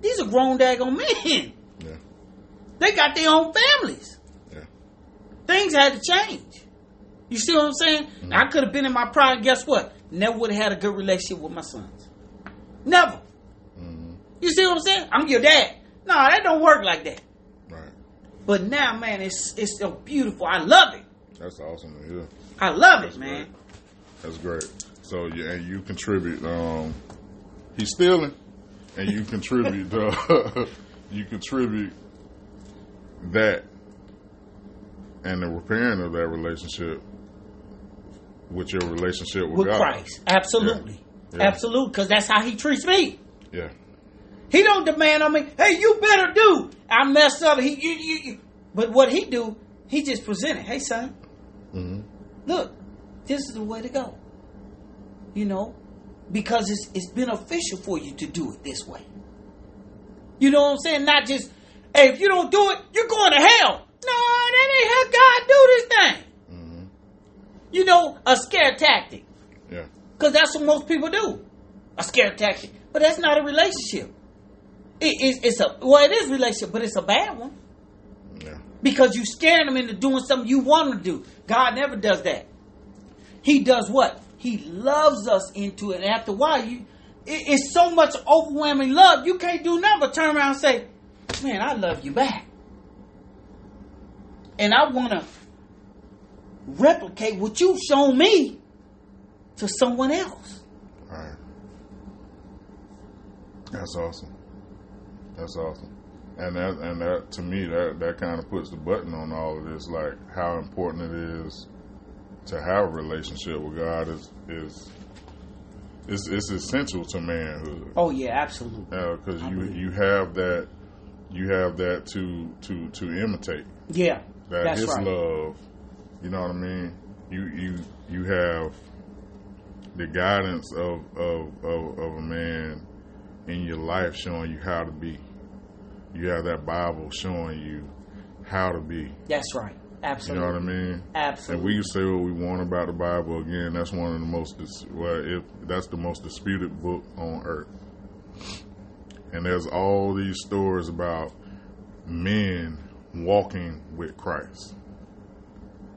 [SPEAKER 2] These are grown daggone men.
[SPEAKER 1] Yeah.
[SPEAKER 2] They got their own families. Things had to change. You see what I'm saying?
[SPEAKER 1] Mm-hmm.
[SPEAKER 2] I could have been in my prime. Guess what? Never would have had a good relationship with my sons. Never.
[SPEAKER 1] hmm
[SPEAKER 2] You see what I'm saying? I'm your dad. No, that don't work like that.
[SPEAKER 1] Right.
[SPEAKER 2] But now, man, it's it's so beautiful. I love it.
[SPEAKER 1] That's awesome to hear.
[SPEAKER 2] I love
[SPEAKER 1] That's
[SPEAKER 2] it, man.
[SPEAKER 1] great. That's great. So yeah, and you contribute. Um, he's stealing, and you contribute. Uh, you contribute that and the repairing of that relationship with your relationship with,
[SPEAKER 2] With
[SPEAKER 1] God.
[SPEAKER 2] Christ, absolutely,
[SPEAKER 1] Yeah.
[SPEAKER 2] absolutely, because that's how He treats me.
[SPEAKER 1] Yeah.
[SPEAKER 2] He don't demand on me. Hey, you better do. I messed up. He, you, you, you. But what he do? He just presented. Hey, son,
[SPEAKER 1] hmm
[SPEAKER 2] look, this is the way to go. You know, because it's it's beneficial for you to do it this way. You know what I'm saying? Not just, hey, if you don't do it, you're going to hell. No, that ain't how God do this thing.
[SPEAKER 1] hmm
[SPEAKER 2] You know, a scare tactic.
[SPEAKER 1] Yeah.
[SPEAKER 2] Because that's what most people do. A scare tactic. But that's not a relationship. It, it's, it's a, well, it is a relationship, but it's a bad one.
[SPEAKER 1] Yeah.
[SPEAKER 2] Because you scaring them into doing something you want them to do. God never does that. He does what? He loves us into it. And after a while, you it, it's so much overwhelming love, you can't do nothing but turn around and say, Man, I love you back. And I want to replicate what you've shown me to someone else.
[SPEAKER 1] All right. That's awesome. That's awesome. And that and that to me that that kind of puts the button on all of this, like how important it is to have a relationship with God is is it's, it's essential to manhood
[SPEAKER 2] Oh, yeah, absolutely.
[SPEAKER 1] because
[SPEAKER 2] I
[SPEAKER 1] you you have that you have that to to to imitate
[SPEAKER 2] Yeah,
[SPEAKER 1] that
[SPEAKER 2] that's
[SPEAKER 1] his
[SPEAKER 2] right.
[SPEAKER 1] love. You know what I mean? You you you have the guidance of of, of of a man in your life showing you how to be. You have that Bible showing you how to be.
[SPEAKER 2] That's right. Absolutely.
[SPEAKER 1] You know what I mean?
[SPEAKER 2] Absolutely.
[SPEAKER 1] And we can say what we want about the Bible. Again, that's one of the most dis- well, if that's the most disputed book on earth. And there's all these stories about men walking with Christ,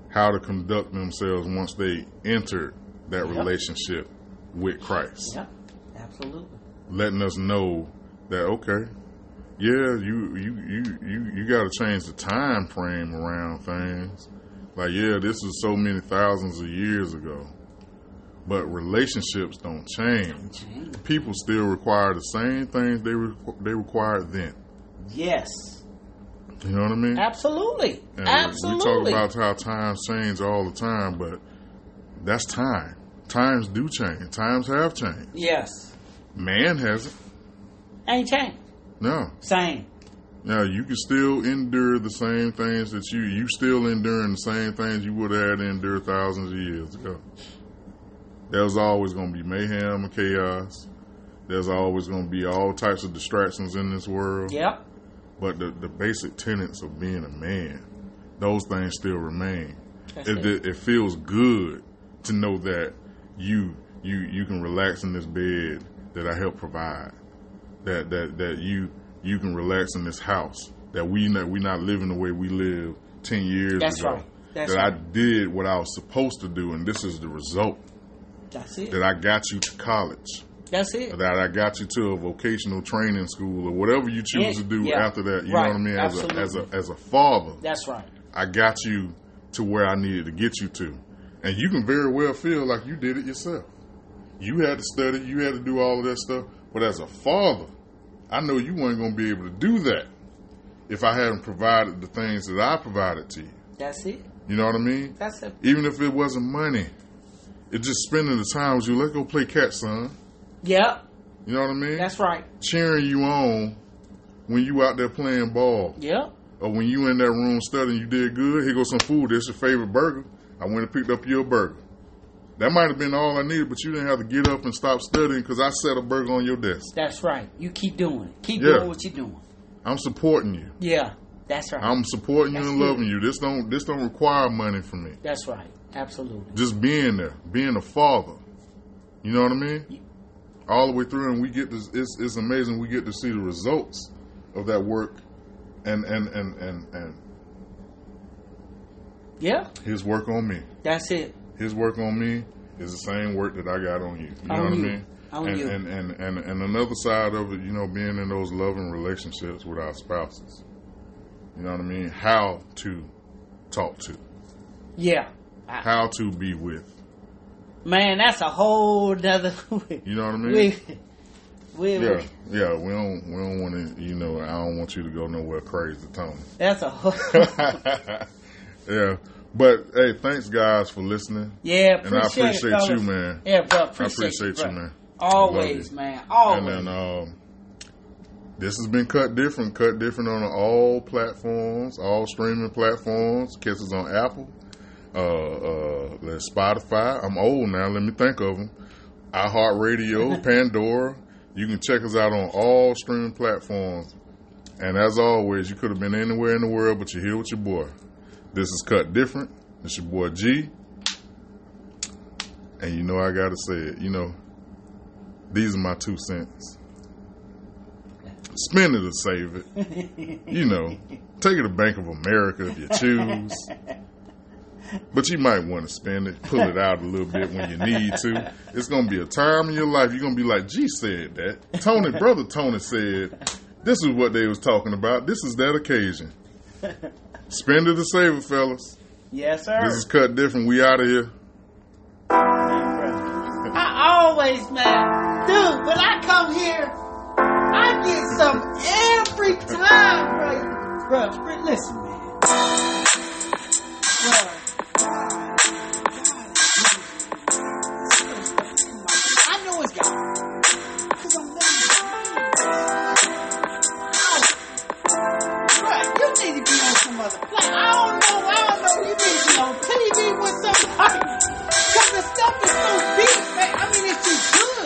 [SPEAKER 1] how to conduct themselves once they enter that
[SPEAKER 2] Yep.
[SPEAKER 1] relationship with Christ,
[SPEAKER 2] yeah, absolutely.
[SPEAKER 1] letting us know that okay, yeah, you you you you you got to change the time frame around things. Like, yeah, this is so many thousands of years ago, but relationships don't change. People still require the same things they requ- they required then.
[SPEAKER 2] Yes,
[SPEAKER 1] You know what I mean?
[SPEAKER 2] absolutely,
[SPEAKER 1] And
[SPEAKER 2] absolutely.
[SPEAKER 1] We talk about how times change all the time, but that's time. Times do change. Times have changed.
[SPEAKER 2] yes,
[SPEAKER 1] Man hasn't.
[SPEAKER 2] ain't changed.
[SPEAKER 1] No.
[SPEAKER 2] Same.
[SPEAKER 1] Now you can still endure the same things that you you still enduring the same things you would have had to endure thousands of years ago. There's always going to be mayhem and chaos. There's always going to be all types of distractions in this world.
[SPEAKER 2] Yep.
[SPEAKER 1] But the, the basic tenets of being a man, those things still remain. It,
[SPEAKER 2] it.
[SPEAKER 1] it feels good to know that you you you can relax in this bed that I help provide. That that that you you can relax in this house. That we not we not living the way we lived ten years
[SPEAKER 2] That's
[SPEAKER 1] ago.
[SPEAKER 2] right. That's
[SPEAKER 1] that I did what I was supposed to do, and this is the result.
[SPEAKER 2] That's it.
[SPEAKER 1] That I got you to college.
[SPEAKER 2] That's it.
[SPEAKER 1] That I got you to a vocational training school or whatever you choose
[SPEAKER 2] Yeah,
[SPEAKER 1] to do
[SPEAKER 2] yeah.
[SPEAKER 1] after that. You
[SPEAKER 2] Right.
[SPEAKER 1] know what I mean? As a, as a as a father,
[SPEAKER 2] That's right.
[SPEAKER 1] I got you to where I needed to get you to. And you can very well feel like you did it yourself. You had to study, you had to do all of that stuff. But as a father, I know you weren't going to be able to do that if I hadn't provided the things that I provided to you.
[SPEAKER 2] That's it.
[SPEAKER 1] You know what I mean?
[SPEAKER 2] That's it.
[SPEAKER 1] Even if it wasn't money, it's just spending the time with you. Let's go play catch, son.
[SPEAKER 2] Yep.
[SPEAKER 1] You know what I mean?
[SPEAKER 2] That's right.
[SPEAKER 1] Cheering you on when you out there playing ball.
[SPEAKER 2] Yep.
[SPEAKER 1] or when you in that room studying, you did good. Here goes some food. This your favorite burger. I went and picked up your burger. That might have been all I needed, but you didn't have to get up and stop studying because I set a burger on your desk.
[SPEAKER 2] That's right. You keep doing it. Keep
[SPEAKER 1] Yeah.
[SPEAKER 2] doing what you're doing.
[SPEAKER 1] I'm supporting you.
[SPEAKER 2] Yeah, that's right.
[SPEAKER 1] I'm supporting you and
[SPEAKER 2] good.
[SPEAKER 1] loving you. This don't this don't require money from me.
[SPEAKER 2] that's right. Absolutely.
[SPEAKER 1] Just being there, being a father. You know what I mean? All the way through, and we get this. It's, it's amazing. We get to see the results of that work, and and and and and
[SPEAKER 2] Yeah,
[SPEAKER 1] his work on me.
[SPEAKER 2] that's it.
[SPEAKER 1] His work on me is the same work that I got on you. You know what
[SPEAKER 2] you.
[SPEAKER 1] I mean?
[SPEAKER 2] On
[SPEAKER 1] and,
[SPEAKER 2] you.
[SPEAKER 1] And, and and and another side of it, you know, being in those loving relationships with our spouses. You know what I mean? How to talk to,
[SPEAKER 2] Yeah.
[SPEAKER 1] How to be with.
[SPEAKER 2] Man, that's a whole other.
[SPEAKER 1] You know what I mean?
[SPEAKER 2] we, we, we-
[SPEAKER 1] Yeah, yeah. We don't we don't want to. You know, I don't want you to go nowhere crazy, Tony.
[SPEAKER 2] that's a whole.
[SPEAKER 1] yeah, but hey, thanks guys for listening,
[SPEAKER 2] yeah,
[SPEAKER 1] and I
[SPEAKER 2] appreciate, it,
[SPEAKER 1] you, man.
[SPEAKER 2] Yeah, bro,
[SPEAKER 1] I
[SPEAKER 2] appreciate,
[SPEAKER 1] appreciate you,
[SPEAKER 2] bro.
[SPEAKER 1] man.
[SPEAKER 2] Always,
[SPEAKER 1] love
[SPEAKER 2] man. Always.
[SPEAKER 1] And then um, this has been cut different, cut different on all platforms, all streaming platforms. Kisses on Apple, uh, uh, Spotify. I'm old now. Let me think of them. iHeartRadio, Pandora. You can check us out on all streaming platforms. And as always, you could have been anywhere in the world, but you're here with your boy. This is cut different. It's your boy G. And you know I gotta say it. You know, these are my two cents. Spend it or save it. You know, take it to Bank of America if you choose. but you might want to spend it, pull it out a little bit when you need to. It's going to be a time in your life you're going to be like, G said that. Tony, brother Tony said, this is what they was talking about. This is that occasion. Spend it to save it, fellas.
[SPEAKER 2] Yes, sir.
[SPEAKER 1] This is cut different. We out of here.
[SPEAKER 2] I always, man, dude, when I come here, I get some every time, bro. Bro, listen, man. I don't know I don't know you need to on TV with somebody. Cause the stuff is so deep, man. I mean, it's too good.